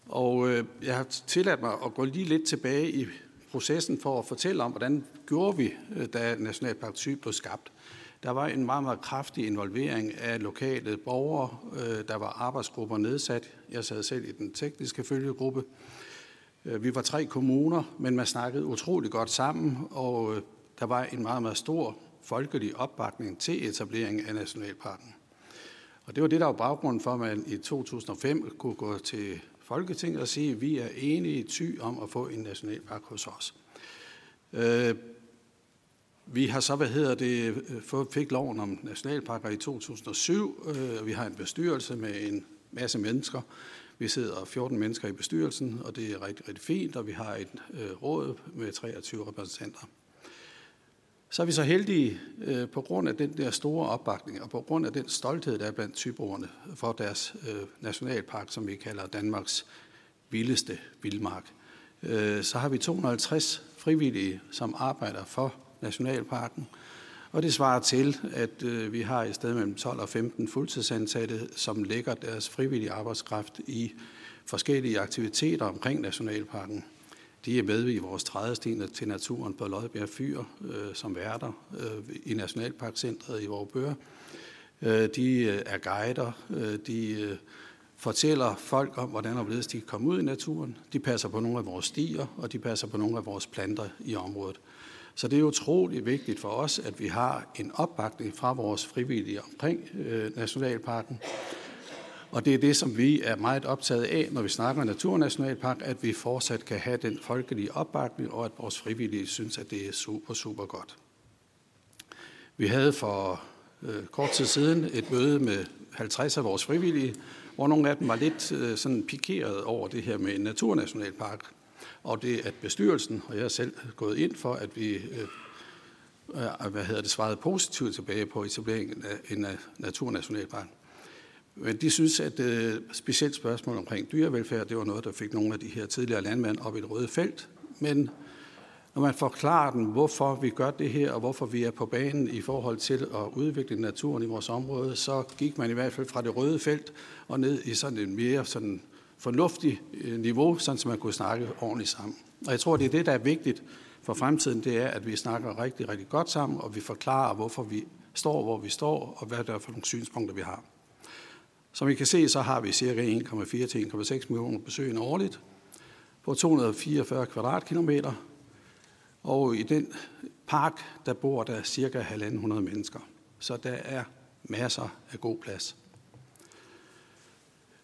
Og øh, jeg har tilladt mig at gå lige lidt tilbage i processen for at fortælle om, hvordan gjorde vi, da Nationalpark Thy blev skabt. Der var en meget, meget kraftig involvering af lokale borgere. Der var arbejdsgrupper nedsat. Jeg sad selv i den tekniske følgegruppe. Øh, vi var tre kommuner, men man snakkede utrolig godt sammen, og øh, der var en meget, meget stor folkelig opbakning til etableringen af Nationalparken. Og det var det, der var baggrunden for, at man i 2005 kunne gå til Folketinget og sige, at vi er enige i ty om at få en nationalpark hos os. Øh, vi har så, hvad hedder det, fik loven om nationalparker i 2007. og vi har en bestyrelse med en masse mennesker. Vi sidder 14 mennesker i bestyrelsen, og det er rigtig, rigtig fint, og vi har et øh, råd med 23 repræsentanter. Så er vi så heldige øh, på grund af den der store opbakning, og på grund af den stolthed, der er blandt typerne for deres øh, nationalpark, som vi kalder Danmarks vildeste vildmark. Øh, så har vi 250 frivillige, som arbejder for nationalparken, og det svarer til, at øh, vi har i stedet mellem 12 og 15 fuldtidsansatte, som lægger deres frivillige arbejdskraft i forskellige aktiviteter omkring nationalparken. De er med i vores trædesten til naturen på Lodbjerg Fyr øh, som værter øh, i Nationalparkcentret i Vorbøre. Øh, de øh, er guider, øh, de øh, fortæller folk om, hvordan og hvorledes de kan komme ud i naturen. De passer på nogle af vores stier, og de passer på nogle af vores planter i området. Så det er utrolig vigtigt for os, at vi har en opbakning fra vores frivillige omkring øh, Nationalparken. Og det er det, som vi er meget optaget af, når vi snakker Naturnationalpark, at vi fortsat kan have den folkelige opbakning, og at vores frivillige synes, at det er super, super godt. Vi havde for øh, kort tid siden et møde med 50 af vores frivillige, hvor nogle af dem var lidt øh, sådan pikeret over det her med en naturnationalpark. Og det at bestyrelsen, og jeg har selv gået ind for, at vi øh, hvad hedder det, svarede positivt tilbage på etableringen af en naturnationalpark. Men de synes, at øh, specielt spørgsmål omkring dyrevelfærd, det var noget, der fik nogle af de her tidligere landmænd op i det røde felt. Men når man forklarer dem, hvorfor vi gør det her, og hvorfor vi er på banen i forhold til at udvikle naturen i vores område, så gik man i hvert fald fra det røde felt og ned i sådan en mere sådan fornuftigt øh, niveau, sådan så man kunne snakke ordentligt sammen. Og jeg tror, det er det, der er vigtigt for fremtiden, det er, at vi snakker rigtig, rigtig godt sammen, og vi forklarer, hvorfor vi står, hvor vi står, og hvad der er for nogle synspunkter, vi har. Som I kan se, så har vi ca. 1,4 til 1,6 millioner besøgende årligt på 244 kvadratkilometer. Og i den park, der bor der ca. 1.500 mennesker. Så der er masser af god plads.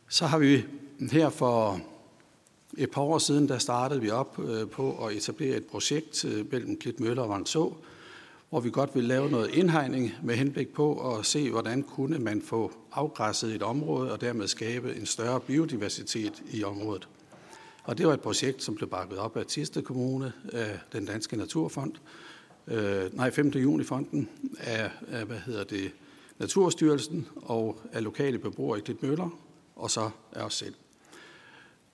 Så har vi her for et par år siden, der startede vi op øh, på at etablere et projekt øh, mellem Klitmøller og Vangså, hvor vi godt vil lave noget indhegning med henblik på at se, hvordan kunne man få afgræsset et område og dermed skabe en større biodiversitet i området. Og det var et projekt, som blev bakket op af Tiste Kommune, af den Danske Naturfond, øh, nej, 5. juni-fonden, af, af, hvad hedder det, Naturstyrelsen og af lokale beboere i Klitmøller, og så af os selv.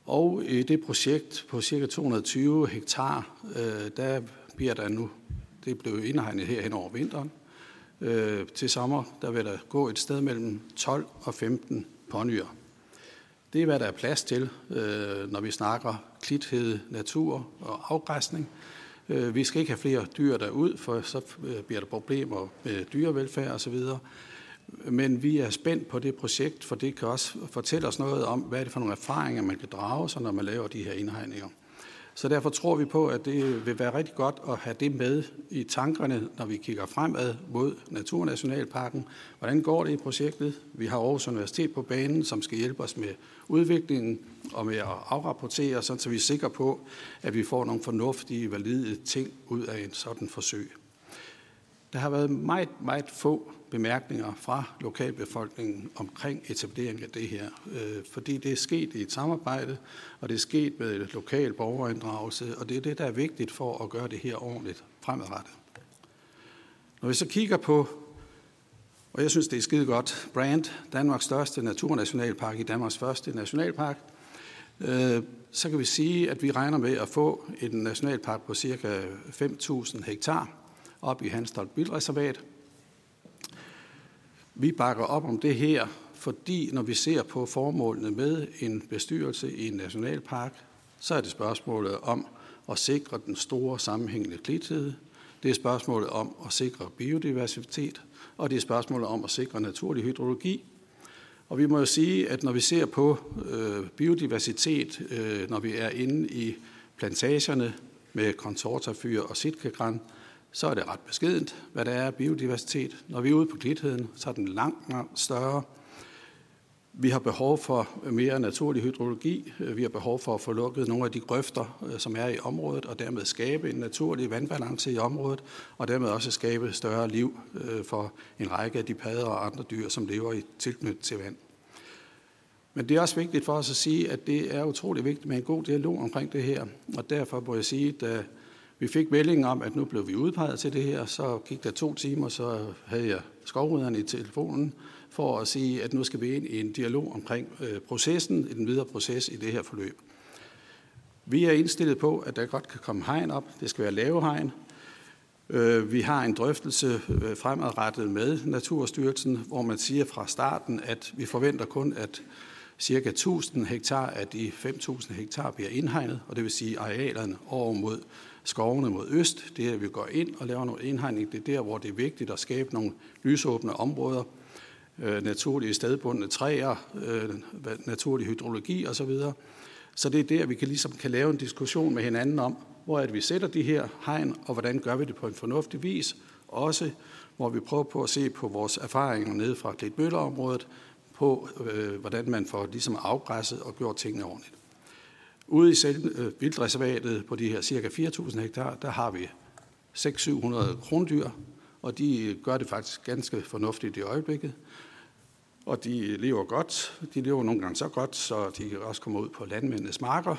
Og i det projekt på ca. 220 hektar, øh, der bliver der nu, det blev indhegnet her hen over vinteren, øh, til sommer, der vil der gå et sted mellem 12 og 15 ponyer. Det er, hvad der er plads til, øh, når vi snakker klithed, natur og afgræsning. Øh, vi skal ikke have flere dyr derud, for så øh, bliver der problemer med dyrevelfærd osv. Men vi er spændt på det projekt, for det kan også fortælle os noget om, hvad er det for nogle erfaringer, man kan drage sig, når man laver de her indhegninger. Så derfor tror vi på, at det vil være rigtig godt at have det med i tankerne, når vi kigger fremad mod Naturnationalparken. Hvordan går det i projektet? Vi har Aarhus Universitet på banen, som skal hjælpe os med udviklingen og med at afrapportere, så vi er sikre på, at vi får nogle fornuftige, valide ting ud af en sådan forsøg. Der har været meget, meget få bemærkninger fra lokalbefolkningen omkring etableringen af det her, øh, fordi det er sket i et samarbejde, og det er sket med lokal borgerinddragelse, og det er det, der er vigtigt for at gøre det her ordentligt fremadrettet. Når vi så kigger på, og jeg synes, det er skide godt, Brand, Danmarks største naturnationalpark i Danmarks første nationalpark, øh, så kan vi sige, at vi regner med at få en nationalpark på cirka 5.000 hektar op i Hanstholm Bildreservat, vi bakker op om det her, fordi når vi ser på formålene med en bestyrelse i en nationalpark, så er det spørgsmålet om at sikre den store sammenhængende klithed. Det er spørgsmålet om at sikre biodiversitet, og det er spørgsmålet om at sikre naturlig hydrologi. Og vi må jo sige, at når vi ser på øh, biodiversitet, øh, når vi er inde i plantagerne med kontortafyr og sitkagran, så er det ret beskedent, hvad der er biodiversitet. Når vi er ude på klitheden, så er den langt, langt større. Vi har behov for mere naturlig hydrologi. Vi har behov for at få lukket nogle af de grøfter, øh, som er i området, og dermed skabe en naturlig vandbalance i området, og dermed også skabe større liv øh, for en række af de padder og andre dyr, som lever i tilknytning til vand. Men det er også vigtigt for os at sige, at det er utrolig vigtigt med en god dialog omkring det her, og derfor må jeg sige, at øh, vi fik meldingen om, at nu blev vi udpeget til det her, så gik der to timer, så havde jeg skovrydderne i telefonen for at sige, at nu skal vi ind i en dialog omkring øh, processen, i den videre proces i det her forløb. Vi er indstillet på, at der godt kan komme hegn op. Det skal være lave hegn. Øh, vi har en drøftelse øh, fremadrettet med Naturstyrelsen, hvor man siger fra starten, at vi forventer kun, at cirka 1000 hektar af de 5000 hektar bliver indhegnet, og det vil sige arealerne over mod skovene mod øst. Det er, at vi går ind og laver noget indhegning. Det er der, hvor det er vigtigt at skabe nogle lysåbne områder, øh, naturlige stedbundne træer, øh, naturlig hydrologi osv. Så det er der, vi kan, ligesom kan lave en diskussion med hinanden om, hvor er det, vi sætter de her hegn, og hvordan gør vi det på en fornuftig vis. Også hvor vi prøver på at se på vores erfaringer nede fra Klitmøllerområdet, på øh, hvordan man får ligesom afgræsset og gjort tingene ordentligt. Ude i selv øh, vildreservatet på de her cirka 4.000 hektar, der har vi 600-700 krondyr, og de gør det faktisk ganske fornuftigt i øjeblikket. Og de lever godt. De lever nogle gange så godt, så de kan også komme ud på landmændenes marker.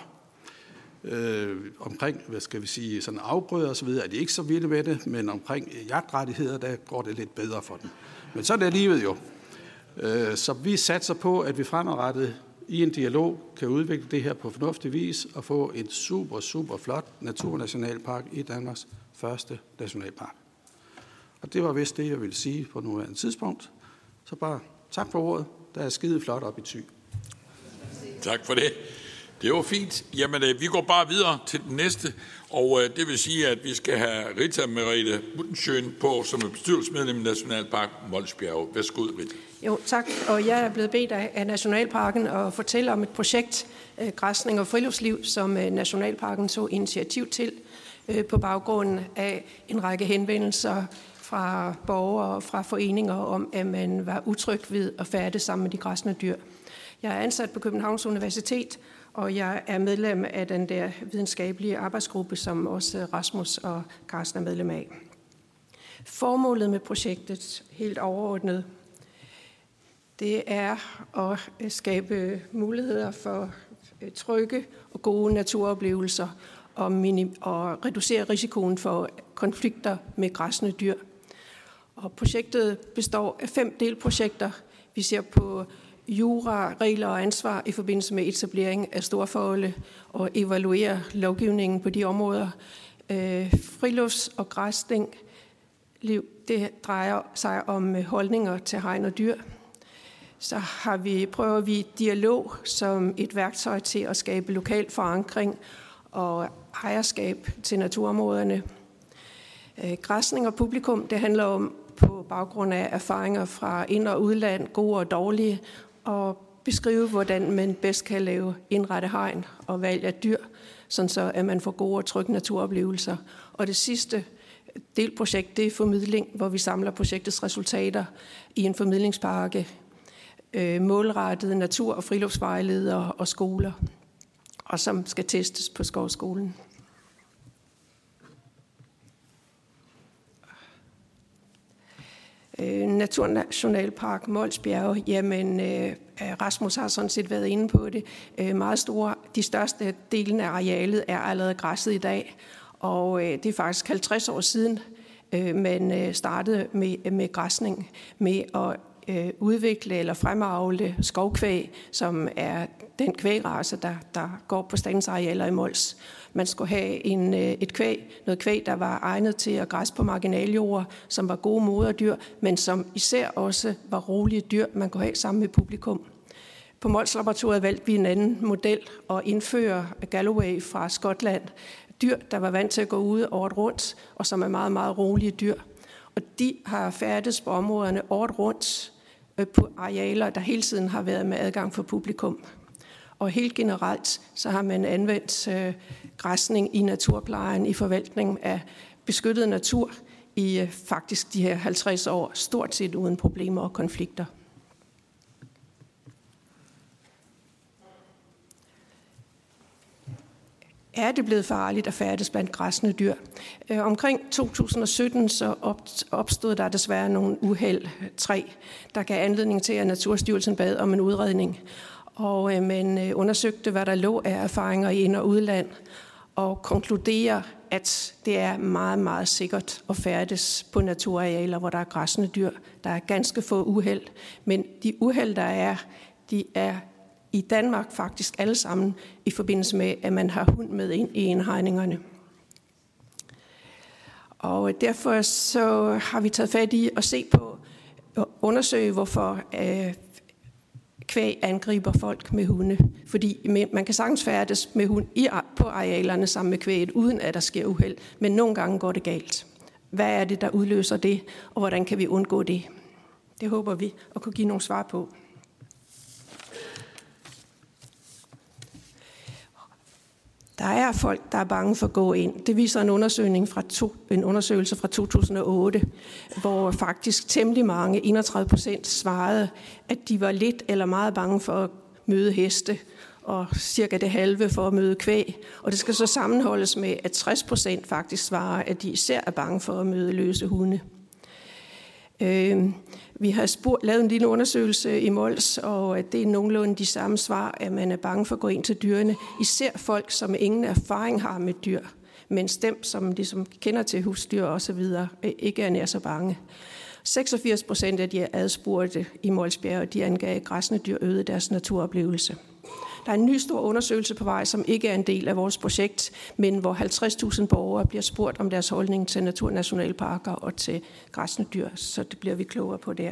Øh, omkring, hvad skal vi sige, sådan afgrøder og så videre, er de ikke så vilde med det, men omkring jagtrettigheder, der går det lidt bedre for dem. Men så er det livet jo. Øh, så vi satser på, at vi fremadrettet i en dialog kan udvikle det her på fornuftig vis og få en super, super flot naturnationalpark i Danmarks første nationalpark. Og det var vist det, jeg ville sige på nuværende tidspunkt. Så bare tak for ordet. Der er skide flot op i ty. Tak for det. Det var fint. Jamen, øh, vi går bare videre til den næste, og øh, det vil sige, at vi skal have Rita Merete Buttensjøen på som er bestyrelsesmedlem i Nationalpark Molsbjerg. Værsgo, Rita. Jo, tak. Og jeg er blevet bedt af Nationalparken at fortælle om et projekt, øh, Græsning og Friluftsliv, som øh, Nationalparken tog initiativ til øh, på baggrund af en række henvendelser fra borgere og fra foreninger om, at man var utryg ved at færdes sammen med de græsne dyr. Jeg er ansat på Københavns Universitet, og jeg er medlem af den der videnskabelige arbejdsgruppe, som også Rasmus og Carsten er medlem af. Formålet med projektet, helt overordnet, det er at øh, skabe muligheder for øh, trygge og gode naturoplevelser og, minim- og reducere risikoen for konflikter med græsne dyr. Og projektet består af fem delprojekter. Vi ser på jura, regler og ansvar i forbindelse med etablering af storforholde og evaluere lovgivningen på de områder. Øh, frilufts- og græsning, liv, det drejer sig om øh, holdninger til hegn og dyr. Så har vi, prøver vi dialog som et værktøj til at skabe lokal forankring og ejerskab til naturområderne. Øh, græsning og publikum, det handler om på baggrund af erfaringer fra ind- og udland, gode og dårlige, og beskrive, hvordan man bedst kan lave indrette hegn og valg af dyr, sådan så at man får gode og trygge naturoplevelser. Og det sidste delprojekt, det er formidling, hvor vi samler projektets resultater i en formidlingspakke, øh, målrettede natur- og friluftsvejledere og skoler, og som skal testes på Skovskolen. Øh, Naturnationalpark Molsbjerge, jamen øh, Rasmus har sådan set været inde på det. Øh, meget store, de største delen af arealet er allerede græsset i dag, og øh, det er faktisk 50 år siden, øh, man øh, startede med, med græsning, med at øh, udvikle eller fremavle skovkvæg, som er den kvægrace, der, der går på statens arealer i Mols. Man skulle have en, øh, et kvæg, noget kvæg, der var egnet til at græsse på marginaljord, som var gode moderdyr, men som især også var rolige dyr, man kunne have sammen med publikum. På Mols Laboratoriet valgte vi en anden model og indføre Galloway fra Skotland. Dyr, der var vant til at gå ud året rundt, og som er meget, meget rolige dyr. Og de har færdes på områderne året rundt Øh, på arealer, der hele tiden har været med adgang for publikum. Og helt generelt så har man anvendt øh, græsning i naturplejen, i forvaltningen af beskyttet natur i øh, faktisk de her 50 år, stort set uden problemer og konflikter. Er det blevet farligt at færdes blandt græsne dyr. Øh, omkring 2017 så opstod der desværre nogle uheld, tre, der gav anledning til, at Naturstyrelsen bad om en udredning og øh, man øh, undersøgte, hvad der lå af erfaringer i ind- og udland, og konkluderer, at det er meget, meget sikkert at færdes på naturarealer, hvor der er græsne dyr. Der er ganske få uheld, men de uheld, der er, de er i Danmark faktisk alle sammen i forbindelse med, at man har hund med ind i indhegningerne. Og øh, derfor så har vi taget fat i at se på og undersøge, hvorfor øh, kvæg angriber folk med hunde. Fordi man kan sagtens færdes med hund i, på arealerne sammen med kvæget, uden at der sker uheld. Men nogle gange går det galt. Hvad er det, der udløser det, og hvordan kan vi undgå det? Det håber vi at kunne give nogle svar på. Der er folk, der er bange for at gå ind. Det viser en, undersøgning fra to, en undersøgelse fra 2008, hvor faktisk temmelig mange, 31 procent, svarede, at de var lidt eller meget bange for at møde heste, og cirka det halve for at møde kvæg. Og det skal så sammenholdes med, at 60 procent faktisk svarer, at de især er bange for at møde løse hunde. Øh, vi har spurgt, lavet en lille undersøgelse i Mols, og det er nogenlunde de samme svar, at man er bange for at gå ind til dyrene. Især folk, som ingen erfaring har med dyr, mens dem, som ligesom kender til husdyr og så videre, øh, ikke er nær så bange. 86 procent af de adspurgte i Molsbjerg, de angav, græsne dyr øgede deres naturoplevelse. Der er en ny stor undersøgelse på vej, som ikke er en del af vores projekt, men hvor 50.000 borgere bliver spurgt om deres holdning til naturnationalparker og til græsne dyr, så det bliver vi klogere på der.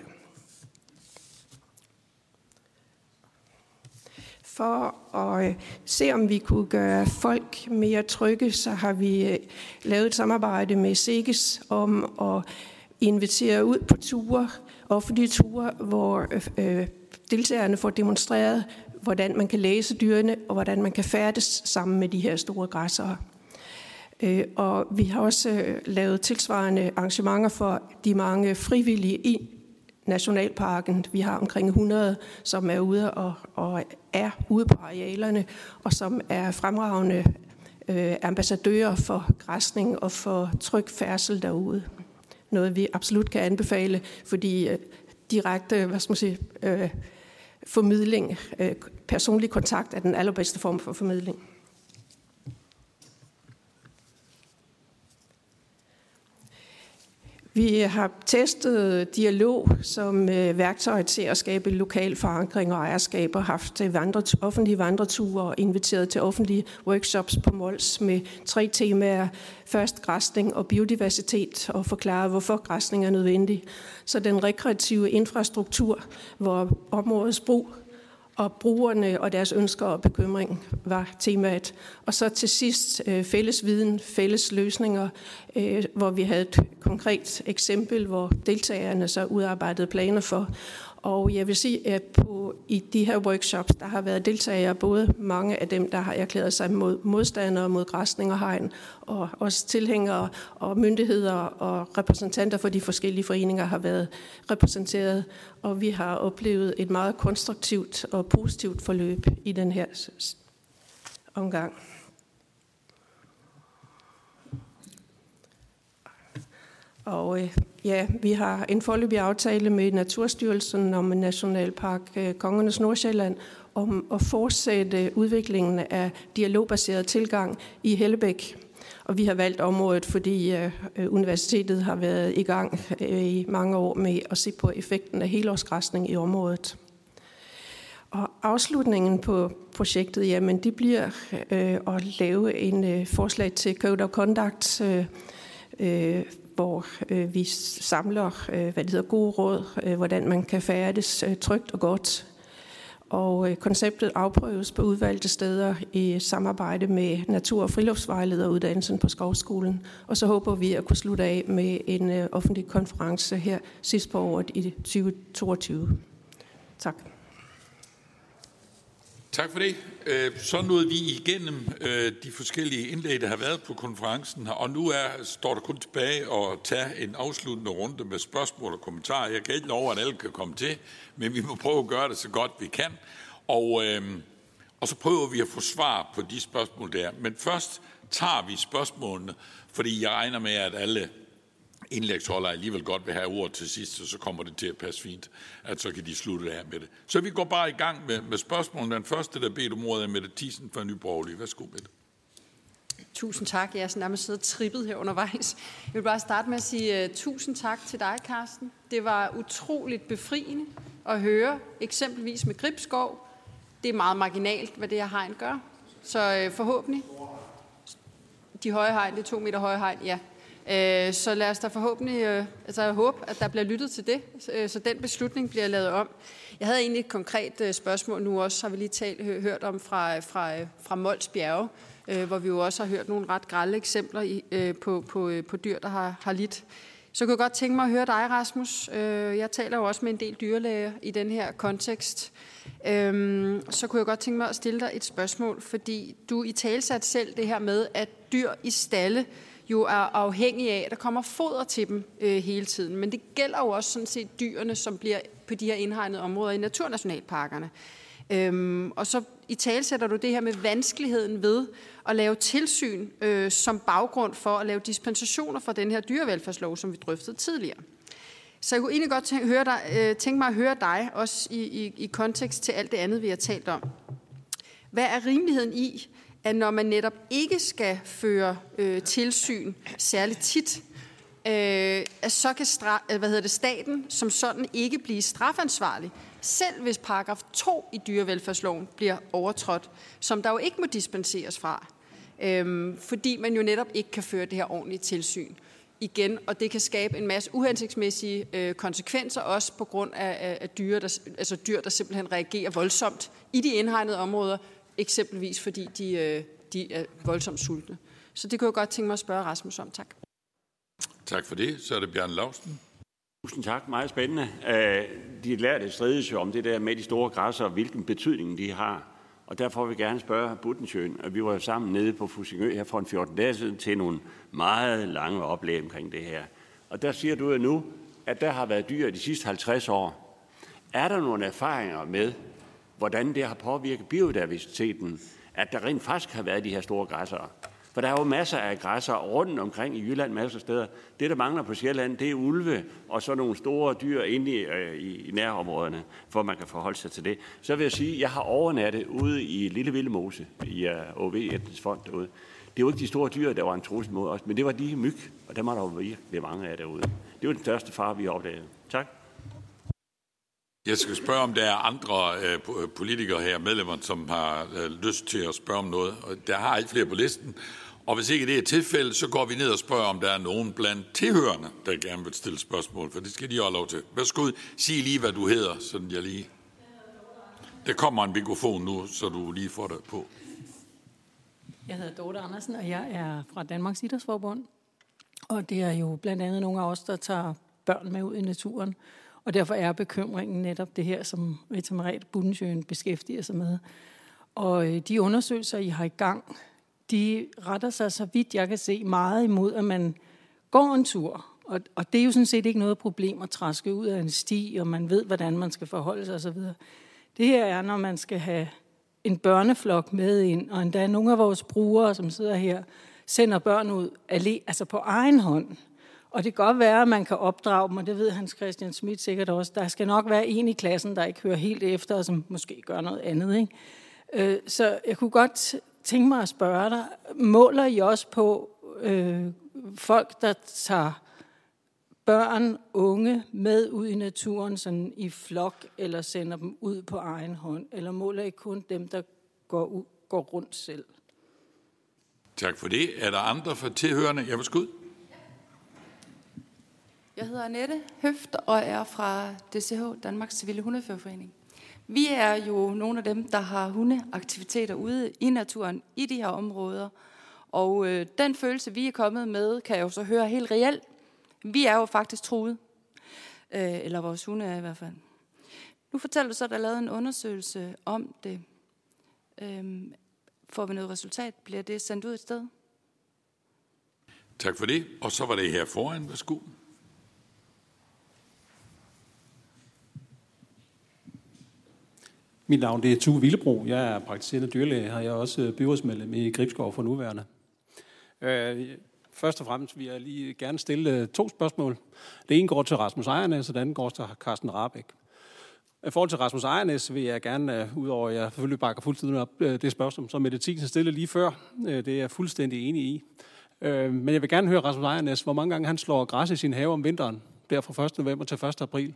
For at øh, se, om vi kunne gøre folk mere trygge, så har vi øh, lavet et samarbejde med SIGES om at invitere ud på ture, offentlige ture, hvor øh, øh deltagerne får demonstreret, hvordan man kan læse dyrene, og hvordan man kan færdes sammen med de her store græssere. Øh, og vi har også øh, lavet tilsvarende arrangementer for de mange frivillige i nationalparken. Vi har omkring 100, som er ude og, og er ude på arealerne, og som er fremragende øh, ambassadører for græsning og for tryg færdsel derude. Noget vi absolut kan anbefale, fordi øh, direkte hvad skal man sige, øh, formidling, øh, personlig kontakt er den allerbedste form for formidling. Vi har testet dialog som øh, værktøj til at skabe lokal forankring og ejerskab og haft vandret, offentlige vandreture og inviteret til offentlige workshops på Mols med tre temaer. Først græsning og biodiversitet og forklare, hvorfor græsning er nødvendig. Så den rekreative infrastruktur, hvor områdets brug og brugerne og deres ønsker og bekymring var temaet. Og så til sidst øh, fælles viden, fælles løsninger, øh, hvor vi havde et konkret eksempel, hvor deltagerne så udarbejdede planer for. Og jeg vil sige, at på, i de her workshops, der har været deltagere, både mange af dem, der har erklæret sig mod modstandere mod græsning og hegn, og også tilhængere og myndigheder og repræsentanter for de forskellige foreninger har været repræsenteret. Og vi har oplevet et meget konstruktivt og positivt forløb i den her omgang. Og øh, ja, vi har en forløbig aftale med Naturstyrelsen om Nationalpark øh, Kongernes Nordsjælland om at fortsætte udviklingen af dialogbaseret tilgang i Hellebæk. Og vi har valgt området, fordi øh, øh, universitetet har været i gang i mange år med at se på effekten af helårsgræsning i området. Og afslutningen på projektet, jamen det bliver øh, at lave en øh, forslag til Code of Conduct øh, øh, hvor øh, vi samler øh, hvad det hedder, gode råd, øh, hvordan man kan færdes øh, trygt og godt. Og øh, konceptet afprøves på udvalgte steder i samarbejde med Natur- og Friluftsvejlederuddannelsen på Skovskolen. Og så håber vi at kunne slutte af med en øh, offentlig konference her sidst på året i 2022. Tak. Tak for det. Øh, så nåede vi igennem øh, de forskellige indlæg, der har været på konferencen, og nu er, står der kun tilbage at tage en afsluttende runde med spørgsmål og kommentarer. Jeg kan ikke love, at alle kan komme til, men vi må prøve at gøre det så godt vi kan. Og, øh, og så prøver vi at få svar på de spørgsmål der. Men først tager vi spørgsmålene, fordi jeg regner med, at alle indlægsholder alligevel godt vil have ord til sidst, og så kommer det til at passe fint, at så kan de slutte af med det. Så vi går bare i gang med, med spørgsmålet. Den første, der beder om ordet, er Mette Thiesen fra Nyborgerlige. Værsgo, Mette. Tusind tak. Jeg er nærmest siddet trippet her undervejs. Jeg vil bare starte med at sige uh, tusind tak til dig, Carsten. Det var utroligt befriende at høre, eksempelvis med Gribskov. Det er meget marginalt, hvad det her hegn gør. Så uh, forhåbentlig. De høje hegn, det er to meter høje hegn, ja. Øh, så lad os da forhåbentlig, øh, altså jeg håber, at der bliver lyttet til det, øh, så den beslutning bliver lavet om. Jeg havde egentlig et konkret øh, spørgsmål nu også, har vi lige talt, hørt om fra, fra, fra Mols Bjerge, hvor vi jo også har hørt nogle ret grælde eksempler i, på, på, på dyr, der har, har lidt. Så kunne jeg godt tænke mig at høre dig, Rasmus. Jeg taler jo også med en del dyrlæger i den her kontekst. Øhm, så kunne jeg godt tænke mig at stille dig et spørgsmål, fordi du i talsat selv det her med, at dyr i stalle jo er afhængige af, at der kommer foder til dem øh, hele tiden. Men det gælder jo også sådan set dyrene, som bliver på de her indhegnede områder i naturnationalparkerne. Øhm, og så i tale sætter du det her med vanskeligheden ved at lave tilsyn øh, som baggrund for at lave dispensationer fra den her dyrevelfærdslov, som vi drøftede tidligere. Så jeg kunne egentlig godt tænke, høre dig, øh, tænke mig at høre dig, også i, i, i kontekst til alt det andet, vi har talt om. Hvad er rimeligheden i, at når man netop ikke skal føre øh, tilsyn særligt tit, øh, at så kan stra- øh, hvad hedder det, staten som sådan ikke blive strafansvarlig, selv hvis paragraf 2 i dyrevelfærdsloven bliver overtrådt, som der jo ikke må dispenseres fra, øh, fordi man jo netop ikke kan føre det her ordentlige tilsyn. igen, og det kan skabe en masse uhensigtsmæssige øh, konsekvenser, også på grund af, af, af dyr, der, altså dyr, der simpelthen reagerer voldsomt i de indhegnede områder, eksempelvis fordi de, øh, de er voldsomt sultne. Så det kunne jeg godt tænke mig at spørge Rasmus om. Tak. Tak for det. Så er det Bjørn Lausten. Tusind tak. Meget spændende. Øh, de lærte strides jo om det der med de store græsser, og hvilken betydning de har. Og derfor vil vi gerne spørge Buttensjøen, at vi var sammen nede på Fusingø her for en 14 dage siden til nogle meget lange oplæg omkring det her. Og der siger du jo nu, at der har været dyr de sidste 50 år. Er der nogle erfaringer med, hvordan det har påvirket biodiversiteten, at der rent faktisk har været de her store græsser? For der er jo masser af græsser rundt omkring i Jylland, masser af steder. Det, der mangler på Sjælland, det er ulve og så nogle store dyr inde i, øh, i, nærområderne, for at man kan forholde sig til det. Så vil jeg sige, at jeg har overnattet ude i Lille Vilde Mose, i øh, OV Etnisk Fond derude. Det var ikke de store dyr, der var en trussel mod os, men det var de myg, og dem var der jo virkelig mange af derude. Det var den største far, vi opdagede. Tak. Jeg skal spørge, om der er andre øh, øh, politikere her, medlemmer, som har øh, lyst til at spørge om noget. Og der har ikke flere på listen. Og hvis ikke det er tilfældet, så går vi ned og spørger, om der er nogen blandt tilhørende, der gerne vil stille spørgsmål, for det skal de også lov til. Værsgo, sig lige, hvad du hedder, sådan jeg lige... Der kommer en mikrofon nu, så du lige får det på. Jeg hedder Dorte Andersen, og jeg er fra Danmarks Idrætsforbund. Og det er jo blandt andet nogle af os, der tager børn med ud i naturen. Og derfor er bekymringen netop det her, som Rita Marit Budensjøen beskæftiger sig med. Og øh, de undersøgelser, I har i gang, de retter sig, så vidt jeg kan se, meget imod, at man går en tur. Og, og det er jo sådan set ikke noget problem at træske ud af en sti, og man ved, hvordan man skal forholde sig osv. Det her er, når man skal have en børneflok med ind, og endda nogle af vores brugere, som sidder her, sender børn ud alene, altså på egen hånd. Og det kan godt være, at man kan opdrage dem, og det ved Hans Christian Schmidt sikkert også. Der skal nok være en i klassen, der ikke hører helt efter, og som måske gør noget andet. Ikke? Øh, så jeg kunne godt tænke mig at spørge dig, måler I også på øh, folk, der tager børn, unge med ud i naturen sådan i flok, eller sender dem ud på egen hånd? Eller måler I kun dem, der går, ud, går rundt selv? Tak for det. Er der andre for tilhørende? Jeg vil skud. Jeg hedder Annette Høft og er fra DCH, Danmarks Civile Hundeførerforening. Vi er jo nogle af dem, der har hundeaktiviteter ude i naturen i de her områder. Og øh, den følelse, vi er kommet med, kan jeg jo så høre helt reelt. Vi er jo faktisk truet. Øh, eller vores hunde er i hvert fald. Nu fortæller du så, at der er lavet en undersøgelse om det. Øh, får vi noget resultat? Bliver det sendt ud et sted? Tak for det. Og så var det her foran. Værsgo. Mit navn det er Tue Villebro. Jeg er praktiserende dyrlæge, og jeg er også øh, byrådsmedlem i Gribskov for nuværende. Øh, først og fremmest vil jeg lige gerne stille øh, to spørgsmål. Det ene går til Rasmus Ejernes, og det andet går til Carsten Rabeck. I forhold til Rasmus Ejernes vil jeg gerne, øh, udover at jeg selvfølgelig bakker fuldstændig op det spørgsmål, som Mette Thielsen stillede lige før. Det er jeg fuldstændig enig i. Men jeg vil gerne høre Rasmus Ejernes, hvor mange gange han slår græs i sin have om vinteren, der fra 1. november til 1. april.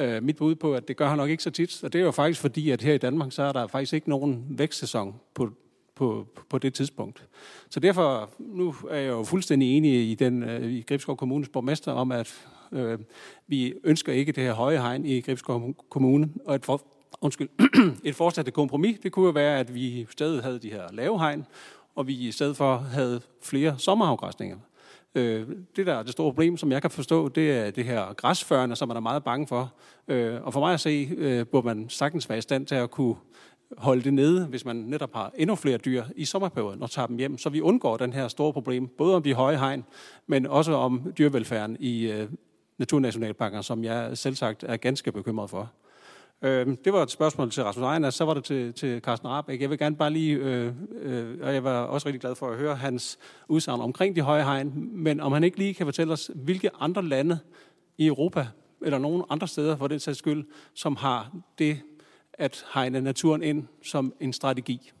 Øh, mit bud på, at det gør han nok ikke så tit. Og det er jo faktisk fordi, at her i Danmark, så er der faktisk ikke nogen vækstsæson på, på, på det tidspunkt. Så derfor, nu er jeg jo fuldstændig enig i, den, øh, i Gribskov Kommunes borgmester om, at øh, vi ønsker ikke det her høje hegn i Gribskov Kommune, og et, for, undskyld, *clears throat* et fortsat kompromis, det kunne jo være, at vi i stedet havde de her lave hegn, og vi i stedet for havde flere sommerafgræsninger. Øh, det der er det store problem, som jeg kan forstå, det er det her græsførende, som man er meget bange for. Øh, og for mig at se, øh, burde man sagtens være i stand til at kunne holde det nede, hvis man netop har endnu flere dyr i sommerperioden og tager dem hjem, så vi undgår den her store problem, både om de høje hegn, men også om dyrevelfærden i øh, naturnationalparker, som jeg selv sagt er ganske bekymret for. Øh, det var et spørgsmål til Rasmus Ejner, så var det til, til Carsten Rabeck. Jeg vil gerne bare lige, øh, øh, og jeg var også rigtig glad for at høre hans udsagn omkring de høje hegn, men om han ikke lige kan fortælle os, hvilke andre lande i Europa, eller nogen andre steder for den sags skyld, som har det at hegne naturen ind som en strategi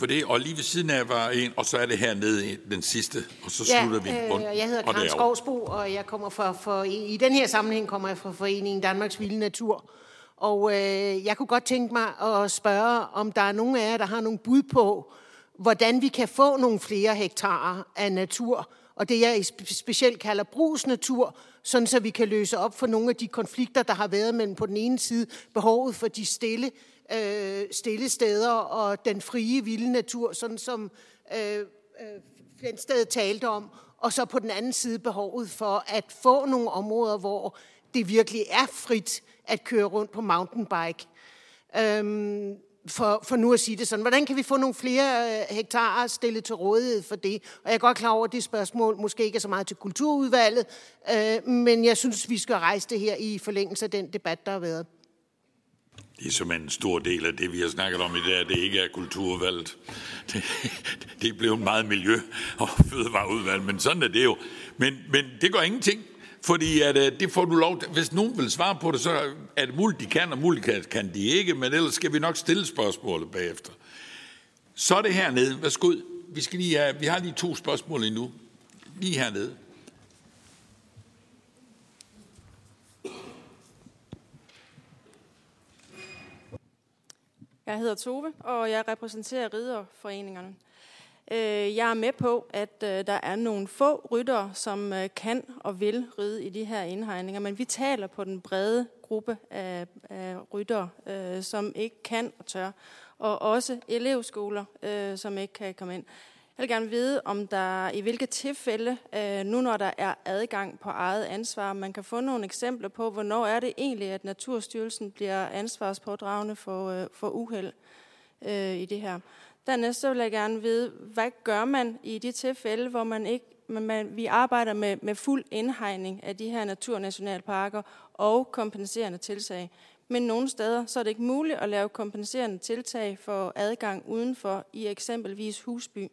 for det. Og lige ved siden af var en, og så er det hernede den sidste, og så ja, slutter vi. Øh, jeg hedder Karen Skovsbo, og jeg kommer fra, for, i den her sammenhæng kommer jeg fra Foreningen Danmarks Vilde Natur. Og øh, jeg kunne godt tænke mig at spørge, om der er nogen af jer, der har nogle bud på, hvordan vi kan få nogle flere hektarer af natur, og det jeg specielt kalder brugsnatur, sådan så vi kan løse op for nogle af de konflikter, der har været mellem på den ene side behovet for de stille, øh, stille steder og den frie, vilde natur, sådan som øh, øh, Flensted talte om, og så på den anden side behovet for at få nogle områder, hvor det virkelig er frit at køre rundt på mountainbike. Øhm, for, for nu at sige det sådan. Hvordan kan vi få nogle flere øh, hektarer stillet til rådighed for det? Og jeg er godt klar over, at det spørgsmål måske ikke er så meget til kulturudvalget, øh, men jeg synes, vi skal rejse det her i forlængelse af den debat, der har været. Det er som en stor del af det, vi har snakket om i dag, det ikke er kulturvalget. *laughs* Det, det blev meget miljø- og fødevareudvalg, men sådan er det jo. Men, men det gør ingenting. Fordi at, øh, det får du lov til. Hvis nogen vil svare på det, så er det muligt, de kan, og muligt kan, kan de ikke, men ellers skal vi nok stille spørgsmålet bagefter. Så er det hernede. Værsgo. Vi, skal lige have, vi har lige to spørgsmål endnu. Lige hernede. Jeg hedder Tove, og jeg repræsenterer ridderforeningerne. Øh, jeg er med på, at øh, der er nogle få ryttere, som øh, kan og vil ride i de her indhegninger, men vi taler på den brede gruppe af, af ryttere, som ikke kan og tør, og også elevskoler, som ikke kan komme ind. Jeg vil gerne vide, om der i hvilke tilfælde, øh, nu når der er adgang på eget ansvar, man kan få nogle eksempler på, hvornår er det egentlig, at Naturstyrelsen bliver ansvarspådragende for, øh, for uheld øh, i det her. Dernæst så vil jeg gerne vide, hvad gør man i de tilfælde, hvor man ikke, man, vi arbejder med, med fuld indhegning af de her naturnationalparker og kompenserende tiltag. Men nogle steder så er det ikke muligt at lave kompenserende tiltag for adgang udenfor i eksempelvis Husby.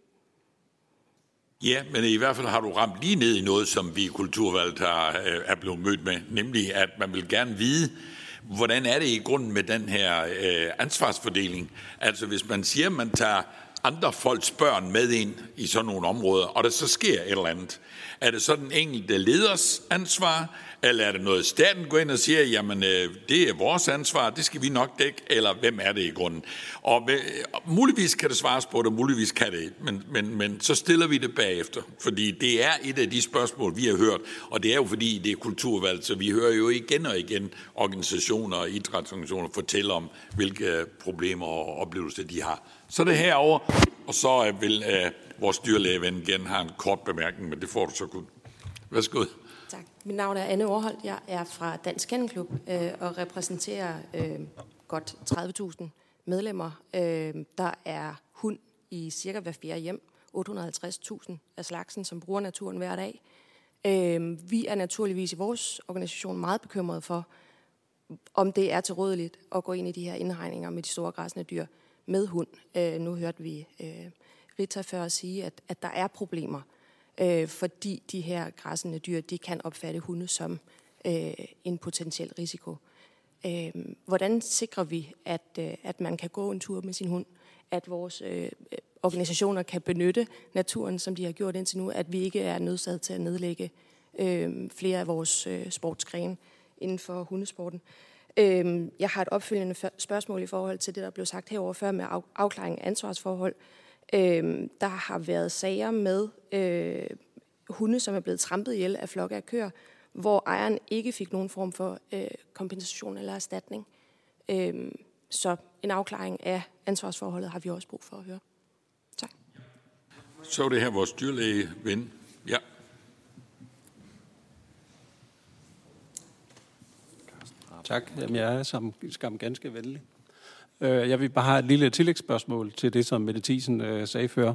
Ja, men i hvert fald har du ramt lige ned i noget, som vi i Kulturvalget har, øh, er blevet mødt med, nemlig at man vil gerne vide, hvordan er det i grunden med den her øh, ansvarsfordeling? Altså hvis man siger, at man tager andre folks børn med ind i sådan nogle områder, og der så sker et eller andet, er det så den enkelte leders ansvar, eller er det noget, staten går ind og siger, jamen øh, det er vores ansvar, det skal vi nok dække, eller hvem er det i grunden? Og med, muligvis kan det svares på det, muligvis kan det ikke, men, men, men så stiller vi det bagefter, fordi det er et af de spørgsmål, vi har hørt, og det er jo fordi, det er kulturvalg, så vi hører jo igen og igen organisationer og idrætsorganisationer fortælle om, hvilke problemer og oplevelser de har. Så er det herover, og så øh, vil øh, vores dyrlægeven igen have en kort bemærkning, men det får du så kun. Værsgo. Tak. Mit navn er Anne Overholdt. Jeg er fra Dansk Kennelklub øh, og repræsenterer øh, godt 30.000 medlemmer. Øh, der er hund i cirka hver fjerde hjem. 850.000 af slagsen, som bruger naturen hver dag. Øh, vi er naturligvis i vores organisation meget bekymrede for, om det er tilrådeligt at gå ind i de her indhegninger med de store græsne dyr med hund. Øh, nu hørte vi øh, Rita før sige, at, at der er problemer øh, fordi de her græssende dyr, de kan opfatte hunde som øh, en potentiel risiko. Øh, hvordan sikrer vi, at, øh, at man kan gå en tur med sin hund, at vores øh, organisationer kan benytte naturen, som de har gjort indtil nu, at vi ikke er nødsaget til at nedlægge øh, flere af vores øh, sportsgrene inden for hundesporten. Øh, jeg har et opfølgende spørgsmål i forhold til det, der blev sagt herover før med afklaring af ansvarsforhold. Øh, der har været sager med øh, hunde, som er blevet trampet ihjel af flokke af køer, hvor ejeren ikke fik nogen form for øh, kompensation eller erstatning. Øh, så en afklaring af ansvarsforholdet har vi også brug for at høre. Tak. Så er det her vores dyrlæge ven. Ja. Tak. Jamen, jeg er som skam ganske venlig. Øh, jeg vil bare have et lille tillægsspørgsmål til det, som Mette Thiesen øh, sagde før.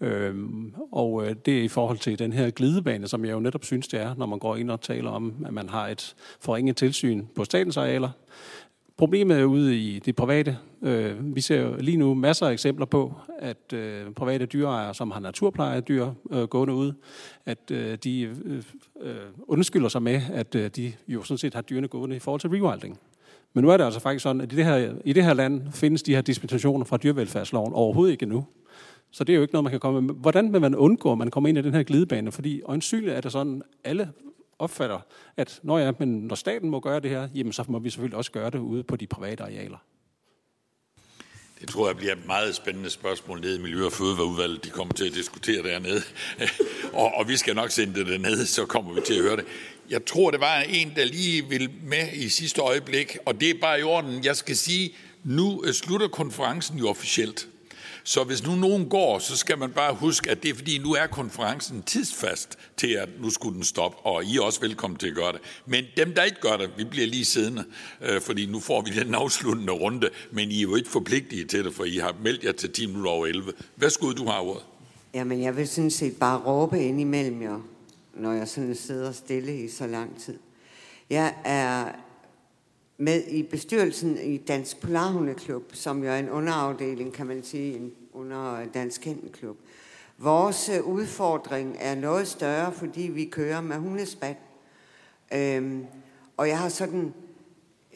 Øhm, og øh, det er i forhold til den her glidebane, som jeg jo netop synes, det er, når man går ind og taler om, at man har et forringet tilsyn på statens arealer. Problemet er ude i det private. Øh, vi ser jo lige nu masser af eksempler på, at øh, private dyreejere, som har naturplejedyr øh, gående ud, at øh, de øh, øh undskylder sig med, at øh, de jo sådan set har dyrene gående i forhold til rewilding. Men nu er det altså faktisk sådan, at i det her, i det her land findes de her dispensationer fra dyrevelfærdsloven overhovedet ikke endnu. Så det er jo ikke noget, man kan komme med. Hvordan vil man undgå, at man kommer ind i den her glidebane? Fordi øjensynligt er det sådan, alle opfatter, at når, ja, men når staten må gøre det her, jamen så må vi selvfølgelig også gøre det ude på de private arealer. Det tror jeg bliver et meget spændende spørgsmål nede i Miljø- og Fødevareudvalget. De kommer til at diskutere dernede. *laughs* og, og vi skal nok sende det dernede, så kommer vi til at høre det. Jeg tror, det var en, der lige vil med i sidste øjeblik, og det er bare i orden. Jeg skal sige, nu øh, slutter konferencen jo officielt. Så hvis nu nogen går, så skal man bare huske, at det er fordi, nu er konferencen tidsfast til, at nu skulle den stoppe, og I er også velkommen til at gøre det. Men dem, der ikke gør det, vi bliver lige siddende, øh, fordi nu får vi den afsluttende runde, men I er jo ikke forpligtige til det, for I har meldt jer til 10 minutter over 11. Værsgo, du har ordet. Jamen, jeg vil sådan set bare råbe ind imellem jer, når jeg sådan sidder stille i så lang tid. Jeg er med i bestyrelsen i Dansk Polarhundeklub, som jo er en underafdeling, kan man sige, en under Dansk Hundeklub. Vores øh, udfordring er noget større, fordi vi kører med hundespand. Øhm, og jeg har sådan,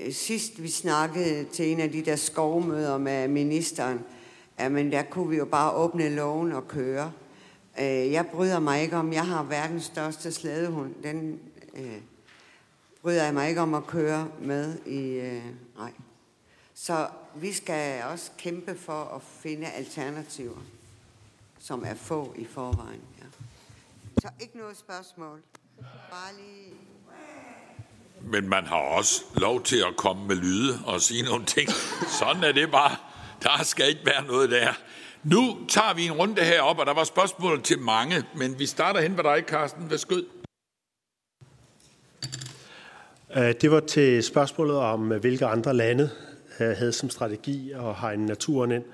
øh, sidst vi snakkede til en af de der skovmøder med ministeren, men der kunne vi jo bare åbne loven og køre. Øh, jeg bryder mig ikke om, jeg har verdens største slædehund. Den øh, bryder jeg mig ikke om at køre med i... Øh, nej. Så vi skal også kæmpe for at finde alternativer, som er få i forvejen. Ja. Så ikke noget spørgsmål. Bare lige... Men man har også lov til at komme med lyde og sige nogle ting. Sådan er det bare. Der skal ikke være noget der. Nu tager vi en runde herop, og der var spørgsmål til mange, men vi starter hen ved dig, Carsten. Værsgo. Øh, det var til spørgsmålet om, hvilke andre lande Øh, havde som strategi at hegne naturen ind.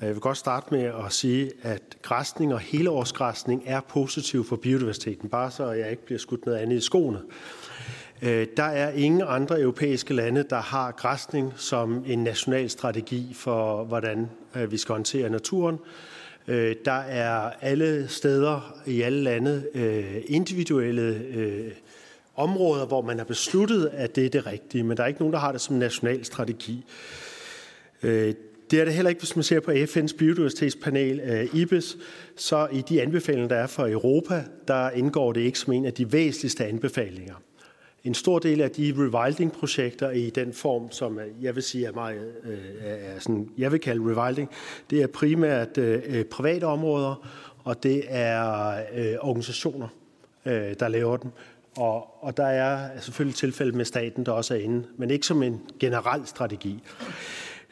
Øh, jeg vil godt starte med at sige, at græsning og helårsgræsning er positiv for biodiversiteten, bare så jeg ikke bliver skudt noget andet i skoene. Øh, der er ingen andre europæiske lande, der har græsning som en national strategi for, hvordan vi skal håndtere naturen. Der er alle steder i alle lande individuelle områder, hvor man har besluttet, at det er det rigtige, men der er ikke nogen, der har det som national strategi. Øh, det er det heller ikke, hvis man ser på FN's biodiversitetspanel, øh, IBIS, så i de anbefalinger, der er for Europa, der indgår det ikke som en af de væsentligste anbefalinger. En stor del af de rewilding-projekter i den form, som øh, jeg vil sige er meget, øh, er sådan, jeg vil kalde rewilding, det er primært private områder, og det er organisationer, der laver dem. Og, og der er selvfølgelig tilfælde med staten, der også er inde, men ikke som en generel strategi.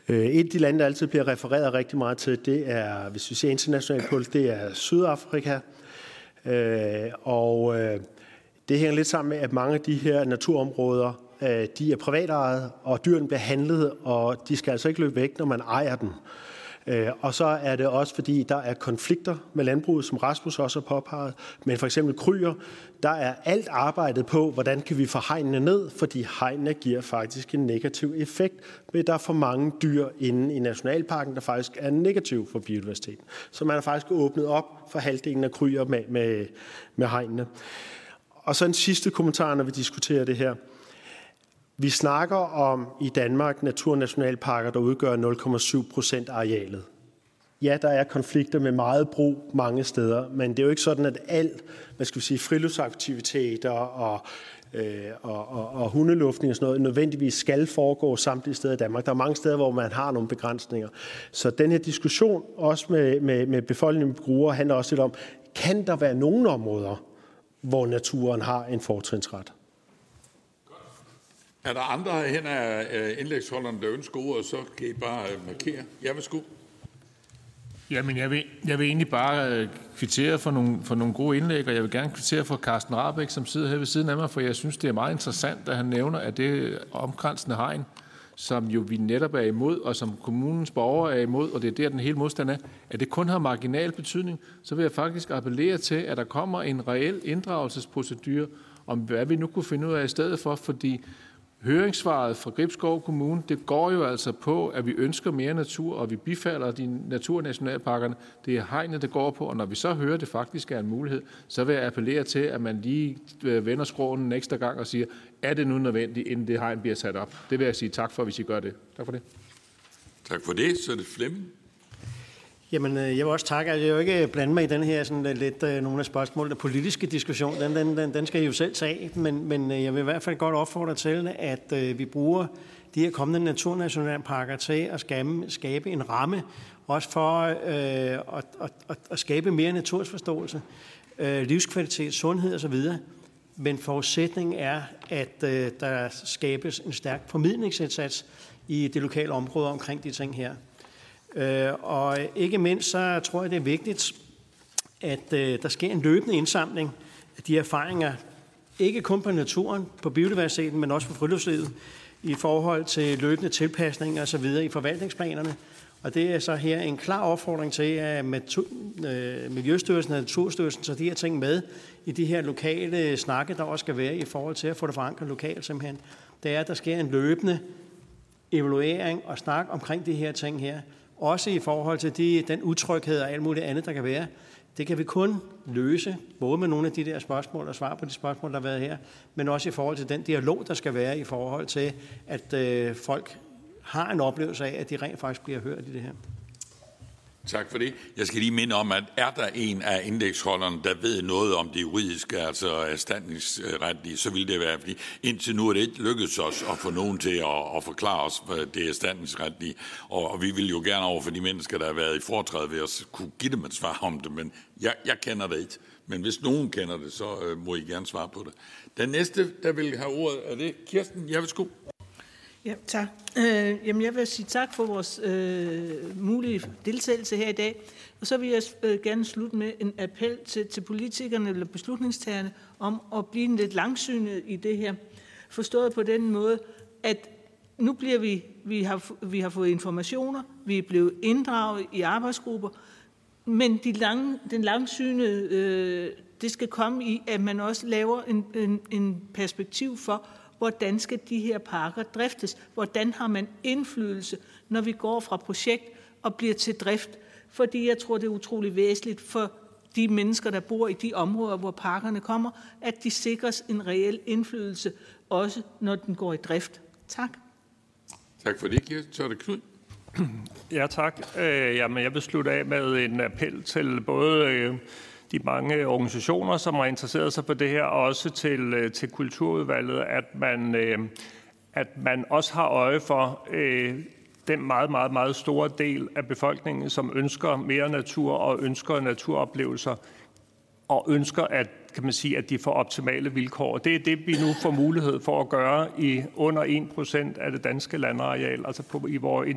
Øh, et af de lande, der altid bliver refereret rigtig meget til, det er, hvis vi ser internationalt på det, er Sydafrika. Øh, og øh, det hænger lidt sammen med, at mange af de her naturområder, de er privatejet, og dyrene bliver handlet, og de skal altså ikke løbe væk, når man ejer dem. Øh, og så er det også, fordi der er konflikter med landbruget, som Rasmus også har påpeget. Men for eksempel kryer, der er alt arbejdet på, hvordan kan vi få hegnene ned, fordi hegnene giver faktisk en negativ effekt, ved der er for mange dyr inde i Nationalparken, der faktisk er negativ for biodiversiteten. Så man har faktisk åbnet op for halvdelen af kryer med, med, med hegnene. Og så en sidste kommentar, når vi diskuterer det her. Vi snakker om i Danmark naturnationalparker, der udgør 0,7 procent arealet. Ja, der er konflikter med meget brug mange steder, men det er jo ikke sådan, at alt, hvad skal vi sige, friluftsaktiviteter og, øh, og, og, og hundeluftning og sådan noget nødvendigvis skal foregå samtlige steder i Danmark. Der er mange steder, hvor man har nogle begrænsninger. Så den her diskussion, også med, med, med befolkningen med brugere, handler også lidt om, kan der være nogle områder, hvor naturen har en fortrinsret? Er der andre hen af øh, indlægsholderne, der ønsker ordet, så kan I bare øh, markere. Ja, værsgo. Jamen, jeg vil, jeg vil egentlig bare øh, kvittere for nogle, for nogle gode indlæg, og jeg vil gerne kvittere for Carsten Rabeck, som sidder her ved siden af mig, for jeg synes, det er meget interessant, at han nævner, at det omkransende hegn, som jo vi netop er imod, og som kommunens borgere er imod, og det er der, den hele modstand er, at det kun har marginal betydning, så vil jeg faktisk appellere til, at der kommer en reel inddragelsesprocedur om, hvad vi nu kunne finde ud af i stedet for, fordi Høringssvaret fra Gribskov Kommune, det går jo altså på, at vi ønsker mere natur, og vi bifalder de naturnationalparkerne. Det er hegnet, det går på, og når vi så hører, at det faktisk er en mulighed, så vil jeg appellere til, at man lige øh, vender skråen en ekstra gang og siger, er det nu nødvendigt, inden det hegn bliver sat op? Det vil jeg sige tak for, hvis I gør det. Tak for det. Tak for det. Så er det Flemming. Jamen, øh, jeg vil også takke. Altså, jeg vil jo ikke øh, blande mig i den her sådan øh, lidt nogle af spørgsmålene. Den politiske diskussion, den, den, den, den skal I jo selv tage. Men, men jeg vil i hvert fald godt opfordre til, at vi bruger de her kommende naturnationalparker til at skabe, skabe en ramme, også for øh, at, at, at, at skabe mere natursforståelse, øh, livskvalitet, sundhed osv., men forudsætningen er, at øh, der skabes en stærk formidlingsindsats i det lokale område omkring de ting her. Øh, og ikke mindst så tror jeg, det er vigtigt, at øh, der sker en løbende indsamling af de erfaringer, ikke kun på naturen, på biodiversiteten, men også på friluftslivet, i forhold til løbende tilpasninger osv. i forvaltningsplanerne. Og det er så her en klar opfordring til, at øh, Miljøstyrelsen og Naturstyrelsen så de her ting med i de her lokale snakke, der også skal være i forhold til at få det forankret lokalt simpelthen. Det er, at der sker en løbende evaluering og snak omkring de her ting her. Også i forhold til de, den utryghed og alt muligt andet, der kan være. Det kan vi kun løse, både med nogle af de der spørgsmål og svar på de spørgsmål, der har været her, men også i forhold til den dialog, der skal være i forhold til, at øh, folk har en oplevelse af, at de rent faktisk bliver hørt i det her. Tak for det. Jeg skal lige minde om, at er der en af indeksholderne, der ved noget om det juridiske, altså erstatningsretlige, så vil det være, fordi indtil nu er det ikke lykkedes os at få nogen til at, at forklare os, hvad det erstatningsretlige. Og, og vi vil jo gerne over for de mennesker, der har været i foretræde ved os, kunne give dem et svar om det, men jeg, jeg kender det ikke. Men hvis nogen kender det, så øh, må I gerne svare på det. Den næste, der vil have ordet, er det Kirsten Javeskov. Ja, tak. Øh, jamen, jeg vil sige tak for vores øh, mulige deltagelse her i dag. Og så vil jeg øh, gerne slutte med en appel til, til politikerne eller beslutningstagerne om at blive lidt langsynet i det her. Forstået på den måde, at nu bliver vi, vi har, vi har fået informationer, vi er blevet inddraget i arbejdsgrupper, men de lang, den langsynede, øh, det skal komme i, at man også laver en, en, en perspektiv for, hvordan skal de her parker driftes? Hvordan har man indflydelse, når vi går fra projekt og bliver til drift? Fordi jeg tror, det er utrolig væsentligt for de mennesker, der bor i de områder, hvor parkerne kommer, at de sikres en reel indflydelse, også når den går i drift. Tak. Tak for det, Kirsten. Så er det Knud. Ja, tak. Øh, jamen, jeg vil slutte af med en appel til både øh, de mange organisationer, som har interesseret sig for det her, og også til, øh, til kulturudvalget, at man, øh, at man også har øje for øh, den meget, meget, meget store del af befolkningen, som ønsker mere natur og ønsker naturoplevelser, og ønsker, at, kan man sige, at de får optimale vilkår. Det er det, vi nu får mulighed for at gøre i under 1% af det danske landareal, altså på, i vores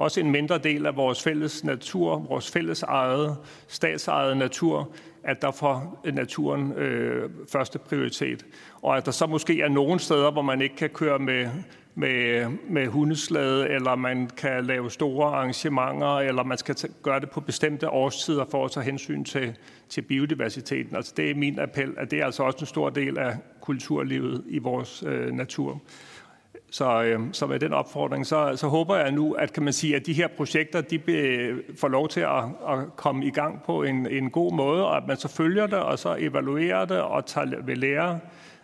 også en mindre del af vores fælles natur, vores fælles eget, statsejede natur, at der får naturen øh, første prioritet. Og at der så måske er nogle steder, hvor man ikke kan køre med, med, med hundeslade, eller man kan lave store arrangementer, eller man skal gøre det på bestemte årstider for at tage hensyn til, til biodiversiteten. Altså det er min appel, at det er altså også en stor del af kulturlivet i vores øh, natur. Så, øh, så med den opfordring, så, så håber jeg nu, at kan man sige, at de her projekter, de be, får lov til at, at komme i gang på en, en god måde, og at man så følger det, og så evaluerer det, og tager ved lære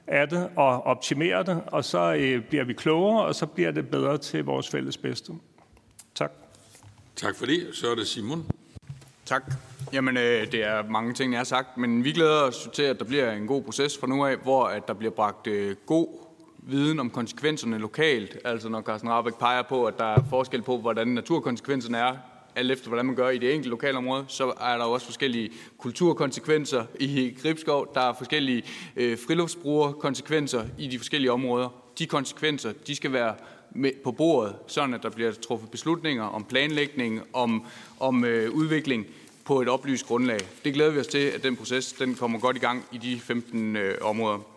af det, og optimerer det, og så øh, bliver vi klogere, og så bliver det bedre til vores fælles bedste. Tak. Tak for det. Så er det Simon. Tak. Jamen, øh, det er mange ting, jeg har sagt, men vi glæder os til, at der bliver en god proces fra nu af, hvor at der bliver bragt øh, god viden om konsekvenserne lokalt. Altså når Carsten Rabeck peger på, at der er forskel på, hvordan naturkonsekvenserne er, alt efter hvordan man gør i det enkelte lokalområde, så er der også forskellige kulturkonsekvenser i Gribskov, der er forskellige øh, friluftsbrugerkonsekvenser i de forskellige områder. De konsekvenser, de skal være med på bordet, sådan at der bliver truffet beslutninger om planlægning, om, om øh, udvikling på et oplyst grundlag. Det glæder vi os til, at den proces den kommer godt i gang i de 15 øh, områder.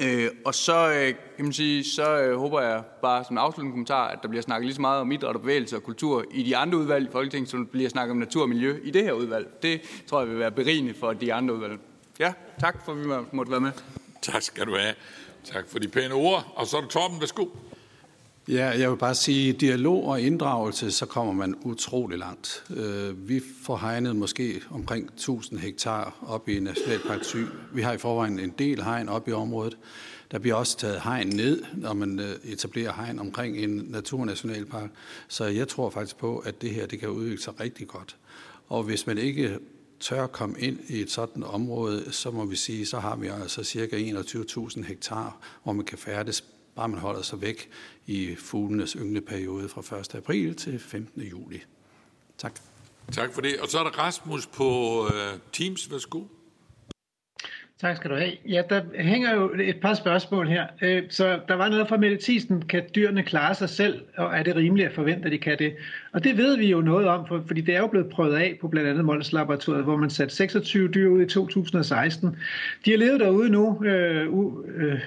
Øh, og så øh, kan man sige, så øh, håber jeg bare som en afsluttende kommentar, at der bliver snakket lige så meget om idræt og bevægelse og kultur i de andre udvalg i Folketinget, som bliver snakket om natur og miljø i det her udvalg. Det tror jeg vil være berigende for de andre udvalg. Ja, tak for at vi måtte være med. Tak skal du have. Tak for de pæne ord. Og så er det Torben, værsgo. Ja, jeg vil bare sige, dialog og inddragelse, så kommer man utrolig langt. Øh, vi får hegnet måske omkring 1000 hektar op i Nationalpark 7. Vi har i forvejen en del hegn op i området. Der bliver også taget hegn ned, når man øh, etablerer hegn omkring en naturnationalpark. Så jeg tror faktisk på, at det her det kan udvikle sig rigtig godt. Og hvis man ikke tør at komme ind i et sådan område, så må vi sige, så har vi altså cirka 21.000 hektar, hvor man kan færdes bare man holder sig væk i fuglenes yngleperiode fra 1. april til 15. juli. Tak. Tak for det. Og så er der Rasmus på øh, Teams. Værsgo. Tak skal du have. Ja, der hænger jo et par spørgsmål her. Øh, så der var noget fra Mette Thiesen. Kan dyrene klare sig selv, og er det rimeligt at forvente, at de kan det? Og det ved vi jo noget om, for, fordi det er jo blevet prøvet af på blandt andet Mols Laboratoriet, hvor man satte 26 dyr ud i 2016. De har levet derude nu, øh,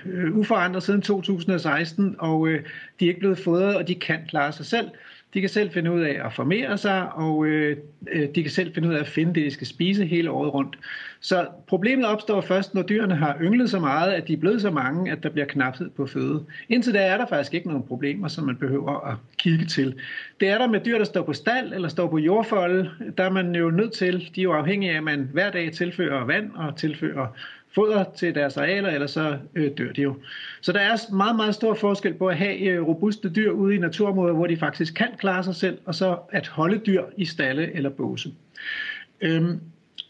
øh, uforandret siden 2016, og øh, de er ikke blevet fodret, og de kan klare sig selv. De kan selv finde ud af at formere sig, og øh, øh, de kan selv finde ud af at finde det, de skal spise hele året rundt. Så problemet opstår først, når dyrene har ynglet så meget, at de er blevet så mange, at der bliver knaphed på føde. Indtil da er der faktisk ikke nogen problemer, som man behøver at kigge til. Det er der med dyr, der står på stald eller står på jordfolde. Der er man jo nødt til, de er jo afhængige af, at man hver dag tilfører vand og tilfører foder til deres arealer, eller så øh, dør de jo. Så der er meget, meget stor forskel på at have øh, robuste dyr ude i naturområder, hvor de faktisk kan klare sig selv, og så at holde dyr i stalle eller båse. Øhm,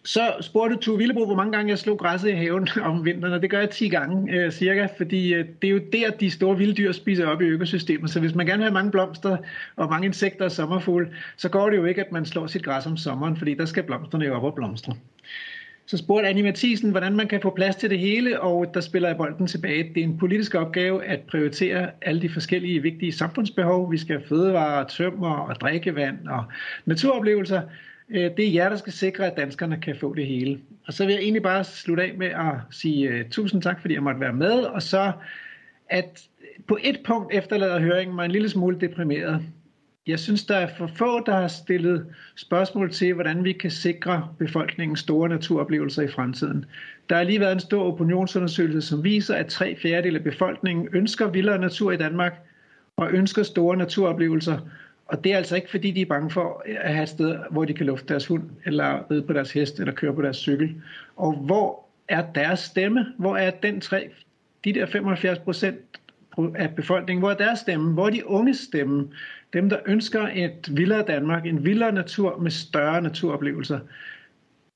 så spurgte Tue Villebro, hvor mange gange jeg slog græsset i haven *laughs* om vinteren, og det gør jeg 10 gange øh, cirka, fordi øh, det er jo der, de store vilde dyr spiser op i økosystemet. Så hvis man gerne vil have mange blomster og mange insekter og sommerfugle, så går det jo ikke, at man slår sit græs om sommeren, fordi der skal blomsterne jo op og blomstre. Så spurgte Annie Mathisen, hvordan man kan få plads til det hele, og der spiller jeg bolden tilbage. Det er en politisk opgave at prioritere alle de forskellige vigtige samfundsbehov. Vi skal have fødevarer, tømmer og drikkevand og naturoplevelser. Øh, det er jer, der skal sikre, at danskerne kan få det hele. Og så vil jeg egentlig bare slutte af med at sige øh, tusind tak, fordi jeg måtte være med, og så at på et punkt efterlader høringen mig en lille smule deprimeret. Jeg synes, der er for få, der har stillet spørgsmål til, hvordan vi kan sikre befolkningen store naturoplevelser i fremtiden. Der har lige været en stor opinionsundersøgelse, som viser, at tre fjerdedel af befolkningen ønsker vildere natur i Danmark og ønsker store naturoplevelser. Og det er altså ikke, fordi de er bange for at have et sted, hvor de kan lufte deres hund, eller ride på deres hest, eller køre på deres cykel. Og hvor er deres stemme? Hvor er den tre, de der 75 procent af befolkningen, hvor er deres stemme? Hvor er de unges stemme? Dem, der ønsker et vildere Danmark, en vildere natur med større naturoplevelser.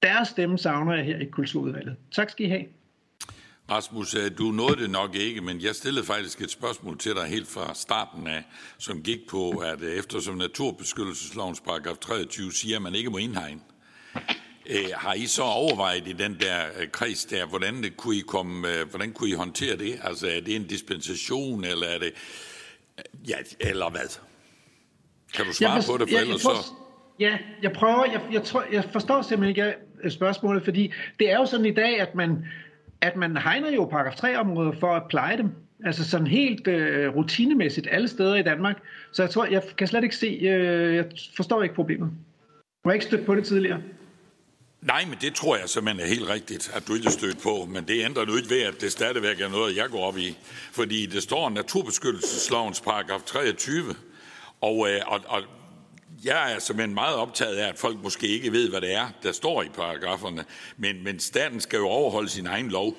Deres stemme savner jeg her i Kulturudvalget. Tak skal I have. Rasmus, øh, du nåede det nok ikke, men jeg stillede faktisk et spørgsmål til dig helt fra starten af, som gik på, at øh, eftersom naturbeskyttelseslovens paragraf 23 siger, at man ikke må indhegne, øh, har I så overvejet i den der øh, kreds der, hvordan, det kunne I komme, hvordan kunne I håndtere det? Altså er det en dispensation, eller er det, ja, eller hvad? Kan du svare jeg på det, for jeg, ellers jeg, så... Ja, jeg prøver, jeg, jeg, tror, jeg forstår simpelthen ikke spørgsmålet, fordi det er jo sådan i dag, at man, at man hegner jo paragraf 3-områder for at pleje dem. Altså sådan helt øh, rutinemæssigt alle steder i Danmark. Så jeg tror, jeg kan slet ikke se, øh, jeg forstår ikke problemet. Jeg har ikke stødt på det tidligere. Nej, men det tror jeg simpelthen er helt rigtigt, at du ikke er stødt på. Men det ændrer nu ikke ved, at det stadigvæk er noget, jeg går op i. Fordi det står naturbeskyttelseslovens paragraf 23. Og, øh, og, og jeg er simpelthen meget optaget af, at folk måske ikke ved, hvad det er, der står i paragraferne, men, men staten skal jo overholde sin egen lov.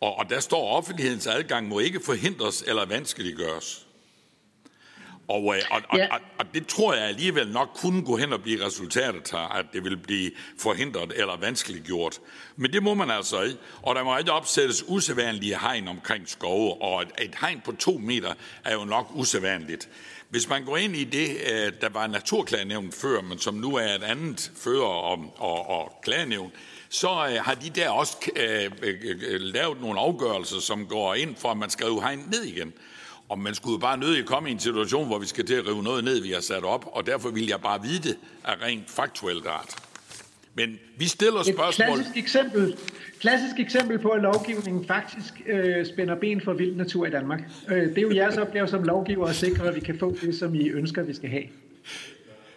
Og, og der står, at offentlighedens adgang må ikke forhindres eller vanskeliggøres. Og, øh, og, og, ja. og, og det tror jeg alligevel nok kunne gå hen og blive resultatet her, at det vil blive forhindret eller vanskeliggjort. Men det må man altså ikke. Og der må ikke opsættes usædvanlige hegn omkring skove, og et, et hegn på to meter er jo nok usædvanligt. Hvis man går ind i det, øh, der var naturklagenævn før, men som nu er et andet fører og, og, og klagenævn, så øh, har de der også øh, øh, øh, lavet nogle afgørelser, som går ind for, at man skal rive hegn ned igen. Og man skulle bare nødig komme i en situation, hvor vi skal til at rive noget ned, vi har sat op, og derfor vil jeg bare vide det af rent faktuelt art. Men vi stiller spørgsmål... Et klassisk eksempel, klassisk eksempel på, at lovgivningen faktisk øh, spænder ben for vild natur i Danmark. Øh, det er jo jeres opgave som lovgiver at sikre, at vi kan få det, som I ønsker, vi skal have.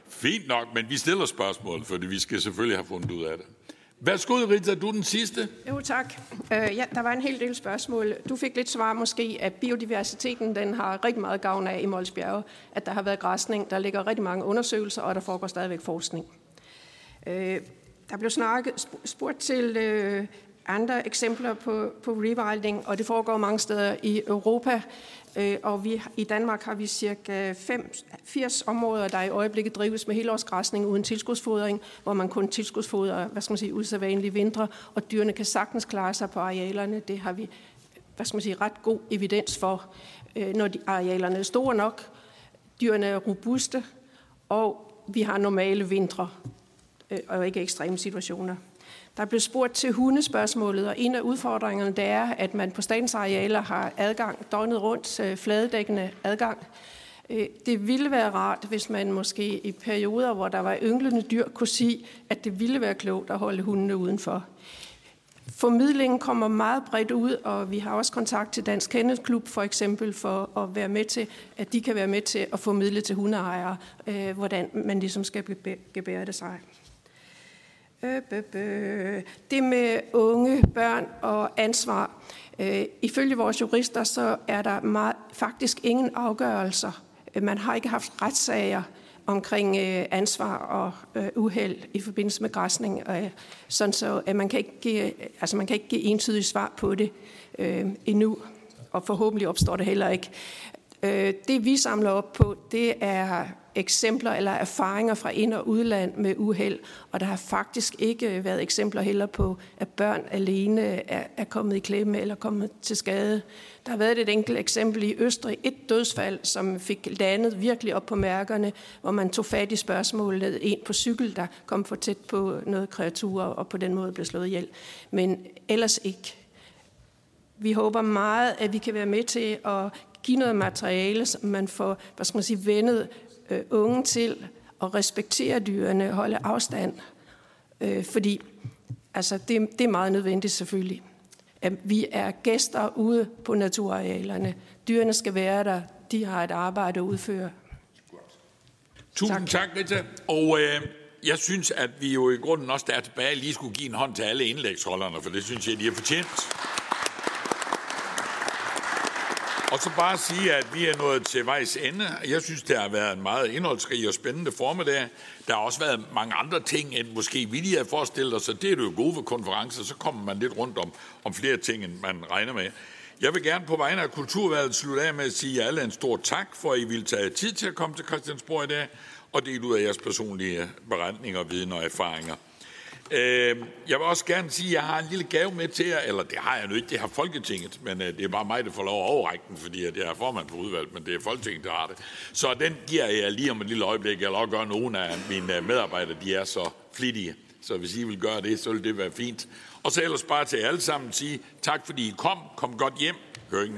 Fint nok, men vi stiller spørgsmål, fordi vi skal selvfølgelig have fundet ud af det. Værsgo, Rita, du er den sidste. Jo, tak. Øh, ja, der var en hel del spørgsmål. Du fik lidt svar måske, at biodiversiteten den har rigtig meget gavn af i Molsbjerge, at der har været græsning, der ligger rigtig mange undersøgelser, og der foregår stadigvæk forskning. Øh, der blev snakket, spurgt til øh, andre eksempler på, på rewilding, og det foregår mange steder i Europa. Øh, og vi, i Danmark har vi cirka 80 områder, der i øjeblikket drives med helårsgræsning uden tilskudsfodring, hvor man kun tilskudsfodrer, hvad skal man sige, usædvanlige vintre, og dyrene kan sagtens klare sig på arealerne. Det har vi hvad skal man sige, ret god evidens for, øh, når de arealerne er store nok, dyrene er robuste, og vi har normale vintre Øh, og ikke ekstreme situationer. Der blev spurgt til hundespørgsmålet, og en af udfordringerne det er, at man på statens arealer har adgang, døgnet rundt, øh, fladedækkende adgang. Øh, det ville være rart, hvis man måske i perioder, hvor der var ynglende dyr, kunne sige, at det ville være klogt at holde hundene udenfor. Formidlingen kommer meget bredt ud, og vi har også kontakt til Dansk Kennelklub for eksempel for at være med til, at de kan være med til at formidle til hundeejere, øh, hvordan man ligesom skal gebære det sig. Øh, det med unge, børn og ansvar. Øh, ifølge vores jurister, så er der meget, faktisk ingen afgørelser. Øh, man har ikke haft retssager omkring øh, ansvar og øh, uheld i forbindelse med græsning, øh, sådan så at man kan ikke give, altså man kan ikke give entydige svar på det øh, endnu, og forhåbentlig opstår det heller ikke. Øh, det vi samler op på, det er eksempler eller erfaringer fra ind- og udland med uheld, og der har faktisk ikke øh, været eksempler heller på, at børn alene er, er kommet i klemme eller kommet til skade. Der har været et enkelt eksempel i Østrig, et dødsfald, som fik landet virkelig op på mærkerne, hvor man tog fat i spørgsmålet, en på cykel, der kom for tæt på noget kreatur og på den måde blev slået ihjel. Men ellers ikke. Vi håber meget, at vi kan være med til at give noget materiale, som man får, hvad skal man sige, vendet øh, unge til at respektere dyrene, holde afstand. Øh, fordi altså, det, det er meget nødvendigt selvfølgelig. At vi er gæster ude på naturarealerne. Dyrene skal være der. De har et arbejde at udføre. Tusind tak, tak Rita. Og øh, jeg synes, at vi jo i grunden også der tilbage lige skulle give en hånd til alle indlægsrollerne, for det synes jeg, de har fortjent. Og så bare sige, at vi er nået til vejs ende. Jeg synes, det har været en meget indholdsrig og spændende formiddag. Der har også været mange andre ting, end måske vi lige har forestillet os, så det er det jo gode ved konferencer. Så kommer man lidt rundt om, om flere ting, end man regner med. Jeg vil gerne på vegne af Kulturvalget slutte af med at sige alle en stor tak, for at I vil tage tid til at komme til Christiansborg i dag og dele ud af jeres personlige beretninger, viden og erfaringer. Øh, jeg vil også gerne sige, at jeg har en lille gave med til jer, eller det har jeg nu ikke, det har Folketinget, men øh, det er bare mig, der får lov at overrække den, fordi at jeg er formand for udvalget, men det er Folketinget, der har det. Så den giver jeg lige om et lille øjeblik. Jeg vil også gøre nogle af mine øh, medarbejdere, de er så flittige, så hvis I vil gøre det, så vil det være fint. Og så ellers bare til jer alle sammen sige tak, fordi I kom. Kom godt hjem. Høringen er